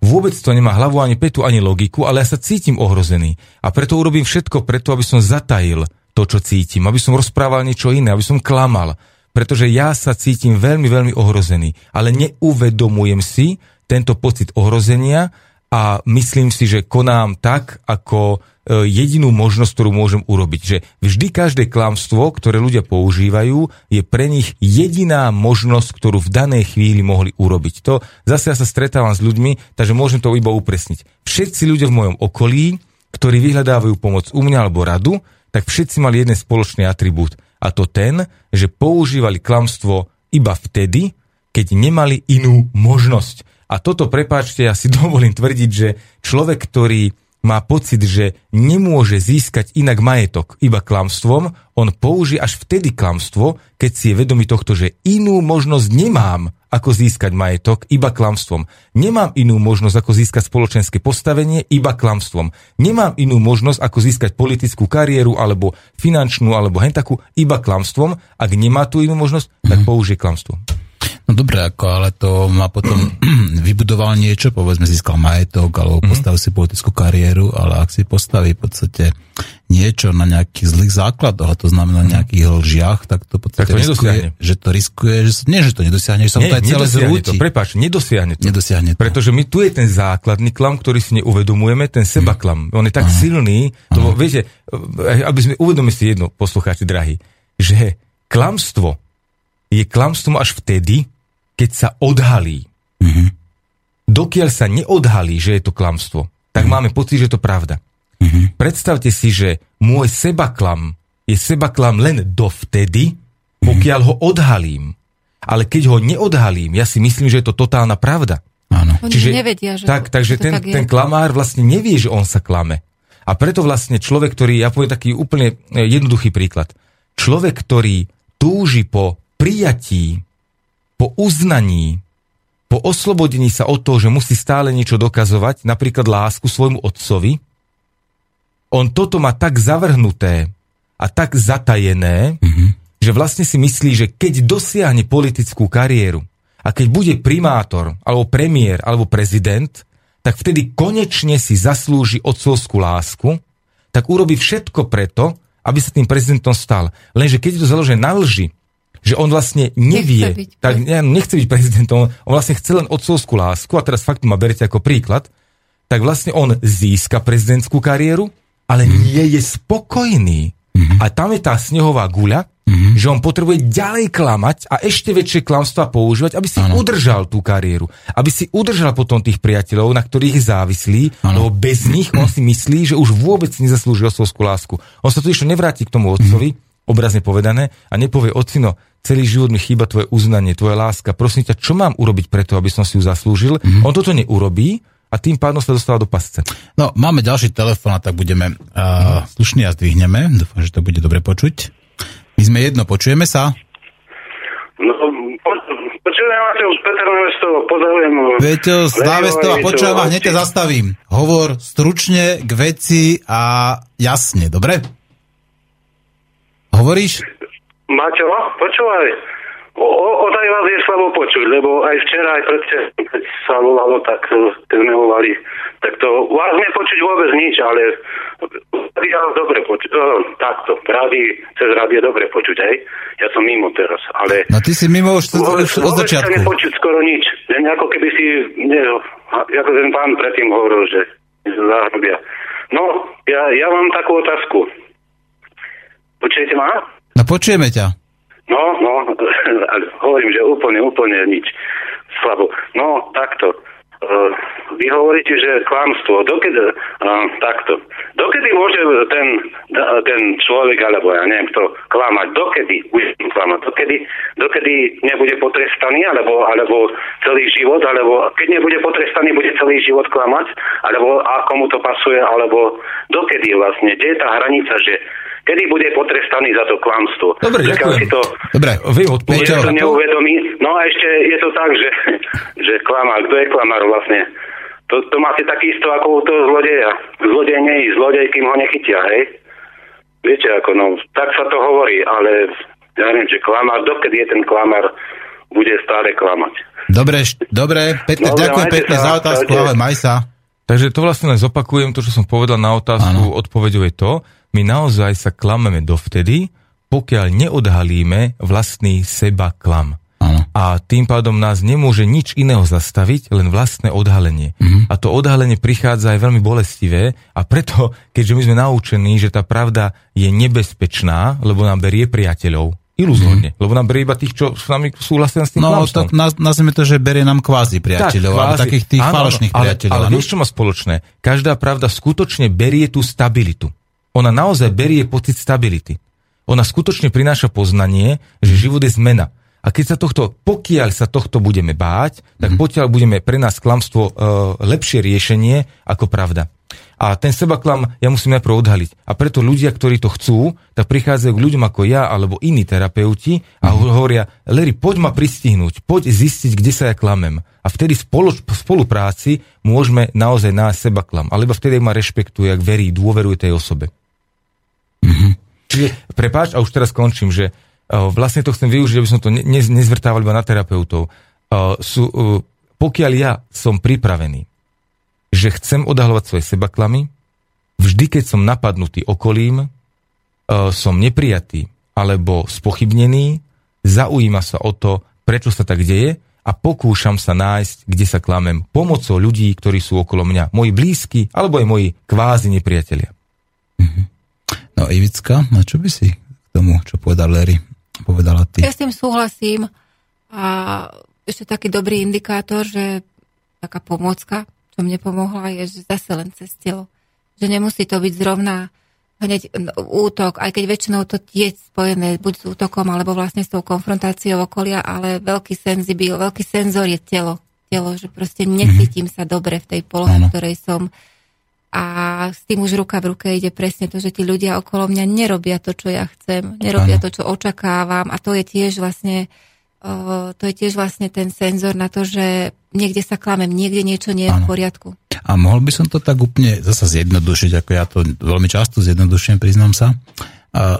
vôbec to nemá hlavu ani petu, ani logiku, ale ja sa cítim ohrozený. A preto urobím všetko preto, aby som zatajil to, čo cítim, aby som rozprával niečo iné, aby som klamal. Pretože ja sa cítim veľmi, veľmi ohrozený. Ale neuvedomujem si tento pocit ohrozenia a myslím si, že konám tak, ako jedinú možnosť, ktorú môžem urobiť. Že vždy každé klamstvo, ktoré ľudia používajú, je pre nich jediná možnosť, ktorú v danej chvíli mohli urobiť. To zase ja sa stretávam s ľuďmi, takže môžem to iba upresniť. Všetci ľudia v mojom okolí, ktorí vyhľadávajú pomoc u mňa alebo radu, tak všetci mali jeden spoločný atribút. A to ten, že používali klamstvo iba vtedy, keď nemali inú možnosť. A toto, prepáčte, ja si <laughs> dovolím tvrdiť, že človek, ktorý má pocit, že nemôže získať inak majetok iba klamstvom, on použije až vtedy klamstvo, keď si je vedomý tohto, že inú možnosť nemám, ako získať majetok iba klamstvom. Nemám inú možnosť, ako získať spoločenské postavenie iba klamstvom. Nemám inú možnosť, ako získať politickú kariéru alebo finančnú alebo hentakú iba klamstvom. Ak nemá tú inú možnosť, tak mhm. použije klamstvo. No dobre, ako, ale to má potom <clears throat> vybudoval niečo, povedzme získal majetok alebo mm-hmm. postavil si politickú kariéru, ale ak si postaví v podstate niečo na nejakých zlých základoch, a to znamená mm-hmm. nejakých lžiach, tak to v podstate tak to riskuje, že to riskuje, že nie, že to nedosiahne, že sa nie, to aj celé zrúti. To, prepáč, nedosiahne to. Nedosiahne to. Pretože my tu je ten základný klam, ktorý si neuvedomujeme, ten seba klam. On je tak Aha. silný, to, viete, aby sme uvedomili si jedno, poslucháči drahí, že klamstvo je klamstvom až vtedy, keď sa odhalí. Mm-hmm. Dokiaľ sa neodhalí, že je to klamstvo, tak mm-hmm. máme pocit, že je to pravda. Mm-hmm. Predstavte si, že môj sebaklam je sebaklam len dovtedy, pokiaľ ho odhalím. Ale keď ho neodhalím, ja si myslím, že je to totálna pravda. Áno. Oni Čiže, nevedia, že tak, takže ten, tak ten klamár vlastne nevie, že on sa klame. A preto vlastne človek, ktorý, ja poviem taký úplne e, jednoduchý príklad. Človek, ktorý túži po prijatí po uznaní, po oslobodení sa od toho, že musí stále niečo dokazovať, napríklad lásku svojmu otcovi, on toto má tak zavrhnuté a tak zatajené, mm-hmm. že vlastne si myslí, že keď dosiahne politickú kariéru a keď bude primátor, alebo premiér, alebo prezident, tak vtedy konečne si zaslúži otcovskú lásku, tak urobí všetko preto, aby sa tým prezidentom stal. Lenže keď je to založené na lži, že on vlastne nevie, nechce byť, tak ne, nechce byť prezidentom, on vlastne chce len otcovskú lásku, a teraz fakt ma berete ako príklad, tak vlastne on získa prezidentskú kariéru, ale mm. nie je spokojný. Mm-hmm. A tam je tá snehová guľa, mm-hmm. že on potrebuje ďalej klamať a ešte väčšie klamstvá používať, aby si ano. udržal tú kariéru. Aby si udržal potom tých priateľov, na ktorých je závislý, ano. lebo bez nich on si myslí, že už vôbec nezaslúži otcovskú lásku. On sa tu ešte nevráti k tomu otcovi, mm-hmm. obrazne povedané, a nepovie, ocino, celý život mi chýba tvoje uznanie, tvoja láska, prosím ťa, čo mám urobiť preto, aby som si ju zaslúžil? Mm-hmm. On toto neurobí a tým pádom sa dostáva do pasce. No, máme ďalší telefon a tak budeme uh, slušní a zdvihneme. Dúfam, že to bude dobre počuť. My sme jedno, počujeme sa? No, počujem vás, Peter Návesto, pozdravujem. Veď, z Návestova, počujem a hneď ťa zastavím. Hovor stručne k veci a jasne, dobre? Hovoríš? Maťo, počúvaj, o, o, aj vás je slabo počuť, lebo aj včera, aj predtým, keď sa volalo, tak eh, keď sme volali, tak to vás nepočuť vôbec nič, ale ja dobre počuť, oh, takto, rádi, cez rádi je dobre počuť, hej? Ja som mimo teraz, ale... No ty si mimo už, už od začiatku. Vôbec nepočuť skoro nič, len ako keby si, ne, ako ten pán predtým hovoril, že zahrobia. No, ja, ja mám takú otázku. Počujete ma? No počujeme ťa. No, no, hovorím, že úplne, úplne nič. Slabo. No, takto. Uh, vy hovoríte, že klamstvo. Dokedy, uh, takto. Dokedy môže ten, ten človek, alebo ja neviem kto, klamať? Dokedy bude klamať? Dokedy, dokedy nebude potrestaný, alebo, alebo celý život, alebo keď nebude potrestaný, bude celý život klamať? Alebo a komu to pasuje, alebo dokedy vlastne? Kde je tá hranica, že kedy bude potrestaný za to klamstvo. Dobre, ďakujem. Si to, Dobre, vy odpovedal. to neuvedomí. No a ešte je to tak, že, <laughs> že klamár, kto je klamár vlastne? To, to máte takisto ako u toho zlodeja. Zlodej nie je zlodej, kým ho nechytia, hej? Viete, ako no, tak sa to hovorí, ale ja neviem, že klamár, dokedy je ten klamár, bude stále klamať. Dobre, dobre, pekne, dobre, ďakujem pekne za otázku, ale maj sa. Takže to vlastne len zopakujem, to, čo som povedal na otázku, ano. odpovedou je to, my naozaj sa klameme dovtedy, pokiaľ neodhalíme vlastný seba klam. Ano. a tým pádom nás nemôže nič iného zastaviť, len vlastné odhalenie. Mhm. Mm-hmm. A to odhalenie prichádza aj veľmi bolestivé a preto, keďže my sme naučení, že tá pravda je nebezpečná, lebo nám berie priateľov, iluzórne, mm-hmm. lebo nám berie iba tých, čo s nami súhlasia s tým. No, klamstvom. tak naz- nazvime to, že berie nám kvázi priateľov, alebo kvázi. takých tých Áno, falošných ale, priateľov. Ale áno? vieš, čo má spoločné? Každá pravda skutočne berie tú stabilitu. Ona naozaj berie pocit stability. Ona skutočne prináša poznanie, že život je zmena. A keď sa tohto, pokiaľ sa tohto budeme báť, tak Mhm. pokiaľ budeme pre nás klamstvo e, lepšie riešenie ako pravda. A ten sebaklam ja musím najprv odhaliť. A preto ľudia, ktorí to chcú, tak prichádzajú k ľuďom ako ja alebo iní terapeuti a Mhm. hovoria, Larry, poď ma pristihnúť, poď zistiť, kde sa ja klamem. A vtedy spolu, v spolupráci môžeme naozaj nájsť seba klam. Ale iba vtedy ma rešpektuje, ak verí, dôveruje tej osobe. Čiže, prepáč, a už teraz končím, že uh, vlastne to chcem využiť, aby som to ne, ne, nezvrtával iba na terapeutov. Uh, sú, uh, pokiaľ ja som pripravený, že chcem odhalovať svoje sebaklamy, vždy, keď som napadnutý okolím, uh, som neprijatý alebo spochybnený, zaujíma sa o to, prečo sa tak deje a pokúšam sa nájsť, kde sa klamem pomocou ľudí, ktorí sú okolo mňa, moji blízky alebo aj moji kvázi nepriatelia. No Ivicka, no čo by si k tomu, čo povedal Larry, povedala ty? Ja s tým súhlasím a ešte taký dobrý indikátor, že taká pomôcka, čo mne pomohla, je, že zase len cez telo. Že nemusí to byť zrovna hneď n- útok, aj keď väčšinou to je spojené buď s útokom, alebo vlastne s tou konfrontáciou okolia, ale veľký senzibil, veľký senzor je telo. Telo, že proste necítim sa dobre v tej polohe, v ktorej som. A s tým už ruka v ruke ide presne to, že tí ľudia okolo mňa nerobia to, čo ja chcem, nerobia Áno. to, čo očakávam a to je tiež vlastne uh, to je tiež vlastne ten senzor na to, že niekde sa klamem, niekde niečo nie je v Áno. poriadku. A mohol by som to tak úplne zasa zjednodušiť, ako ja to veľmi často zjednodušujem, priznám sa, a,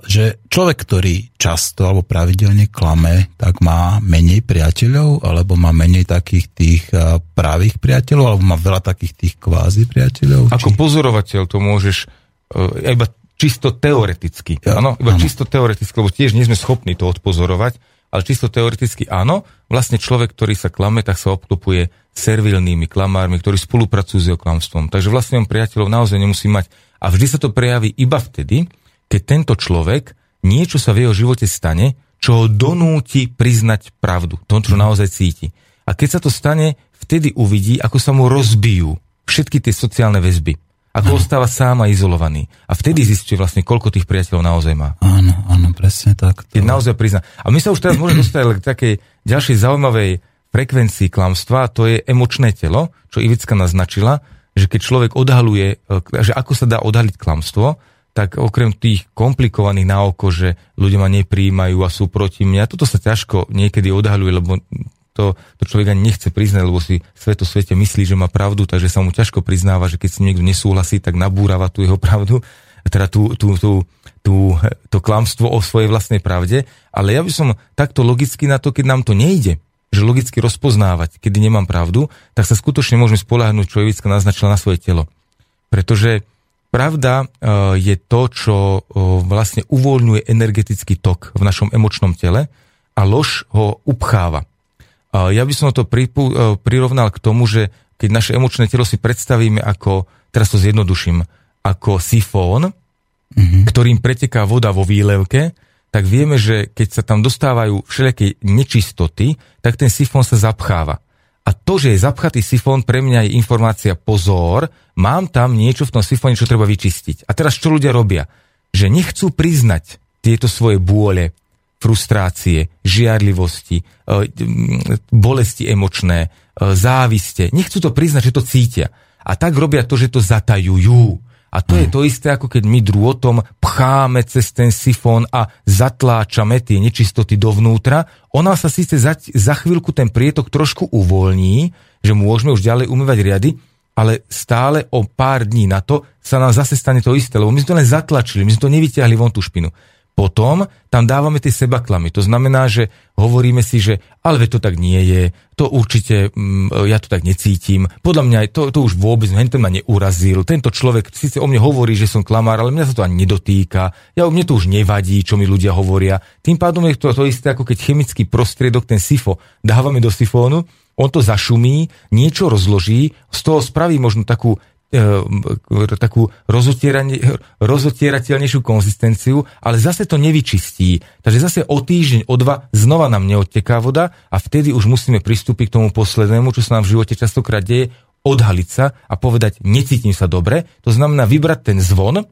že človek, ktorý často alebo pravidelne klame, tak má menej priateľov, alebo má menej takých tých pravých priateľov, alebo má veľa takých tých kvázi priateľov. Ako pozorovateľ to môžeš uh, iba čisto teoreticky. Ja, Áno, iba áno. čisto teoreticky, lebo tiež nie sme schopní to odpozorovať, ale čisto teoreticky áno. Vlastne človek, ktorý sa klame, tak sa obklopuje servilnými klamármi, ktorí spolupracujú s jeho klamstvom. Takže vlastne on priateľov naozaj nemusí mať. A vždy sa to prejaví iba vtedy, keď tento človek, niečo sa v jeho živote stane, čo ho donúti priznať pravdu, to, čo naozaj cíti. A keď sa to stane, vtedy uvidí, ako sa mu rozbijú všetky tie sociálne väzby. Ako ostáva sám a izolovaný. A vtedy zistí vlastne, koľko tých priateľov naozaj má. Áno, áno, presne tak. Keď naozaj prizná. A my sa už teraz môžeme dostať k takej ďalšej zaujímavej frekvencii klamstva, to je emočné telo, čo Ivicka naznačila, že keď človek odhaluje, e, že ako sa dá odhaliť klamstvo, tak okrem tých komplikovaných na oko, že ľudia ma nepríjmajú a sú proti mne, a toto sa ťažko niekedy odhaluje, lebo to, to človek ani nechce priznať, lebo si svet svete myslí, že má pravdu, takže sa mu ťažko priznáva, že keď si niekto nesúhlasí, tak nabúrava tú jeho pravdu, teda tú, tú, tú, tú, to klamstvo o svojej vlastnej pravde. Ale ja by som takto logicky na to, keď nám to nejde, že logicky rozpoznávať, kedy nemám pravdu, tak sa skutočne môžeme spolahnúť, čo Evicka naznačila na svoje telo. Pretože pravda e, je to, čo e, vlastne uvoľňuje energetický tok v našom emočnom tele a lož ho upcháva. A Ja by som to pripu, e, prirovnal k tomu, že keď naše emočné telo si predstavíme ako, teraz to zjednoduším, ako sifón, mm-hmm. ktorým preteká voda vo výlevke, tak vieme, že keď sa tam dostávajú všelijaké nečistoty, tak ten sifón sa zapcháva. A to, že je zapchatý sifón, pre mňa je informácia pozor, mám tam niečo v tom sifóne, čo treba vyčistiť. A teraz čo ľudia robia? Že nechcú priznať tieto svoje bôle, frustrácie, žiarlivosti, e, bolesti emočné, e, záviste. Nechcú to priznať, že to cítia. A tak robia to, že to zatajujú. A to je to isté, ako keď my drôtom pcháme cez ten sifón a zatláčame tie nečistoty dovnútra. Ona sa síce za, za chvíľku ten prietok trošku uvoľní, že môžeme už ďalej umývať riady, ale stále o pár dní na to sa nám zase stane to isté, lebo my sme to len zatlačili, my sme to nevyťahli von tú špinu. Potom tam dávame tie sebaklamy. To znamená, že hovoríme si, že ale to tak nie je, to určite, mm, ja to tak necítim, podľa mňa to, to už vôbec, ten ma neurazil, tento človek síce o mne hovorí, že som klamár, ale mňa sa to ani nedotýka, ja, mne to už nevadí, čo mi ľudia hovoria. Tým pádom je to to isté, ako keď chemický prostriedok, ten sifo, dávame do sifónu, on to zašumí, niečo rozloží, z toho spraví možno takú takú rozotierateľnejšiu konzistenciu, ale zase to nevyčistí. Takže zase o týždeň, o dva znova nám neodteká voda a vtedy už musíme pristúpiť k tomu poslednému, čo sa nám v živote častokrát deje, odhaliť sa a povedať, necítim sa dobre. To znamená vybrať ten zvon,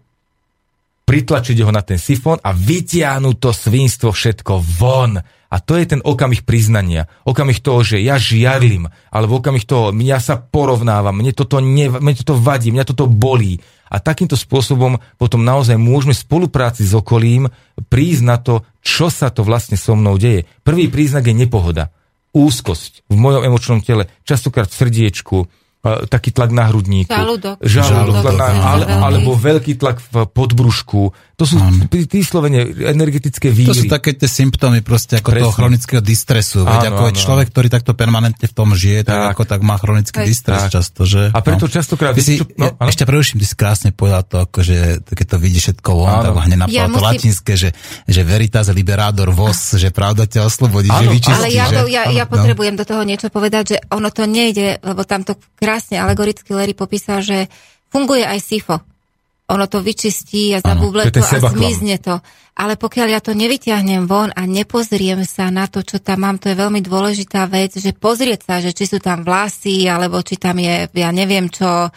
pritlačiť ho na ten sifón a vytiahnuť to svinstvo všetko von. A to je ten okamih priznania. Okamih toho, že ja žiarlim, alebo okamih toho, ja sa porovnávam, mne toto, ne, mne toto vadí, mňa toto bolí. A takýmto spôsobom potom naozaj môžeme v spolupráci s okolím prísť na to, čo sa to vlastne so mnou deje. Prvý príznak je nepohoda, úzkosť v mojom emočnom tele, častokrát v srdiečku, taký tlak na hrudníku. Žalúdok. Žalúdok, Žalúdok na, ale, alebo veľký tlak v podbrušku. To sú vyslovene energetické víry. To sú také tie symptómy proste ako Presne. toho chronického distresu. Veď áno, ako áno. človek, ktorý takto permanentne v tom žije, tak, tak ako tak má chronický Aj. distres tak. často. Že, a preto no. častokrát... Ty si, čo, no, ešte preruším, ty si krásne povedal to, ako, že keď to vidí všetko von, áno. tak hneď napadlo ja to musím... latinské, že, že veritas liberador vos, že pravda ťa oslobodí, áno, že vyčistí. Ale ja, že? ja, ja potrebujem do toho niečo povedať, že ono to nejde, lebo tam to krásne alegoricky Larry popísal, že funguje aj SIFO. Ono to vyčistí a zabuble to, to a zmizne to. Ale pokiaľ ja to nevyťahnem von a nepozriem sa na to, čo tam mám, to je veľmi dôležitá vec, že pozrieť sa, že či sú tam vlasy, alebo či tam je, ja neviem čo,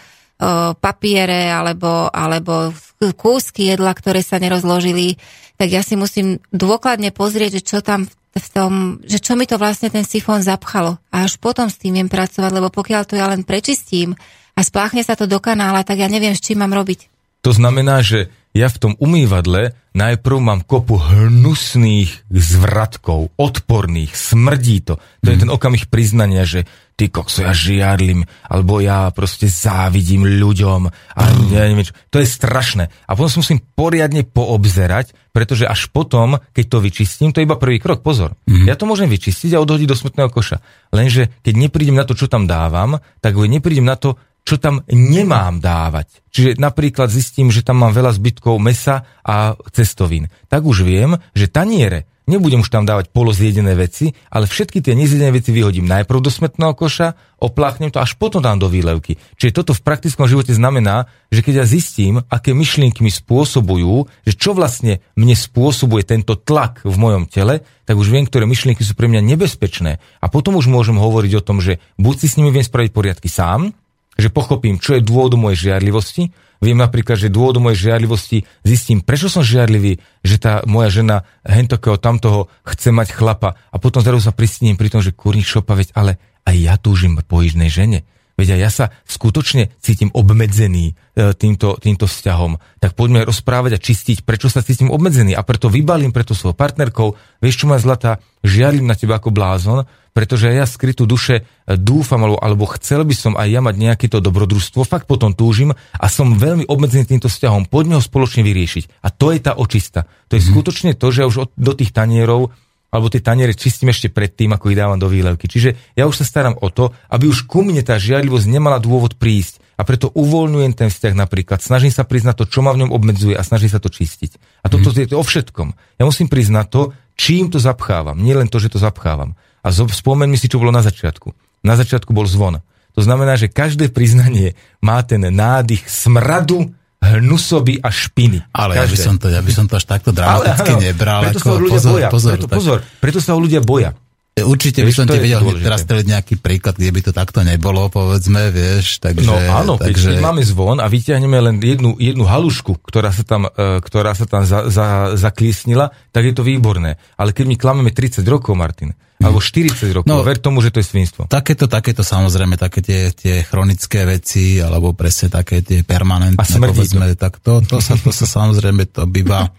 papiere, alebo, alebo kúsky jedla, ktoré sa nerozložili, tak ja si musím dôkladne pozrieť, že čo tam v tom, že čo mi to vlastne ten sifón zapchalo. A až potom s tým viem pracovať, lebo pokiaľ to ja len prečistím a spláchne sa to do kanála, tak ja neviem, s čím mám robiť. To znamená, že ja v tom umývadle najprv mám kopu hnusných zvratkov, odporných, smrdí to. To mm. je mhm. ten okamih priznania, že ty kokso, ja žiarlim, alebo ja proste závidím ľuďom a mm. ja neviem čo. To je strašné. A potom sa musím poriadne poobzerať, pretože až potom, keď to vyčistím, to je iba prvý krok, pozor. Mm. Ja to môžem vyčistiť a odhodiť do smutného koša. Lenže keď neprídem na to, čo tam dávam, tak neprídem na to, čo tam nemám dávať. Čiže napríklad zistím, že tam mám veľa zbytkov mesa a cestovín. Tak už viem, že taniere nebudem už tam dávať polozjedené veci, ale všetky tie nezjedené veci vyhodím najprv do smetného koša, opláchnem to, až potom dám do výlevky. Čiže toto v praktickom živote znamená, že keď ja zistím, aké myšlienky mi spôsobujú, že čo vlastne mne spôsobuje tento tlak v mojom tele, tak už viem, ktoré myšlienky sú pre mňa nebezpečné. A potom už môžem hovoriť o tom, že buď si s nimi viem spraviť poriadky sám, že pochopím, čo je dôvodom mojej žiarlivosti. Viem napríklad, že dôvodom mojej žiarlivosti zistím, prečo som žiarlivý, že tá moja žena hentokého tamtoho chce mať chlapa a potom zrazu sa pristím pri tom, že kurník šopa, veď ale aj ja túžim po jižnej žene. Veď aj ja sa skutočne cítim obmedzený e, týmto, týmto vzťahom. Tak poďme rozprávať a čistiť, prečo sa cítim obmedzený. A preto vybalím preto svojou partnerkou, vieš čo moja zlata, žiarlim na teba ako blázon, pretože ja skrytú duše dúfam, alebo, alebo chcel by som aj ja mať nejaké to dobrodružstvo, fakt potom túžim a som veľmi obmedzený týmto vzťahom. Poďme ho spoločne vyriešiť. A to je tá očista. To je mm-hmm. skutočne to, že už od, do tých tanierov alebo tie taniere čistím ešte predtým, ako ich dávam do výlevky. Čiže ja už sa starám o to, aby už ku mne tá žiarlivosť nemala dôvod prísť a preto uvoľňujem ten vzťah napríklad. Snažím sa na to, čo ma v ňom obmedzuje a snažím sa to čistiť. A toto mm. je to o všetkom. Ja musím na to, čím to zapchávam. Nie len to, že to zapchávam. A spomeňme si, čo bolo na začiatku. Na začiatku bol zvon. To znamená, že každé priznanie má ten nádych smradu hnusoby a špiny. Ale ja by, som to, ja by som to až takto dramaticky Ale, nebral. Preto ako, sa ľudia pozor, boja. Pozor, preto, pozor, preto sa ľudia boja. Určite vieš, by som ti vedel teraz streliť nejaký príklad, kde by to takto nebolo, povedzme, vieš, takže... No áno, takže... keď máme zvon a vyťahneme len jednu, jednu halušku, ktorá sa tam, uh, ktorá sa tam za, za, zaklísnila, tak je to výborné. Ale keď my klameme 30 rokov, Martin, alebo 40 rokov. No, ver tomu, že to je svinstvo. Takéto, takéto samozrejme, také tie, tie chronické veci, alebo presne také tie permanentné, povedzme, to. tak to, to, sa, to sa samozrejme, to býva,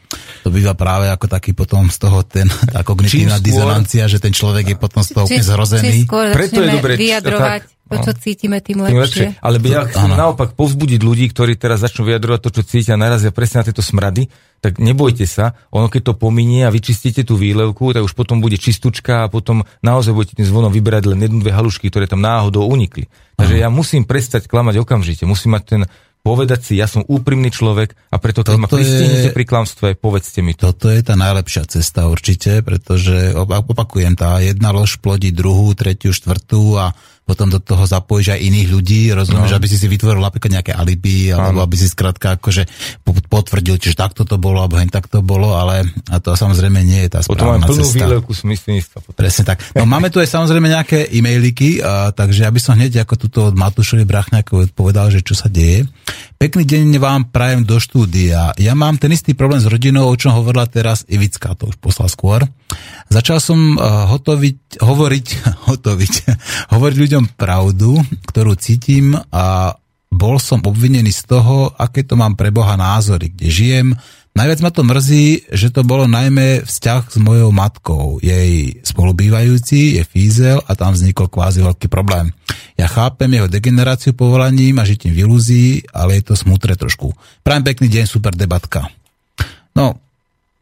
to býva práve ako taký potom z toho ten, tá kognitívna dizonancia, že ten človek je potom z toho úplne zrozený. Preto je dobre, vyjadrovať. Tak, to, čo cítime, tým Tým lepšie. lepšie. Ale by ja chcem naopak povzbudiť ľudí, ktorí teraz začnú vyjadrovať to, čo cítia a narazia presne na tieto smrady, tak nebojte sa, ono keď to pominie a vyčistíte tú výlevku, tak už potom bude čistúčka a potom naozaj budete tým zvonom vyberať len jednu, dve halušky, ktoré tam náhodou unikli. Takže ja musím prestať klamať okamžite, musím mať ten povedať si, ja som úprimný človek a preto keď ma pristínete pri klamstve, povedzte mi to. Toto je tá najlepšia cesta určite, pretože op- opakujem, tá jedna lož plodí druhú, tretiu, štvrtú a potom do toho zapojíš aj iných ľudí, rozumieš, no. aby si si vytvoril napríklad nejaké alibi, alebo aby si skrátka akože po- potvrdil, čiže takto to bolo, alebo hen takto bolo, ale a to samozrejme nie je tá Potom správna plnú cesta. výlevku smyslenstva. potom. Presne tak. No máme tu aj samozrejme nejaké e-mailiky, a, takže ja by som hneď ako tuto od Matúšovi Brachňákovi povedal, že čo sa deje. Pekný deň vám prajem do štúdia. Ja mám ten istý problém s rodinou, o čom hovorila teraz Ivická, to už poslal skôr. Začal som uh, hotoviť, hovoriť, <laughs> hotoviť, <laughs> hovoriť ľuďom pravdu, ktorú cítim a bol som obvinený z toho, aké to mám pre Boha názory, kde žijem. Najviac ma to mrzí, že to bolo najmä vzťah s mojou matkou. Jej spolubývajúci je fízel a tam vznikol kvázi veľký problém. Ja chápem jeho degeneráciu povolaním a žitím v ilúzii, ale je to smutné trošku. Prajem pekný deň, super debatka. No,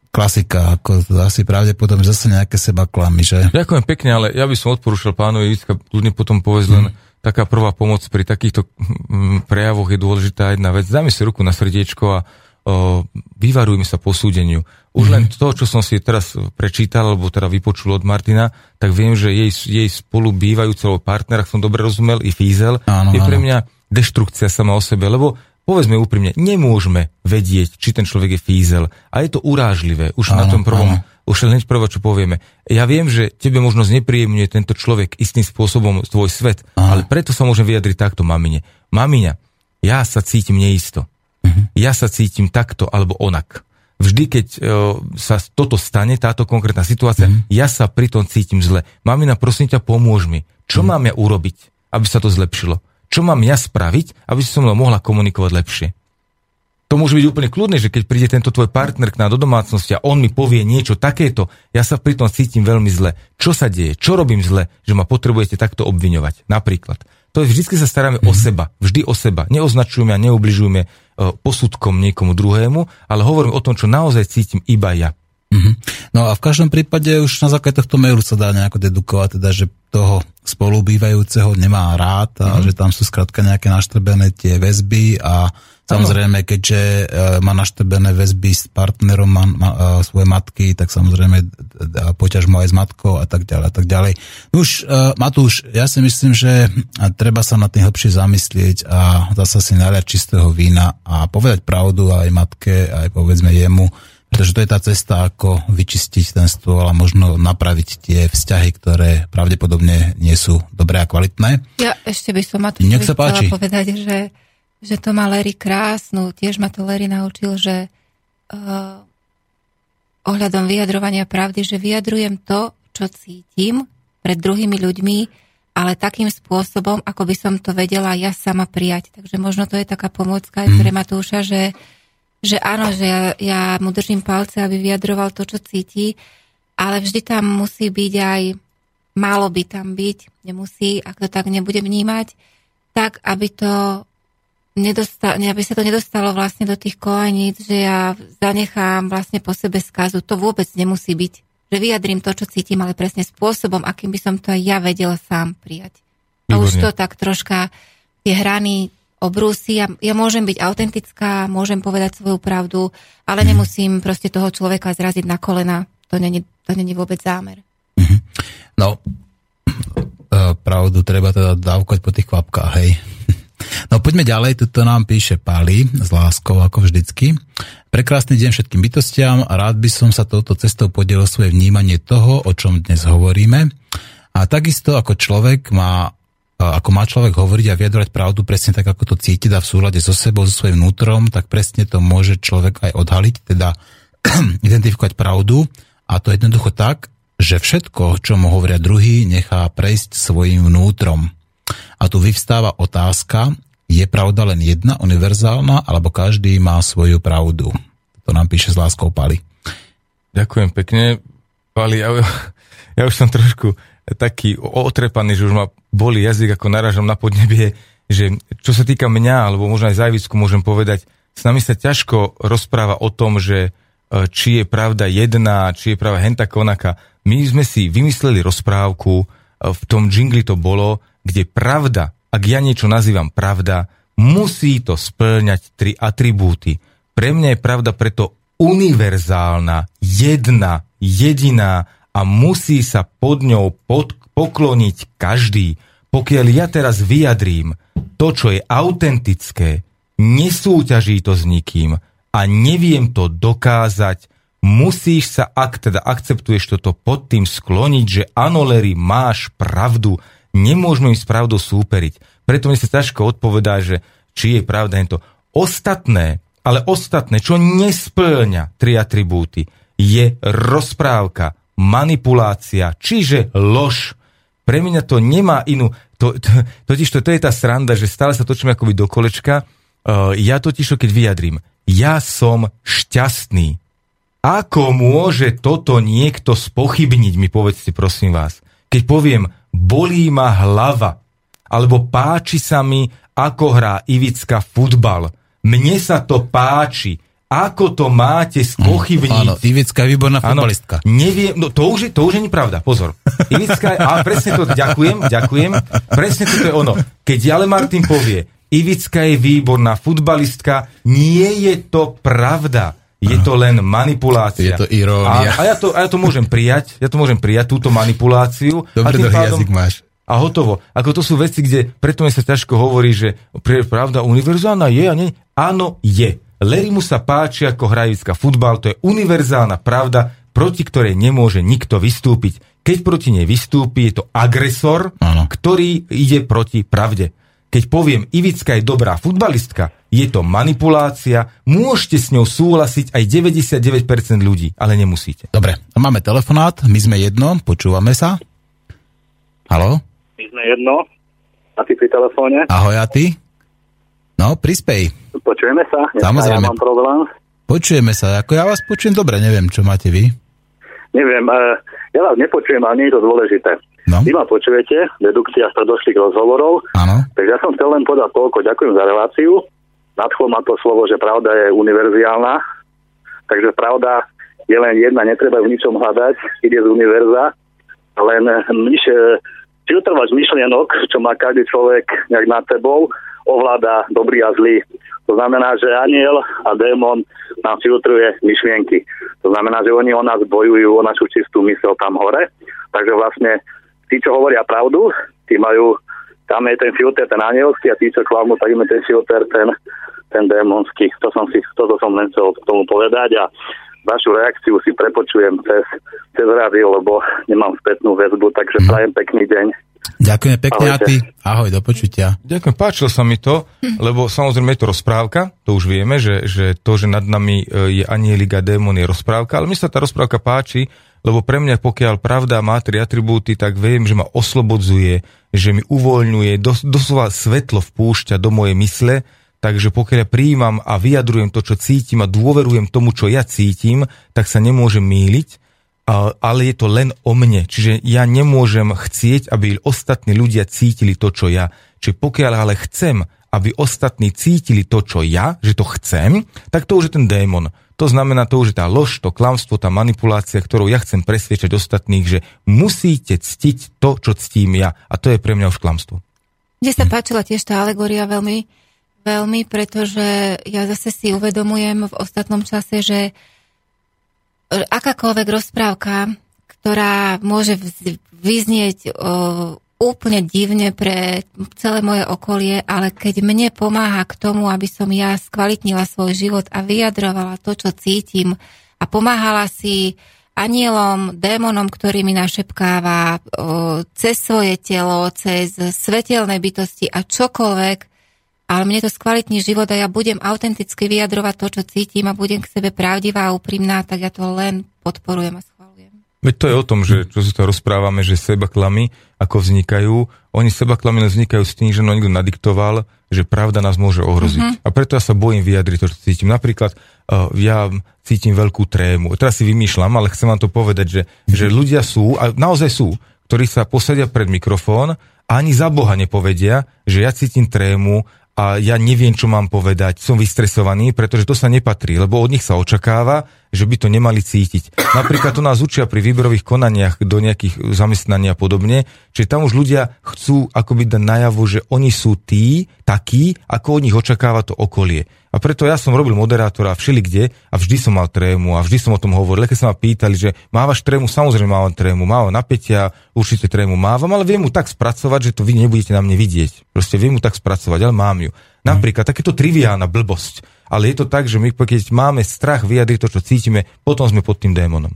klasika, ako asi pravdepodobne zase nejaké seba klamy, že? Ďakujem pekne, ale ja by som odporúčal pánovi Ivicka ľudne potom povedz len taká prvá pomoc pri takýchto mm, prejavoch je dôležitá jedna vec. Dajme si ruku na srdiečko a o, vyvarujme sa posúdeniu. Už len to, čo som si teraz prečítal, alebo teda vypočul od Martina, tak viem, že jej, jej spolu bývajúceho partnera, ak som dobre rozumel, i Fízel, Áno, je pre áno. mňa deštrukcia sama o sebe, lebo povedzme úprimne, nemôžeme vedieť, či ten človek je fízel a je to urážlivé už na Áno, tom prvom áno. už hneď prvé, čo povieme. Ja viem, že tebe možno znepríjemňuje tento človek istým spôsobom tvoj svet, ale preto sa môžem vyjadriť takto mamine. Mamiňa, ja sa cítim neisto. Ja sa cítim takto alebo onak. Vždy, keď e, sa toto stane, táto konkrétna situácia, ja sa pri tom cítim zle. Mamina, prosím ťa, pomôž mi. Čo mám ja urobiť, aby sa to zlepšilo? Čo mám ja spraviť, aby si so mnou mohla komunikovať lepšie? To môže byť úplne kľudné, že keď príde tento tvoj partner k nám do domácnosti a on mi povie niečo takéto, ja sa pri tom cítim veľmi zle. Čo sa deje? Čo robím zle, že ma potrebujete takto obviňovať? Napríklad. To je vždy sa staráme o seba. Vždy o seba. Neoznačujeme a neubližujeme posudkom niekomu druhému, ale hovorím o tom, čo naozaj cítim iba ja. Mhm. No a v každom prípade už na základe tohto mailu sa dá nejako dedukovať, teda, že toho spolubývajúceho nemá rád a že tam sú skrátka nejaké naštrbené tie väzby a samozrejme, keďže e, má naštrbené väzby s partnerom ma, ma, e, svojej matky, tak samozrejme poťaž mu aj s matkou a tak ďalej a tak ďalej. Už, e, Matúš, ja si myslím, že treba sa na tým hlbšie zamyslieť a zase si naliať čistého vína a povedať pravdu aj matke, aj povedzme jemu, pretože to je tá cesta, ako vyčistiť ten stôl a možno napraviť tie vzťahy, ktoré pravdepodobne nie sú dobré a kvalitné. Ja ešte by som páči. chcela povedať, že, že to má Larry krásnu, tiež ma to Larry naučil, že uh, ohľadom vyjadrovania pravdy, že vyjadrujem to, čo cítim pred druhými ľuďmi, ale takým spôsobom, ako by som to vedela ja sama prijať. Takže možno to je taká pomôcka aj pre Matúša, že, že áno, že ja, ja mu držím palce, aby vyjadroval to, čo cíti, ale vždy tam musí byť aj, malo by tam byť, nemusí, ak to tak nebude vnímať, tak, aby to nedostal, aby sa to nedostalo vlastne do tých koleníc, že ja zanechám vlastne po sebe skazu. To vôbec nemusí byť. Že vyjadrím to, čo cítim, ale presne spôsobom, akým by som to aj ja vedela sám prijať. A už to tak troška tie hrany obrúsi. Ja, ja môžem byť autentická, môžem povedať svoju pravdu, ale nemusím proste toho človeka zraziť na kolena. To není, to není vôbec zámer. No, <clears throat> e, pravdu treba teda dávkať po tých kvapkách, hej. No poďme ďalej, tuto nám píše Pali s láskou ako vždycky. Prekrásny deň všetkým bytostiam a rád by som sa touto cestou podielil svoje vnímanie toho, o čom dnes hovoríme. A takisto ako človek má ako má človek hovoriť a vyjadrovať pravdu presne tak, ako to cíti a v súlade so sebou, so svojím vnútrom, tak presne to môže človek aj odhaliť, teda <clears throat> identifikovať pravdu a to jednoducho tak, že všetko, čo mu hovoria druhý, nechá prejsť svojim vnútrom. A tu vyvstáva otázka, je pravda len jedna, univerzálna, alebo každý má svoju pravdu. To nám píše s láskou Pali. Ďakujem pekne. Pali, ja, ja už som trošku taký otrepaný, že už ma boli jazyk, ako naražam na podnebie, že čo sa týka mňa, alebo možno aj závisku môžem povedať, s nami sa ťažko rozpráva o tom, že e, či je pravda jedna, či je pravda henta konaka. My sme si vymysleli rozprávku, e, v tom džingli to bolo, kde pravda, ak ja niečo nazývam pravda, musí to splňať tri atribúty. Pre mňa je pravda preto univerzálna, jedna, jediná a musí sa pod ňou pod, pokloniť každý. Pokiaľ ja teraz vyjadrím to, čo je autentické, nesúťaží to s nikým a neviem to dokázať, musíš sa, ak teda akceptuješ toto pod tým skloniť, že áno, Larry, máš pravdu, nemôžeme im s pravdou súperiť. Preto mi sa ťažko odpovedá, že či je pravda to. Ostatné, ale ostatné, čo nesplňa tri atribúty, je rozprávka, manipulácia, čiže lož. Pre mňa to nemá inú... To, to, totiž to, to je tá sranda, že stále sa točíme akoby do kolečka. Uh, ja totiž, keď vyjadrím, ja som šťastný. Ako môže toto niekto spochybniť, mi povedzte prosím vás. Keď poviem, bolí ma hlava, alebo páči sa mi, ako hrá Ivicka futbal, mne sa to páči. Ako to máte spochybniť? Áno, Ivická je výborná futbalistka. Neviem, no to už, je, to už je pravda, pozor. Ivická je, a presne to, ďakujem, ďakujem, presne to je ono. Keď Jale Martin povie, Ivická je výborná futbalistka, nie je to pravda. Je to len manipulácia. Je to irónia. A, a, ja to, a ja to môžem prijať, ja to môžem prijať, túto manipuláciu. Dobre, a pádom, jazyk máš a hotovo. Ako to sú veci, kde preto mi sa ťažko hovorí, že pravda univerzálna je a nie. Áno, je. Lerimu sa páči ako hrajická futbal, to je univerzálna pravda, proti ktorej nemôže nikto vystúpiť. Keď proti nej vystúpi, je to agresor, ano. ktorý ide proti pravde. Keď poviem, Ivická je dobrá futbalistka, je to manipulácia, môžete s ňou súhlasiť aj 99% ľudí, ale nemusíte. Dobre, máme telefonát, my sme jedno, počúvame sa. Halo? My sme jedno. A ty pri telefóne? Ahoj, a ty? No, prispej. Počujeme sa? Samozrejme. Ja mám problém. Počujeme sa. Ako ja vás počujem dobre, neviem, čo máte vy. Neviem, uh, ja vás nepočujem, ale nie je to dôležité. No. Vy ma počujete, dedukcia predošlých rozhovorov. Áno. Takže ja som chcel len podať toľko. Ďakujem za reláciu. Nadchlo ma to slovo, že pravda je univerziálna. Takže pravda je len jedna, netreba v ničom hľadať, ide z univerza. Len myš, filtrovať myšlienok, čo má každý človek nejak nad tebou, ovláda dobrý a zlý. To znamená, že aniel a démon nám filtruje myšlienky. To znamená, že oni o nás bojujú, o našu čistú mysel tam hore. Takže vlastne tí, čo hovoria pravdu, tí majú, tam je ten filter, ten anielský a tí, čo klamú, tak im ten filter, ten, ten démonský. To som si, toto som len chcel k tomu povedať a vašu reakciu si prepočujem cez, cez rádio, lebo nemám spätnú väzbu, takže mm. prajem pekný deň. Ďakujem pekne Ahojte. a ty. Ahoj, do počutia. Ďakujem, páčilo sa mi to, lebo samozrejme je to rozprávka, to už vieme, že, že to, že nad nami e, je anielik a démon je rozprávka, ale mi sa tá rozprávka páči, lebo pre mňa, pokiaľ pravda má tri atribúty, tak viem, že ma oslobodzuje, že mi uvoľňuje, dos, doslova svetlo vpúšťa do mojej mysle, Takže pokiaľ ja prijímam a vyjadrujem to, čo cítim a dôverujem tomu, čo ja cítim, tak sa nemôžem míliť, ale je to len o mne. Čiže ja nemôžem chcieť, aby ostatní ľudia cítili to, čo ja. Čiže pokiaľ ale chcem, aby ostatní cítili to, čo ja, že to chcem, tak to už je ten démon. To znamená, to už je tá lož, to klamstvo, tá manipulácia, ktorou ja chcem presviečať ostatných, že musíte ctiť to, čo ctím ja. A to je pre mňa už klamstvo. Mne sa páčila tiež tá alegoria veľmi, veľmi, pretože ja zase si uvedomujem v ostatnom čase, že akákoľvek rozprávka, ktorá môže vyznieť úplne divne pre celé moje okolie, ale keď mne pomáha k tomu, aby som ja skvalitnila svoj život a vyjadrovala to, čo cítim a pomáhala si anielom, démonom, ktorý mi našepkáva cez svoje telo, cez svetelné bytosti a čokoľvek, ale mne to skvalitní život a ja budem autenticky vyjadrovať to, čo cítim a budem k sebe pravdivá a úprimná, tak ja to len podporujem a. Veď to je o tom, že čo sa to rozprávame, že seba klamy, ako vznikajú, oni seba klamy vznikajú s tým, že no niekto nadiktoval, že pravda nás môže ohroziť. Uh-huh. A preto ja sa bojím vyjadriť to, čo cítim. Napríklad uh, ja cítim veľkú trému. Teraz si vymýšľam, ale chcem vám to povedať, že, že ľudia sú, a naozaj sú, ktorí sa posadia pred mikrofón a ani za Boha nepovedia, že ja cítim trému a ja neviem, čo mám povedať, som vystresovaný, pretože to sa nepatrí, lebo od nich sa očakáva, že by to nemali cítiť. Napríklad to nás učia pri výberových konaniach do nejakých zamestnaní a podobne, že tam už ľudia chcú akoby dať najavo, že oni sú tí, takí, ako od nich očakáva to okolie. A preto ja som robil moderátora všeli kde a vždy som mal trému a vždy som o tom hovoril. Keď sa ma pýtali, že mávaš trému, samozrejme mávam trému, mávam napätia, určite trému mávam, ale viem mu tak spracovať, že to vy nebudete na mne vidieť. Proste viem mu tak spracovať, ale mám ju. Napríklad takéto triviálna blbosť. Ale je to tak, že my keď máme strach vyjadriť to, čo cítime, potom sme pod tým démonom.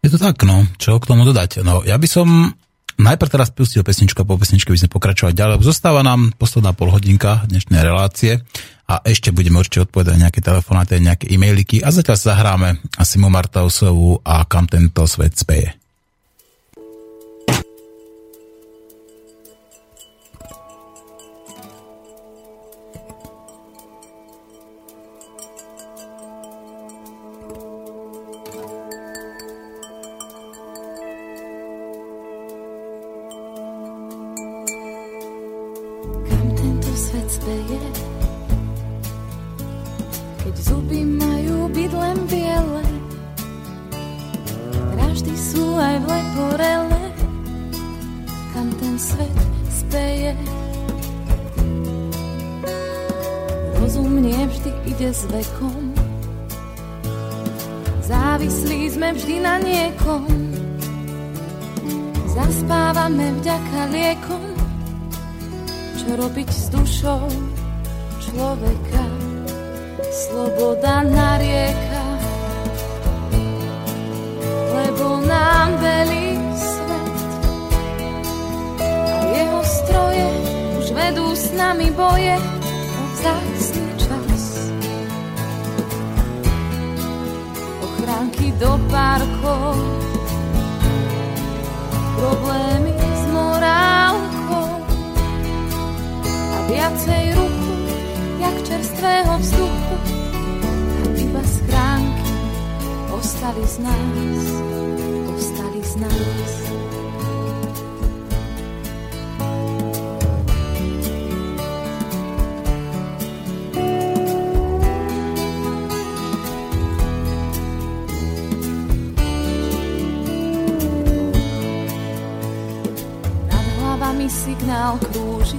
Je to tak, no. Čo k tomu dodať? No, ja by som najprv teraz pustil pesničku a po pesničke by sme pokračovať ďalej, zostáva nám posledná polhodinka dnešnej relácie a ešte budeme určite odpovedať nejaké telefonáty, nejaké e-mailiky a zatiaľ sa zahráme Simu Martausovú a kam tento svet speje. Človeka. Sloboda narieka, lebo nám velí svet. A jeho stroje už vedú s nami boje o vzácný čas. Ochránky do parkov, problémy s morálkou a viacej ruchu, jak čerstvého vzduchu a iba schránky ostali z nás, ostali z nás. Signál krúži,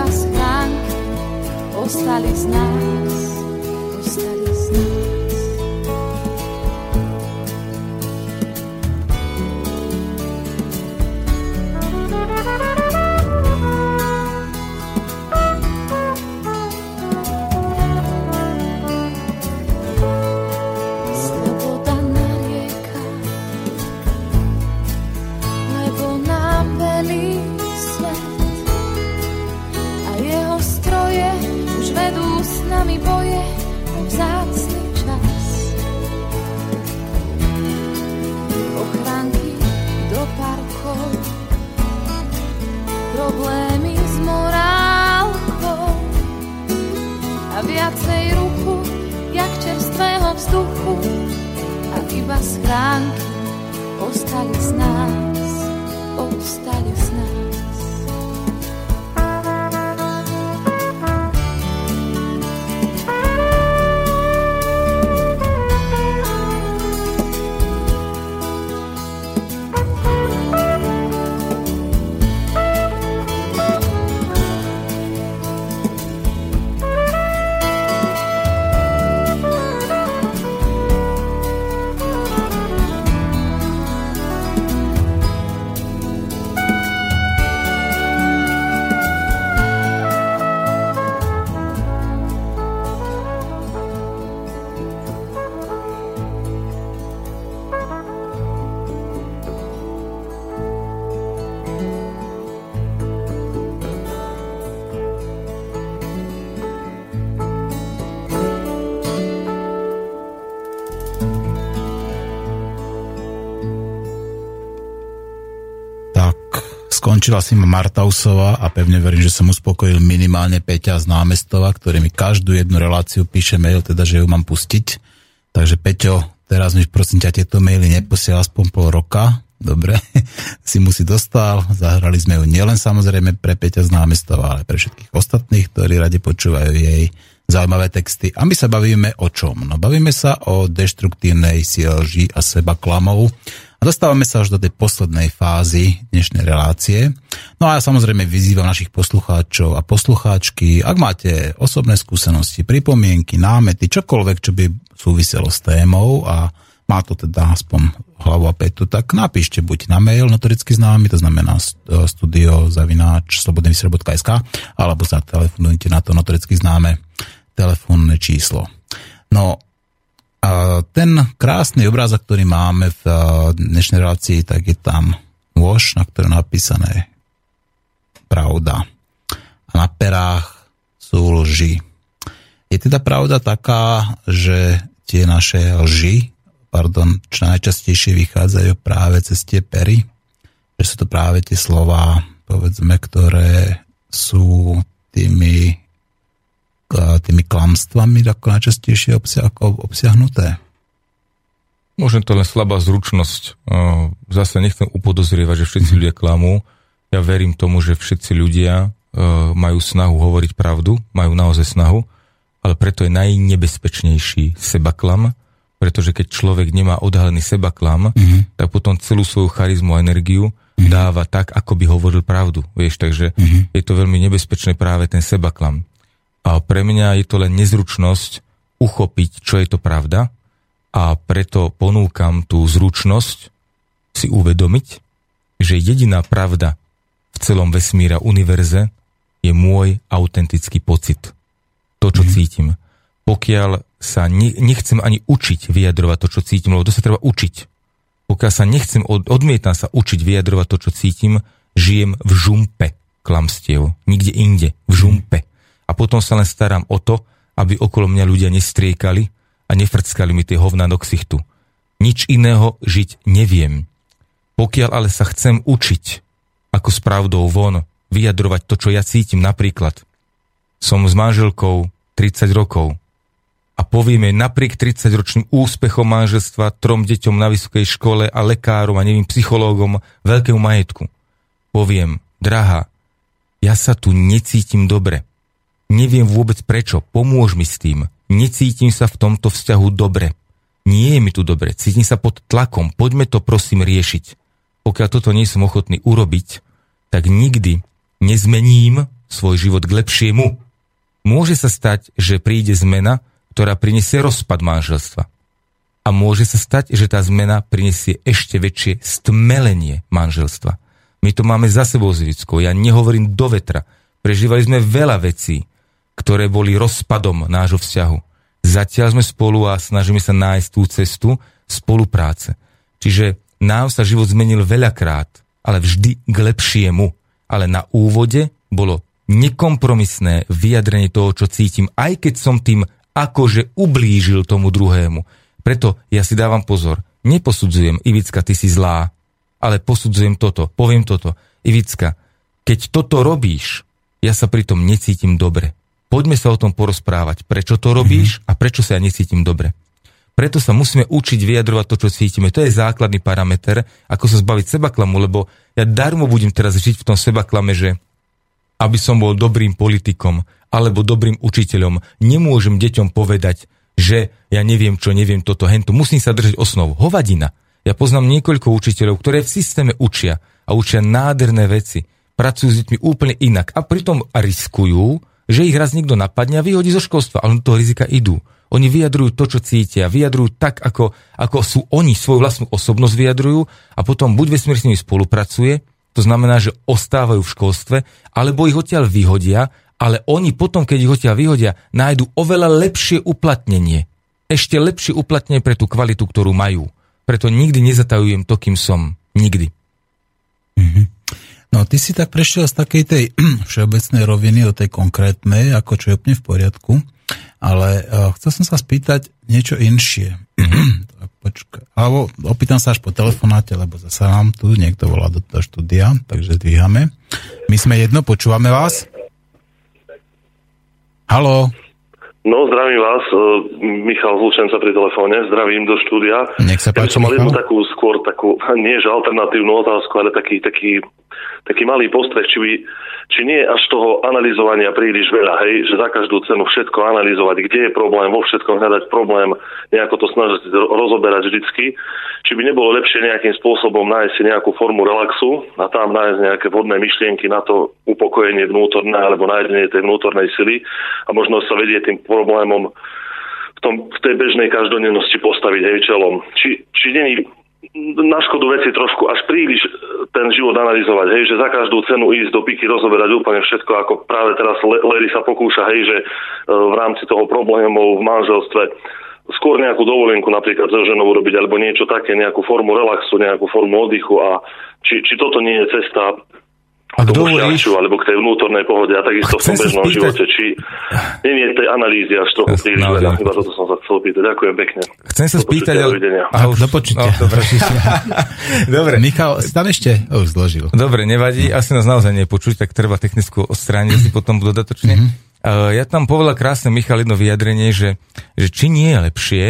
a iba schránky ostali z skončila si ma a pevne verím, že som uspokojil minimálne Peťa z námestova, ktorý mi každú jednu reláciu píše mail, teda, že ju mám pustiť. Takže Peťo, teraz mi prosím ťa tieto maily neposiel aspoň pol roka. Dobre, <laughs> si mu si dostal, zahrali sme ju nielen samozrejme pre Peťa z námestova, ale pre všetkých ostatných, ktorí radi počúvajú jej zaujímavé texty. A my sa bavíme o čom? No bavíme sa o deštruktívnej sielži a seba klamov a dostávame sa až do tej poslednej fázy dnešnej relácie. No a ja samozrejme vyzývam našich poslucháčov a poslucháčky, ak máte osobné skúsenosti, pripomienky, námety, čokoľvek, čo by súviselo s témou a má to teda aspoň hlavu a petu, tak napíšte buď na mail notoricky známy, to znamená studio zavináč slobodnyvysiel.sk alebo sa telefonujte na to notoricky známe telefónne číslo. No, ten krásny obrázok, ktorý máme v dnešnej relácii, tak je tam nôž, na ktorom napísané pravda. A na perách sú lži. Je teda pravda taká, že tie naše lži, pardon, čo najčastejšie vychádzajú práve cez tie pery, že sú to práve tie slova, povedzme, ktoré sú tými tými klamstvami ako najčastejšie obsiahnuté? Možno to len slabá zručnosť. Zase nechcem upodozrievať, že všetci ľudia klamú. Ja verím tomu, že všetci ľudia majú snahu hovoriť pravdu, majú naozaj snahu, ale preto je najnebezpečnejší sebaklam, pretože keď človek nemá odhalený sebaklam, mm-hmm. tak potom celú svoju charizmu a energiu mm-hmm. dáva tak, ako by hovoril pravdu. Vieš, takže mm-hmm. je to veľmi nebezpečné práve ten sebaklam. A pre mňa je to len nezručnosť uchopiť, čo je to pravda a preto ponúkam tú zručnosť si uvedomiť, že jediná pravda v celom vesmíra univerze je môj autentický pocit. To, čo mm. cítim. Pokiaľ sa ne, nechcem ani učiť vyjadrovať to, čo cítim, lebo to sa treba učiť. Pokiaľ sa nechcem, od, odmietam sa učiť vyjadrovať to, čo cítim, žijem v žumpe klamstiev. Nikde inde. V žumpe a potom sa len starám o to, aby okolo mňa ľudia nestriekali a nefrckali mi tie hovna do ksichtu. Nič iného žiť neviem. Pokiaľ ale sa chcem učiť, ako s pravdou von, vyjadrovať to, čo ja cítim, napríklad, som s manželkou 30 rokov a povieme napriek 30-ročným úspechom manželstva, trom deťom na vysokej škole a lekárom a neviem, psychológom, veľkému majetku. Poviem, drahá, ja sa tu necítim dobre Neviem vôbec prečo, pomôž mi s tým. Necítim sa v tomto vzťahu dobre. Nie je mi tu dobre, cítim sa pod tlakom, poďme to prosím riešiť. Pokiaľ toto nie som ochotný urobiť, tak nikdy nezmením svoj život k lepšiemu. Môže sa stať, že príde zmena, ktorá prinesie rozpad manželstva. A môže sa stať, že tá zmena prinesie ešte väčšie stmelenie manželstva. My to máme za sebou s Ja nehovorím do vetra. Prežívali sme veľa vecí, ktoré boli rozpadom nášho vzťahu. Zatiaľ sme spolu a snažíme sa nájsť tú cestu spolupráce. Čiže nám sa život zmenil veľakrát, ale vždy k lepšiemu. Ale na úvode bolo nekompromisné vyjadrenie toho, čo cítim, aj keď som tým akože ublížil tomu druhému. Preto ja si dávam pozor. Neposudzujem, Ivicka, ty si zlá, ale posudzujem toto, poviem toto. Ivicka, keď toto robíš, ja sa pritom necítim dobre. Poďme sa o tom porozprávať. Prečo to robíš mm-hmm. a prečo sa ja necítim dobre. Preto sa musíme učiť vyjadrovať to, čo cítime. To je základný parameter, ako sa zbaviť sebaklamu, lebo ja darmo budem teraz žiť v tom sebaklame, že aby som bol dobrým politikom alebo dobrým učiteľom, nemôžem deťom povedať, že ja neviem čo, neviem toto, hento. Musím sa držať osnov. Hovadina. Ja poznám niekoľko učiteľov, ktoré v systéme učia a učia nádherné veci. Pracujú s deťmi úplne inak a pritom riskujú, že ich raz niekto napadne a vyhodí zo školstva, ale do toho rizika idú. Oni vyjadrujú to, čo cítia, vyjadrujú tak, ako, ako sú oni svoju vlastnú osobnosť vyjadrujú a potom buď vesmír s nimi spolupracuje, to znamená, že ostávajú v školstve, alebo ich odtiaľ vyhodia, ale oni potom, keď ich odtiaľ vyhodia, nájdu oveľa lepšie uplatnenie. Ešte lepšie uplatnenie pre tú kvalitu, ktorú majú. Preto nikdy nezatajujem to, kým som. Nikdy. Mm-hmm. No, ty si tak prešiel z takej tej <clears throat> všeobecnej roviny do tej konkrétnej, ako čo je úplne v poriadku, ale uh, chcel som sa spýtať niečo inšie. <clears throat> počkaj. Alebo opýtam sa až po telefonáte, lebo zase nám tu niekto volá do toho štúdia, takže dvíhame. My sme jedno, počúvame vás. Halo. No, zdravím vás, e, Michal Zlučenca pri telefóne, zdravím do štúdia. Nech sa Ja páči, som mal jednu takú skôr takú, <laughs> nie že alternatívnu otázku, ale taký, taký, taký malý postreh, či, by, či nie až toho analyzovania príliš veľa, hej, že za každú cenu všetko analyzovať, kde je problém, vo všetkom hľadať problém, nejako to snažiť ro- rozoberať vždycky, či by nebolo lepšie nejakým spôsobom nájsť si nejakú formu relaxu a tam nájsť nejaké vhodné myšlienky na to upokojenie vnútorné alebo nájdenie tej vnútornej sily a možno sa vedie tým problémom v, tom, v tej bežnej každodennosti postaviť hej čelom. Či, či není na škodu veci trošku až príliš e, ten život analyzovať, hej, že za každú cenu ísť do piky, rozoberať úplne všetko, ako práve teraz Larry sa pokúša, hej, že e, v rámci toho problémov v manželstve skôr nejakú dovolenku napríklad so ženou urobiť, alebo niečo také, nejakú formu relaxu, nejakú formu oddychu a či, či toto nie je cesta Ak k tomu šťastiu, alebo k tej vnútornej pohode a takisto v tom bežnom spýtať- živote, či nie je tej analýzy až trochu príliš naozaj. veľa. Iba toto som sa chcel pýtať. Ďakujem pekne. Chcem sa spýtať... ale- dovidenia. A už- Do počutia. No, <laughs> dobre. dobre. Michal, tam ešte? O, už zložil. Dobre, nevadí, asi nás naozaj nepočuť, tak treba technickú odstrániť si potom dodatočne. Uh, ja tam povedal krásne, Michal, jedno vyjadrenie, že, že či nie je lepšie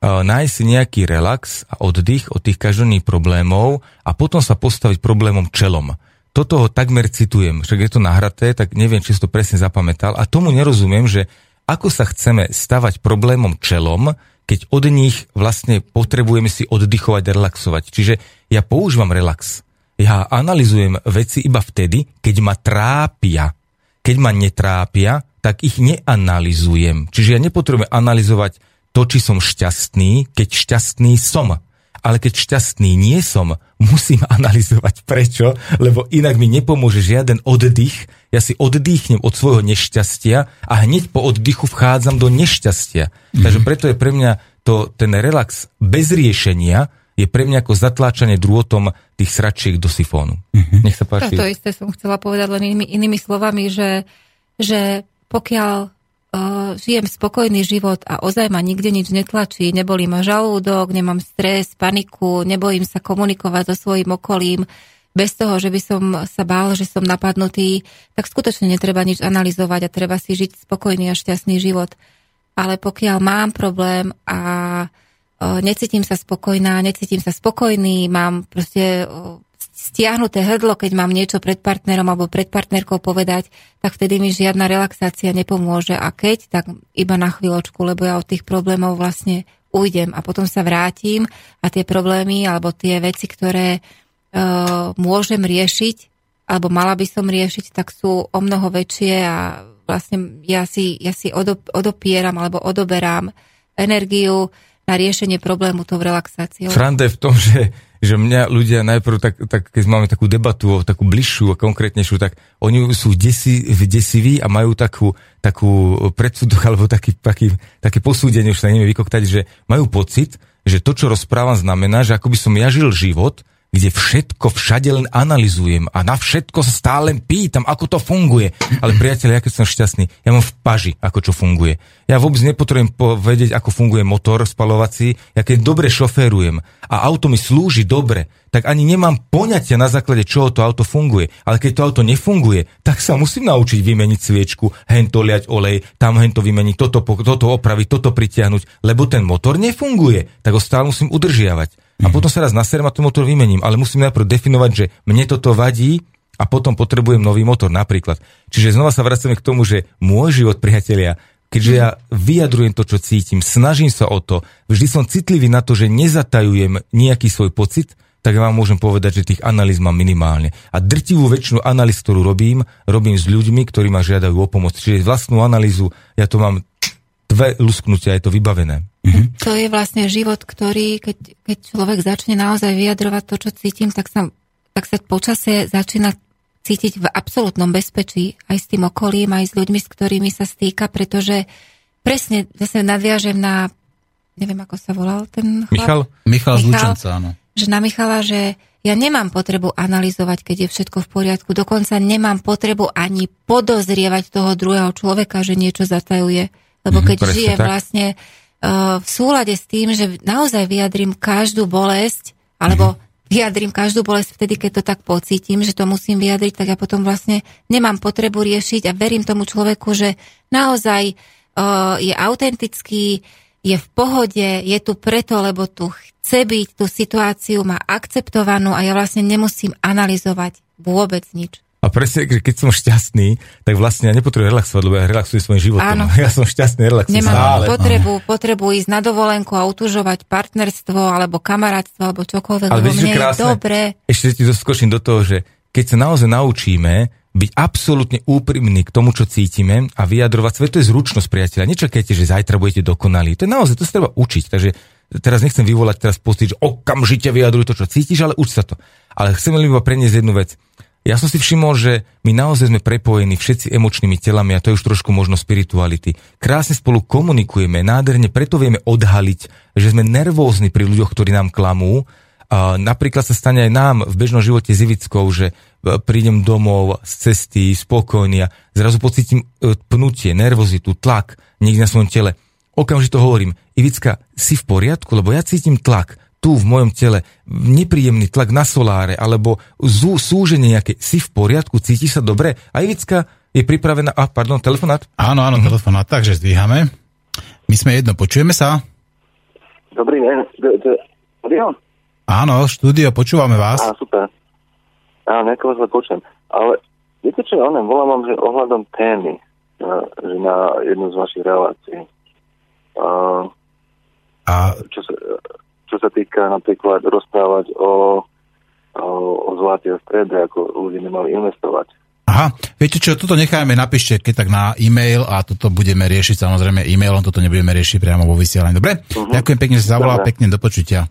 nájsť si nejaký relax a oddych od tých každodenných problémov a potom sa postaviť problémom čelom. Toto ho takmer citujem, však je to nahraté, tak neviem, či si to presne zapamätal a tomu nerozumiem, že ako sa chceme stavať problémom čelom, keď od nich vlastne potrebujeme si oddychovať a relaxovať. Čiže ja používam relax. Ja analizujem veci iba vtedy, keď ma trápia. Keď ma netrápia, tak ich neanalizujem. Čiže ja nepotrebujem analyzovať to, či som šťastný, keď šťastný som. Ale keď šťastný nie som, musím analyzovať prečo, lebo inak mi nepomôže žiaden oddych. Ja si oddychnem od svojho nešťastia a hneď po oddychu vchádzam do nešťastia. Mm-hmm. Takže preto je pre mňa to, ten relax bez riešenia je pre mňa ako zatláčanie drôtom tých sračiek do sifónu. Mm-hmm. Nech sa páči. to isté som chcela povedať len inými, inými slovami, že, že pokiaľ žijem spokojný život a ozaj ma nikde nič netlačí, nebolí ma žalúdok, nemám stres, paniku, nebojím sa komunikovať so svojím okolím, bez toho, že by som sa bál, že som napadnutý, tak skutočne netreba nič analyzovať a treba si žiť spokojný a šťastný život. Ale pokiaľ mám problém a o, necítim sa spokojná, necítim sa spokojný, mám proste o, stiahnuté hrdlo, keď mám niečo pred partnerom alebo pred partnerkou povedať, tak vtedy mi žiadna relaxácia nepomôže. A keď, tak iba na chvíľočku, lebo ja od tých problémov vlastne ujdem a potom sa vrátim a tie problémy alebo tie veci, ktoré uh, môžem riešiť alebo mala by som riešiť, tak sú o mnoho väčšie a vlastne ja si, ja si odop, odopieram alebo odoberám energiu na riešenie problému tou relaxáciou. Sranda je v tom, že, že mňa ľudia najprv, tak, tak keď máme takú debatu, takú bližšiu a konkrétnejšiu, tak oni sú desi, desiví a majú takú, takú predsudok <laughs> alebo taký, taký, také posúdenie, už sa neviem vykoktať, že majú pocit, že to, čo rozprávam, znamená, že ako by som ja žil život, kde všetko všade len analizujem a na všetko sa stále pýtam, ako to funguje. Ale priateľ, ja keď som šťastný, ja mám v paži, ako čo funguje. Ja vôbec nepotrebujem povedať, ako funguje motor spalovací, ja keď dobre šoférujem a auto mi slúži dobre, tak ani nemám poňatia na základe čoho to auto funguje. Ale keď to auto nefunguje, tak sa musím naučiť vymeniť sviečku, hento liať olej, tam hento vymeniť, toto, toto opraviť, toto pritiahnuť, lebo ten motor nefunguje, tak ho stále musím udržiavať. A potom sa raz naserem a ten motor vymením, ale musím najprv definovať, že mne toto vadí a potom potrebujem nový motor napríklad. Čiže znova sa vracame k tomu, že môj život, priatelia, keďže ja vyjadrujem to, čo cítim, snažím sa o to, vždy som citlivý na to, že nezatajujem nejaký svoj pocit, tak vám môžem povedať, že tých analýz mám minimálne. A drtivú väčšinu analýz, ktorú robím, robím s ľuďmi, ktorí ma žiadajú o pomoc. Čiže vlastnú analýzu, ja to mám <tsk> dve lusknutia, je to vybavené. To je vlastne život, ktorý, keď, keď človek začne naozaj vyjadrovať to, čo cítim, tak sa, tak sa počasie začína cítiť v absolútnom bezpečí aj s tým okolím, aj s ľuďmi, s ktorými sa stýka, pretože presne zase nadviažem na, neviem ako sa volal ten chlap. Michal? Michal z Lučenca, áno. Že na Michala, že ja nemám potrebu analyzovať, keď je všetko v poriadku. Dokonca nemám potrebu ani podozrievať toho druhého človeka, že niečo zatajuje. Lebo Mhm, keď presne žije tak. vlastne v súlade s tým, že naozaj vyjadrím každú bolesť, alebo vyjadrím každú bolesť vtedy, keď to tak pocítim, že to musím vyjadriť, tak ja potom vlastne nemám potrebu riešiť a verím tomu človeku, že naozaj uh, je autentický, je v pohode, je tu preto, lebo tu chce byť, tú situáciu má akceptovanú a ja vlastne nemusím analyzovať vôbec nič. A presne, že keď som šťastný, tak vlastne ja nepotrebujem relaxovať, lebo ja relaxujem svojim životom. Áno. <laughs> Ja som šťastný, relaxujem Nemám stále. potrebu, potrebu ísť na dovolenku a utužovať partnerstvo alebo kamarátstvo alebo čokoľvek, Ale lebo mne je krásne, dobre. ešte ti doskočím do toho, že keď sa naozaj naučíme byť absolútne úprimní k tomu, čo cítime a vyjadrovať svoje, to je zručnosť, priateľa. Nečakajte, že zajtra budete dokonalí. To je naozaj, to sa treba učiť. Takže teraz nechcem vyvolať teraz pocit, že okamžite vyjadruj to, čo cítiš, ale uč sa to. Ale chcem len iba preniesť jednu vec. Ja som si všimol, že my naozaj sme prepojení všetci emočnými telami a to je už trošku možno spirituality. Krásne spolu komunikujeme, nádherne, preto vieme odhaliť, že sme nervózni pri ľuďoch, ktorí nám klamú. A napríklad sa stane aj nám v bežnom živote s Ivickou, že e, prídem domov z cesty, spokojný a zrazu pocítim e, pnutie, nervozitu, tlak niekde na svojom tele. Okamžite hovorím, Ivicka, si v poriadku, lebo ja cítim tlak tu v mojom tele, nepríjemný tlak na soláre, alebo zú, súženie nejaké, si v poriadku, cíti sa dobre? A Ivicka je pripravená, a pardon, telefonát? Áno, áno, telefonát, takže zdvíhame. My sme jedno, počujeme sa? Dobrý deň. Štúdio? Áno, štúdio, počúvame vás. Á, super. Áno, nejako vás počujem. Ale viete čo, ja onem, volám vám, že ohľadom témy, na, že na jednu z vašich relácií. Uh, a čo sa, čo sa týka napríklad rozprávať o, o, o zlate a strede, ako ľudia nemali investovať. Aha, viete čo, toto nechajme, napíšte keď tak na e-mail a toto budeme riešiť samozrejme e-mailom, toto nebudeme riešiť priamo vo vysielaní. Dobre? Uh-huh. Ďakujem pekne, že sa zavolal, pekne do počutia.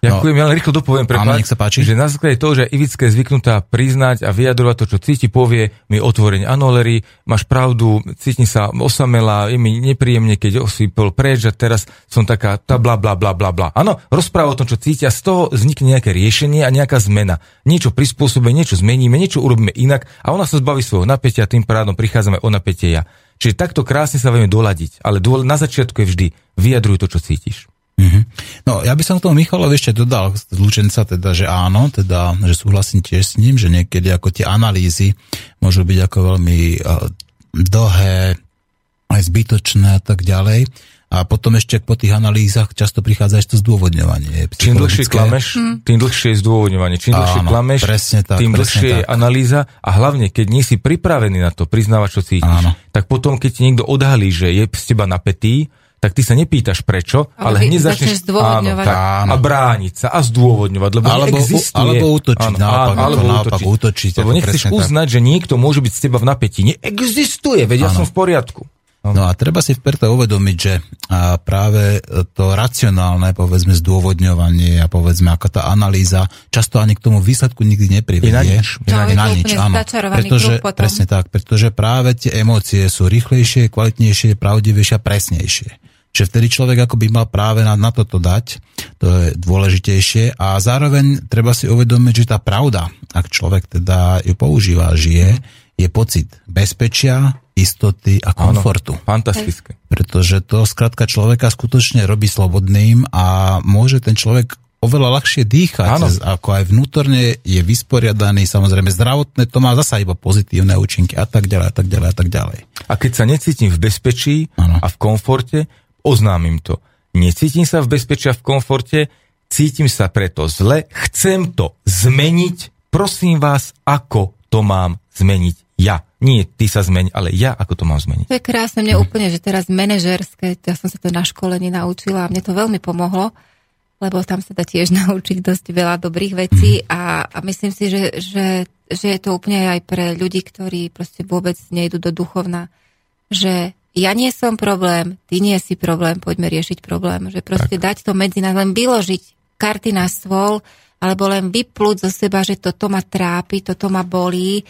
Ďakujem, ja len rýchlo dopoviem, No. Prepáč, nech sa páči. že na základe toho, že Ivická je zvyknutá priznať a vyjadrovať to, čo cíti, povie mi otvorenie anolery, máš pravdu, cítim sa osamela, je mi nepríjemne, keď osýpol preč a teraz som taká tá bla bla bla bla bla. Áno, rozpráva o tom, čo cítia, z toho vznikne nejaké riešenie a nejaká zmena. Niečo prispôsobíme, niečo zmeníme, niečo urobíme inak a ona sa zbaví svojho napätia a tým pádom prichádzame o napätie ja. Čiže takto krásne sa vieme doladiť, ale na začiatku je vždy vyjadruj to, čo cítiš. Mhm. No, ja by som k tomu Michalovi ešte dodal z Lučenca, teda, že áno, teda, že súhlasím tiež s ním, že niekedy ako tie analýzy môžu byť ako veľmi uh, dlhé, aj zbytočné a tak ďalej. A potom ešte po tých analýzach často prichádza ešte to zdôvodňovanie. Čím dlhšie klameš, tým dlhšie je zdôvodňovanie. Čím dlhšie Áno, klameš, presne tak, tým presne dlhšie je tak. analýza a hlavne, keď nie si pripravený na to, priznávať, čo cítiš, Áno. tak potom, keď ti niekto odhalí, že je z teba napätý, tak ty sa nepýtaš prečo, ale, Ale hneď začneš. Áno, tak, Áno. a brániť sa a zdôvodňovať, lebo Alebo- neexistuje. alebo útočiť, naopak, ako naopak útočiť, Lebo ako nechceš presne tak. uznať, že niekto môže byť z teba v napätí. Neexistuje, veď ja Áno. som v poriadku. No a treba si preto uvedomiť, že práve to racionálne, povedzme, zdôvodňovanie a povedzme, ako tá analýza často ani k tomu výsledku nikdy neprivedie. Je na nič. Je na nič. na To je nič, áno. Pretože, presne tak, pretože práve tie emócie sú rýchlejšie, kvalitnejšie, pravdivejšie a presnejšie. Čiže vtedy človek ako by mal práve na, na toto dať, to je dôležitejšie a zároveň treba si uvedomiť, že tá pravda, ak človek teda ju používa, žije, je pocit bezpečia, istoty a komfortu. Fantastické. Pretože to skrátka človeka skutočne robí slobodným a môže ten človek oveľa ľahšie dýchať, Áno. ako aj vnútorne je vysporiadaný, samozrejme zdravotné, to má zasa iba pozitívne účinky a tak ďalej, a tak ďalej, a tak ďalej. A keď sa necítim v bezpečí Áno. a v komforte, oznámim to. Necítim sa v bezpečí a v komforte, cítim sa preto zle, chcem to zmeniť, prosím vás, ako to mám zmeniť ja. Nie ty sa zmeň, ale ja ako to mám zmeniť. To je krásne, mne úplne, že teraz manažerské, ja som sa to na školení naučila a mne to veľmi pomohlo, lebo tam sa dá tiež <laughs> naučiť dosť veľa dobrých vecí a, a myslím si, že, že, že je to úplne aj pre ľudí, ktorí proste vôbec nejdu do duchovna, že ja nie som problém, ty nie si problém, poďme riešiť problém. Že proste tak. dať to medzi nás, len vyložiť karty na stôl, alebo len vyplúť zo seba, že toto ma trápi, toto ma bolí,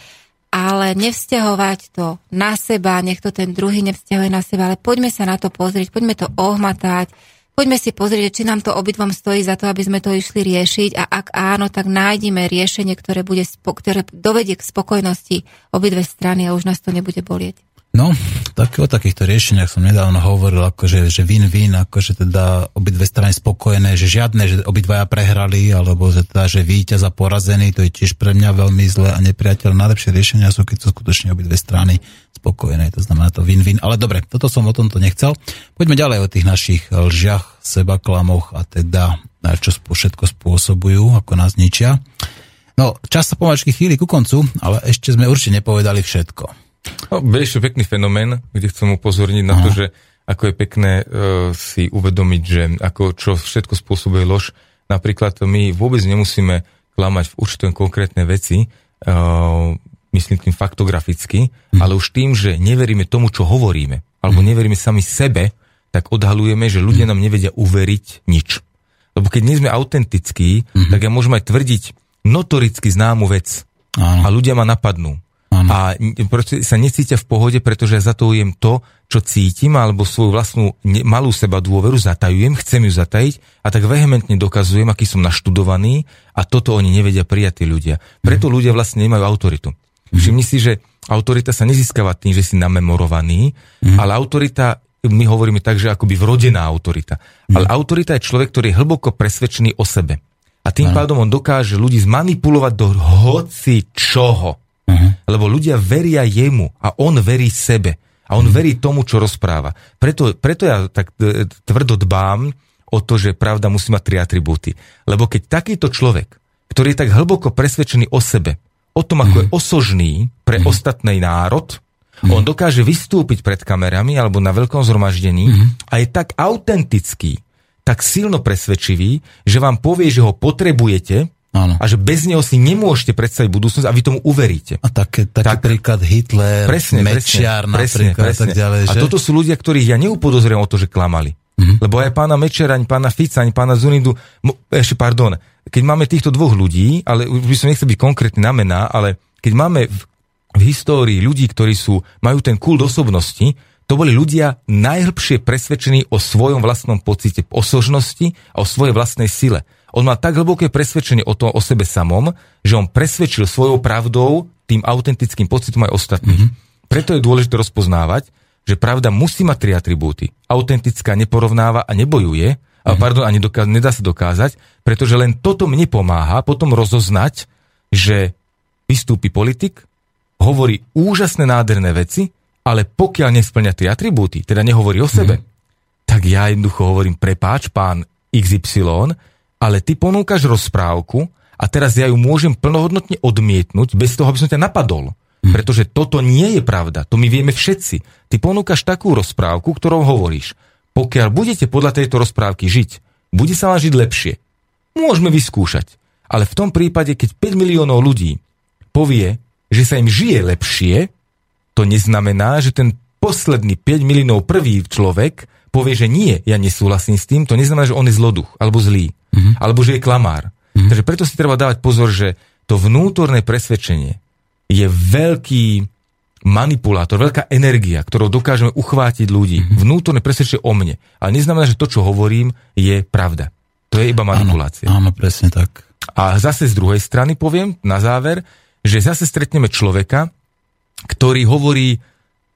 ale nevzťahovať to na seba, nech to ten druhý nevzťahuje na seba, ale poďme sa na to pozrieť, poďme to ohmatať, poďme si pozrieť, či nám to obidvom stojí za to, aby sme to išli riešiť a ak áno, tak nájdime riešenie, ktoré, bude, ktoré dovedie k spokojnosti obidve strany a už nás to nebude bolieť. No, tak o takýchto riešeniach som nedávno hovoril, akože, že win-win, akože teda obidve strany spokojné, že žiadne, že obidvaja prehrali, alebo že teda, že víťaz a porazený, to je tiež pre mňa veľmi zlé a nepriateľ. Najlepšie riešenia sú, keď sú skutočne obidve strany spokojné, to znamená to win-win. Ale dobre, toto som o tomto nechcel. Poďme ďalej o tých našich lžiach, sebaklamoch a teda čo všetko spôsobujú, ako nás ničia. No, čas sa pomaličky chýli ku koncu, ale ešte sme určite nepovedali všetko. No, vieš, pekný fenomén, kde chcem upozorniť na to, že ako je pekné uh, si uvedomiť, že ako čo všetko spôsobuje lož. Napríklad my vôbec nemusíme klamať v určité konkrétne veci, uh, myslím tým faktograficky, hm. ale už tým, že neveríme tomu, čo hovoríme, alebo hm. neveríme sami sebe, tak odhalujeme, že ľudia hm. nám nevedia uveriť nič. Lebo keď nie sme autentickí, hm. tak ja môžem aj tvrdiť notoricky známu vec. Áno. A ľudia ma napadnú. Ano. A proste sa necítia v pohode, pretože ja zatajujem to, čo cítim, alebo svoju vlastnú malú seba dôveru zatajujem, chcem ju zatajiť a tak vehementne dokazujem, aký som naštudovaný a toto oni nevedia prijať tí ľudia. Preto mm. ľudia vlastne nemajú autoritu. Mm. Všimni si, že autorita sa nezískava tým, že si namemorovaný, mm. ale autorita, my hovoríme tak, že akoby vrodená autorita. Mm. Ale autorita je človek, ktorý je hlboko presvedčený o sebe. A tým pádom on dokáže ľudí zmanipulovať do hoci čoho. Uh-huh. Lebo ľudia veria jemu a on verí sebe. A on uh-huh. verí tomu, čo rozpráva. Preto, preto ja tak e, tvrdo dbám o to, že pravda musí mať tri atribúty. Lebo keď takýto človek, ktorý je tak hlboko presvedčený o sebe, o tom, ako uh-huh. je osožný pre uh-huh. ostatný národ, uh-huh. on dokáže vystúpiť pred kamerami alebo na veľkom zhromaždení uh-huh. a je tak autentický, tak silno presvedčivý, že vám povie, že ho potrebujete, Áno. A že bez neho si nemôžete predstaviť budúcnosť a vy tomu uveríte. A také, taký tak, príklad Hitler, presne, Mečiar presne, presne, presne. a tak ďalej. Že? A toto sú ľudia, ktorých ja neupodozriem o to, že klamali. Mm-hmm. Lebo aj pána Mečera, ani pána Fica, ani pána Zunindu, ešte pardon, keď máme týchto dvoch ľudí, ale už by som nechcel byť konkrétny na mená, ale keď máme v, v histórii ľudí, ktorí sú, majú ten kult osobnosti, to boli ľudia najhlbšie presvedčení o svojom vlastnom pocite osožnosti a o svojej vlastnej sile. On má tak hlboké presvedčenie o, to, o sebe samom, že on presvedčil svojou pravdou tým autentickým pocitom aj ostatných. Mm-hmm. Preto je dôležité rozpoznávať, že pravda musí mať tri atribúty. Autentická neporovnáva a nebojuje, mm-hmm. a, pardon, a nedoká- nedá sa dokázať, pretože len toto mne pomáha potom rozoznať, že vystúpi politik, hovorí úžasné nádherné veci, ale pokiaľ nesplňa tie atribúty, teda nehovorí o sebe, mm-hmm. tak ja jednoducho hovorím, prepáč, pán XY, ale ty ponúkaš rozprávku a teraz ja ju môžem plnohodnotne odmietnúť bez toho, aby som ťa napadol. Hm. Pretože toto nie je pravda, to my vieme všetci. Ty ponúkaš takú rozprávku, ktorou hovoríš. Pokiaľ budete podľa tejto rozprávky žiť, bude sa vám žiť lepšie. Môžeme vyskúšať. Ale v tom prípade, keď 5 miliónov ľudí povie, že sa im žije lepšie, to neznamená, že ten posledný 5 miliónov prvý človek povie, že nie, ja nesúhlasím s tým, to neznamená, že on je zloduch alebo zlý mm-hmm. alebo že je klamár. Mm-hmm. Takže preto si treba dávať pozor, že to vnútorné presvedčenie je veľký manipulátor, veľká energia, ktorou dokážeme uchvátiť ľudí. Mm-hmm. Vnútorné presvedčenie o mne. Ale neznamená, že to, čo hovorím, je pravda. To je iba manipulácia. Áno, áno, presne tak. A zase z druhej strany poviem na záver, že zase stretneme človeka, ktorý hovorí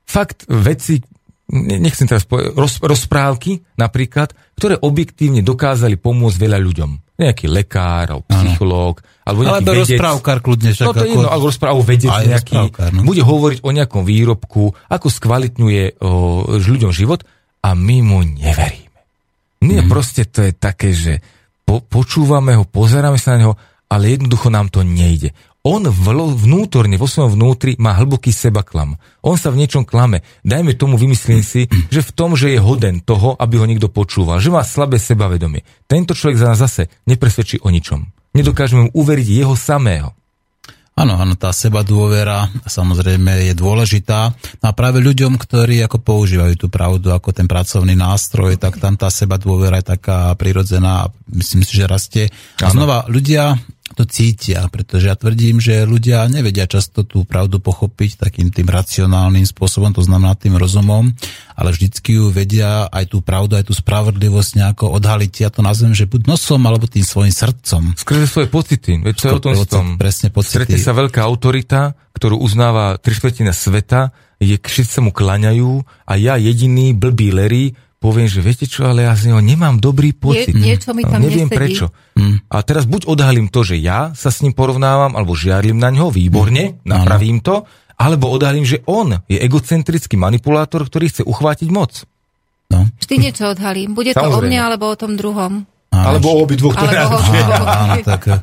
fakt veci, nechcem teraz povedať, roz, rozprávky napríklad, ktoré objektívne dokázali pomôcť veľa ľuďom. Nejaký lekár, alebo psychológ, alebo nejaký alebo vedec. rozprávkar kľudne. Však no to je jedno, alebo rozprávu vedec nejaký. No. Bude hovoriť o nejakom výrobku, ako skvalitňuje o, ľuďom život a my mu neveríme. Nie, mm. proste to je také, že po, počúvame ho, pozeráme sa na neho, ale jednoducho nám to nejde on vnútorne, vo svojom vnútri má hlboký sebaklam. On sa v niečom klame. Dajme tomu, vymyslím si, že v tom, že je hoden toho, aby ho niekto počúval, že má slabé sebavedomie. Tento človek za nás zase nepresvedčí o ničom. Nedokážeme mu uveriť jeho samého. Áno, áno, tá seba dôvera samozrejme je dôležitá. A práve ľuďom, ktorí ako používajú tú pravdu ako ten pracovný nástroj, tak tam tá seba dôvera je taká prirodzená a myslím si, že rastie. A znova, ľudia to cítia, pretože ja tvrdím, že ľudia nevedia často tú pravdu pochopiť takým tým racionálnym spôsobom, to znamená tým rozumom, ale vždycky ju vedia aj tú pravdu, aj tú spravodlivosť nejako odhaliť. Ja to nazvem, že buď nosom, alebo tým svojim srdcom. Skrze svoje pocity, veď to je o tom Presne pocity. Stretne sa veľká autorita, ktorú uznáva tri sveta je, všetci sa mu klaňajú a ja jediný blbý Larry poviem, že viete čo, ale ja z neho nemám dobrý pocit. Nie, niečo mi tam no, Neviem nesedí. prečo. A teraz buď odhalím to, že ja sa s ním porovnávam, alebo žiarlim na ňo, výborne, napravím to, alebo odhalím, že on je egocentrický manipulátor, ktorý chce uchvátiť moc. Vždy niečo odhalím. Bude to o Samozrejme. mne alebo o tom druhom. Alebo o obidvoch, ktoré Alebo o obidvoch. Áno, taká,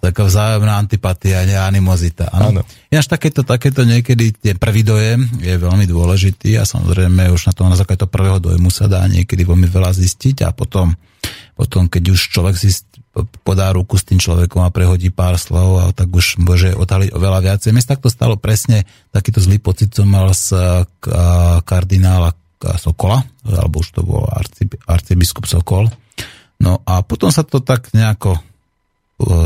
taká vzájomná antipatia, ne animozita. Áno. Ináč takéto, takéto niekedy ten prvý dojem je veľmi dôležitý a samozrejme už na to na základe toho prvého dojmu sa dá niekedy veľmi veľa zistiť a potom, potom keď už človek si podá ruku s tým človekom a prehodí pár slov a tak už môže odhaliť oveľa viacej. Mne sa takto stalo presne, takýto zlý pocit som mal z kardinála Sokola, alebo už to bol arci, arcibiskup Sokol. No a potom sa to tak nejako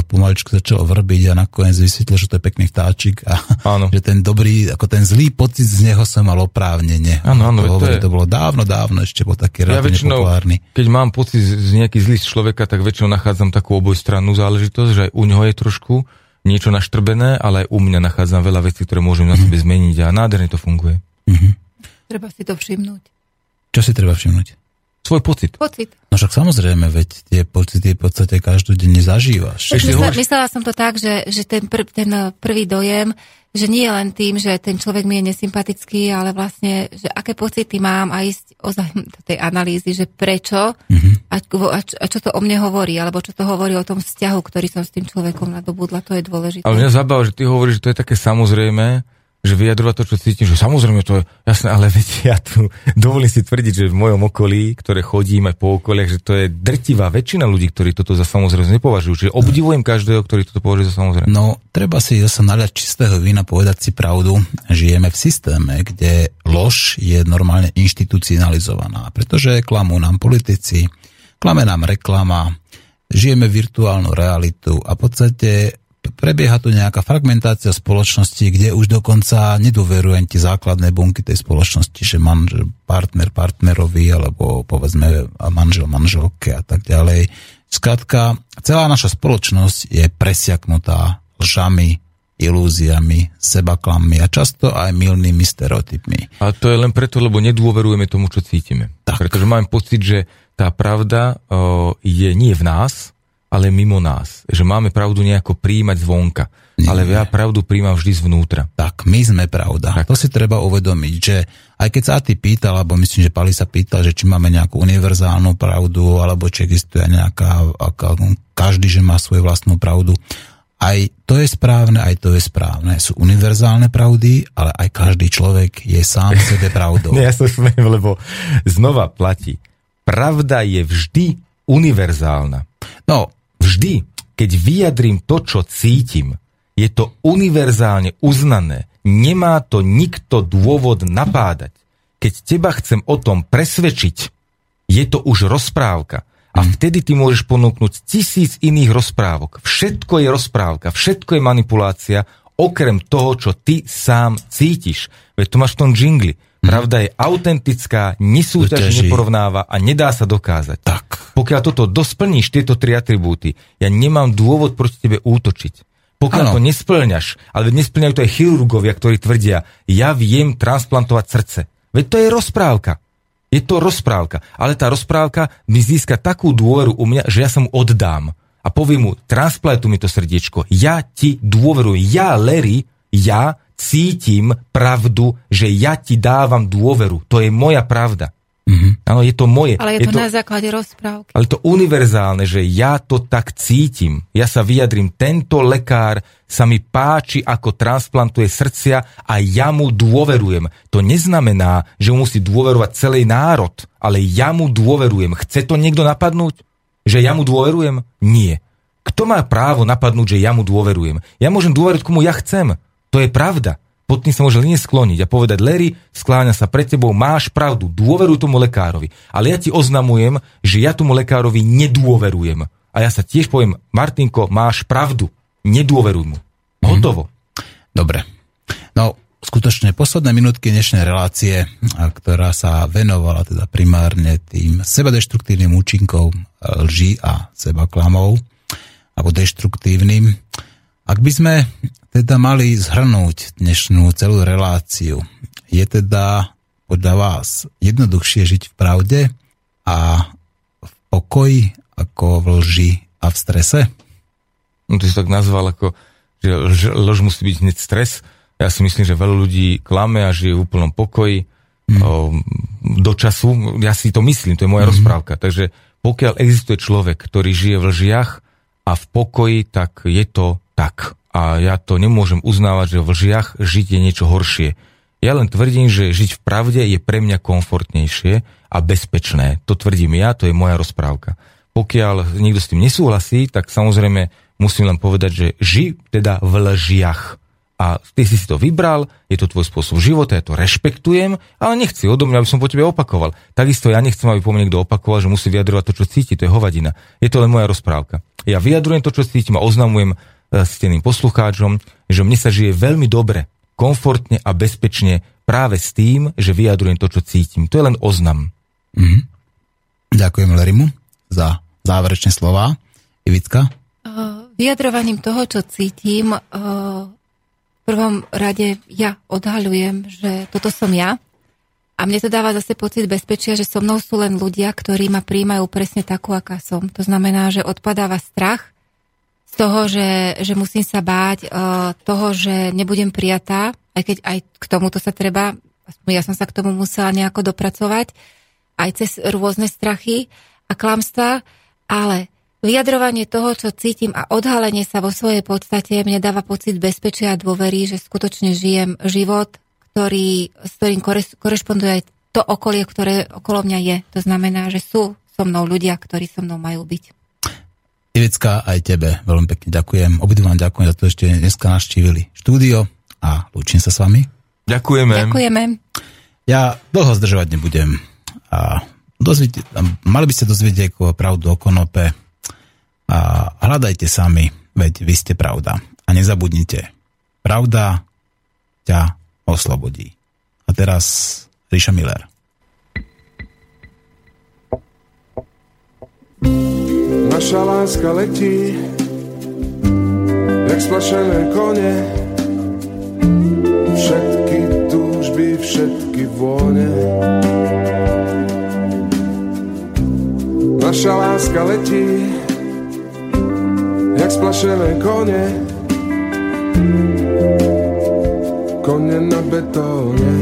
pomaličku začalo vrbiť a nakoniec vysvetlil, že to je pekný vtáčik a Áno. <laughs> že ten dobrý, ako ten zlý pocit z neho som mal oprávnene. Áno, áno, to, to hovorí, je- to bolo dávno, dávno, ešte bol taký Ja väčšinou, populárny. keď mám pocit z nejaký zlý z človeka, tak väčšinou nachádzam takú obojstrannú záležitosť, že aj u neho je trošku niečo naštrbené, ale aj u mňa nachádzam veľa vecí, ktoré môžem na sebe zmeniť a nádherne to funguje. Treba si to všimnúť. Čo si treba všimnúť? Svoj pocit. Pocit. No však samozrejme, veď tie pocity v podstate každodenne zažívaš. Myslela, myslela som to tak, že, že ten, prv, ten eh, prvý dojem, že nie je len tým, že ten človek mi je nesympatický, ale vlastne, že aké pocity mám a ísť ozaj do tej analýzy, že prečo a, a, čo, a čo to o mne hovorí, alebo čo to hovorí o tom vzťahu, ktorý som s tým človekom nadobudla, to je dôležité. Ale mňa zabáva, že ty hovoríš, že to je také samozrejme, že vyjadrovať to, čo cítim, že samozrejme to je jasné, ale veď ja tu <laughs> dovolím si tvrdiť, že v mojom okolí, ktoré chodím aj po okoliach, že to je drtivá väčšina ľudí, ktorí toto za samozrejme nepovažujú. Čiže obdivujem každého, ktorý toto považuje za samozrejme. No, treba si zase naliať čistého vína, povedať si pravdu. Žijeme v systéme, kde lož je normálne inštitucionalizovaná, pretože klamú nám politici, klame nám reklama, žijeme virtuálnu realitu a v podstate prebieha tu nejaká fragmentácia spoločnosti, kde už dokonca nedôverujem ti základné bunky tej spoločnosti, že manžel, partner partnerovi, alebo povedzme manžel manželke a tak ďalej. Skrátka, celá naša spoločnosť je presiaknutá lžami, ilúziami, sebaklammi a často aj milnými stereotypmi. A to je len preto, lebo nedôverujeme tomu, čo cítime. Tak. Pretože mám pocit, že tá pravda o, je nie v nás, ale mimo nás. Že máme pravdu nejako príjmať zvonka. Nie. Ale ja pravdu príjmam vždy zvnútra. Tak, my sme pravda. Tak. To si treba uvedomiť, že aj keď sa ty pýtal, alebo myslím, že Pali sa pýtal, že či máme nejakú univerzálnu pravdu, alebo či existuje nejaká, aká, každý, že má svoju vlastnú pravdu. Aj to je správne, aj to je správne. Sú univerzálne pravdy, ale aj každý človek je sám sebe pravdou. <laughs> Ja sa smejem, lebo znova platí. Pravda je vždy univerzálna. No, vždy, keď vyjadrím to, čo cítim, je to univerzálne uznané. Nemá to nikto dôvod napádať. Keď teba chcem o tom presvedčiť, je to už rozprávka. A vtedy ty môžeš ponúknuť tisíc iných rozprávok. Všetko je rozprávka, všetko je manipulácia, okrem toho, čo ty sám cítiš. Veď to máš v tom džingli. Pravda je autentická, nesúťaží, Súťaží. neporovnáva a nedá sa dokázať. Tak. Pokiaľ toto dosplníš, tieto tri atribúty, ja nemám dôvod proti tebe útočiť. Pokiaľ Áno. to nesplňaš, ale nesplňajú to aj chirurgovia, ktorí tvrdia, ja viem transplantovať srdce. Veď to je rozprávka. Je to rozprávka. Ale tá rozprávka mi získa takú dôveru u mňa, že ja sa mu oddám. A poviem mu, transplantuj mi to srdiečko. Ja ti dôverujem. Ja, Larry, ja cítim pravdu, že ja ti dávam dôveru. To je moja pravda. Áno, je to moje. Ale je, to, na základe rozprávky. Ale to univerzálne, že ja to tak cítim, ja sa vyjadrím, tento lekár sa mi páči, ako transplantuje srdcia a ja mu dôverujem. To neznamená, že mu musí dôverovať celý národ, ale ja mu dôverujem. Chce to niekto napadnúť? Že ja mu dôverujem? Nie. Kto má právo napadnúť, že ja mu dôverujem? Ja môžem dôverovať, komu ja chcem. To je pravda. Pod tým sa môže len skloniť a povedať, Larry, skláňa sa pred tebou, máš pravdu, dôveruj tomu lekárovi. Ale ja ti oznamujem, že ja tomu lekárovi nedôverujem. A ja sa tiež poviem, Martinko, máš pravdu, nedôveruj mu. Hotovo. Dobre. No, skutočne posledné minútky dnešnej relácie, ktorá sa venovala teda primárne tým sebadeštruktívnym účinkom e, lží a sebaklamov, alebo deštruktívnym. Ak by sme teda mali zhrnúť dnešnú celú reláciu Je teda podľa vás jednoduchšie žiť v pravde a v pokoji ako v lži a v strese? No ty si tak nazval ako, že lož, lož musí byť hneď stres. Ja si myslím, že veľa ľudí klame a žije v úplnom pokoji mm. o, do času. Ja si to myslím, to je moja mm. rozprávka. Takže pokiaľ existuje človek, ktorý žije v lžiach a v pokoji, tak je to tak. A ja to nemôžem uznávať, že v lžiach žiť je niečo horšie. Ja len tvrdím, že žiť v pravde je pre mňa komfortnejšie a bezpečné. To tvrdím ja, to je moja rozprávka. Pokiaľ niekto s tým nesúhlasí, tak samozrejme musím len povedať, že ži teda v lžiach. A ty si si to vybral, je to tvoj spôsob života, ja to rešpektujem, ale nechci odo mňa, aby som po tebe opakoval. Takisto ja nechcem, aby po mne niekto opakoval, že musí vyjadrovať to, čo cíti, to je hovadina. Je to len moja rozprávka. Ja vyjadrujem to, čo cítim a oznamujem steným e, poslucháčom, že mne sa žije veľmi dobre, komfortne a bezpečne práve s tým, že vyjadrujem to, čo cítim. To je len oznam. Mm-hmm. Ďakujem Lerimu za záverečné slova. Ivicka? Uh, vyjadrovaním toho, čo cítim, uh, v prvom rade ja odhaľujem, že toto som ja. A mne to dáva zase pocit bezpečia, že so mnou sú len ľudia, ktorí ma príjmajú presne takú, aká som. To znamená, že odpadáva strach toho, že, že musím sa báť uh, toho, že nebudem prijatá, aj keď aj k tomuto sa treba, ja som sa k tomu musela nejako dopracovať, aj cez rôzne strachy a klamstva, ale vyjadrovanie toho, čo cítim a odhalenie sa vo svojej podstate mne dáva pocit bezpečia a dôvery, že skutočne žijem život, ktorý, s ktorým korešponduje aj to okolie, ktoré okolo mňa je. To znamená, že sú so mnou ľudia, ktorí so mnou majú byť. Ivická, aj tebe veľmi pekne ďakujem. Obidvom ďakujem za to, že ste dneska naštívili štúdio a lúčim sa s vami. Ďakujeme. Ďakujeme. Ja dlho zdržovať nebudem. A dozviete, mali by ste dozvedieť pravdu o konope, a hľadajte sami, veď vy ste pravda. A nezabudnite, pravda ťa oslobodí. A teraz Ríša Miller. Naša láska letí, jak splašené kone, všetky túžby, všetky vône. Naša láska letí, jak splašené kone. Kone na betóne.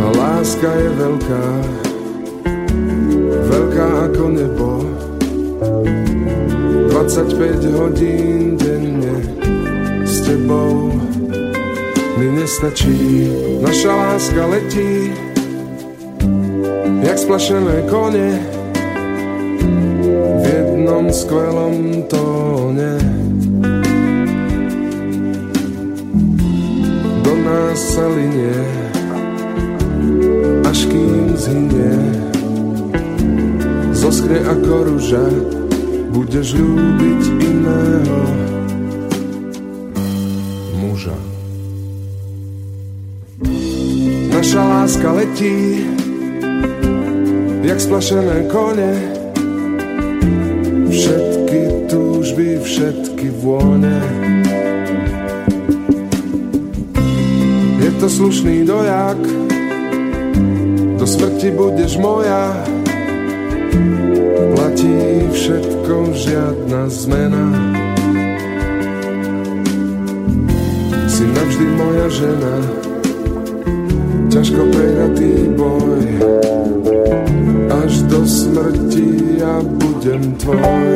A láska je veľká Veľká ako nebo 25 hodín denne S tebou mi nestačí Naša láska letí Jak splašené kone v jednom skvelom tóne. Do nás sa linie, až kým zhynie. Zoskne ako ruža, budeš ľúbiť iného muža. Naša láska letí, jak splašené kone, Všetky túžby, všetky vône. Je to slušný dojak Do smrti budeš moja Platí všetko, žiadna zmena. Si navždy moja žena. Ťažko prejatý boj. Až do smrti ja budem tvoj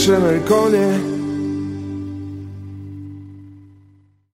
splašené kone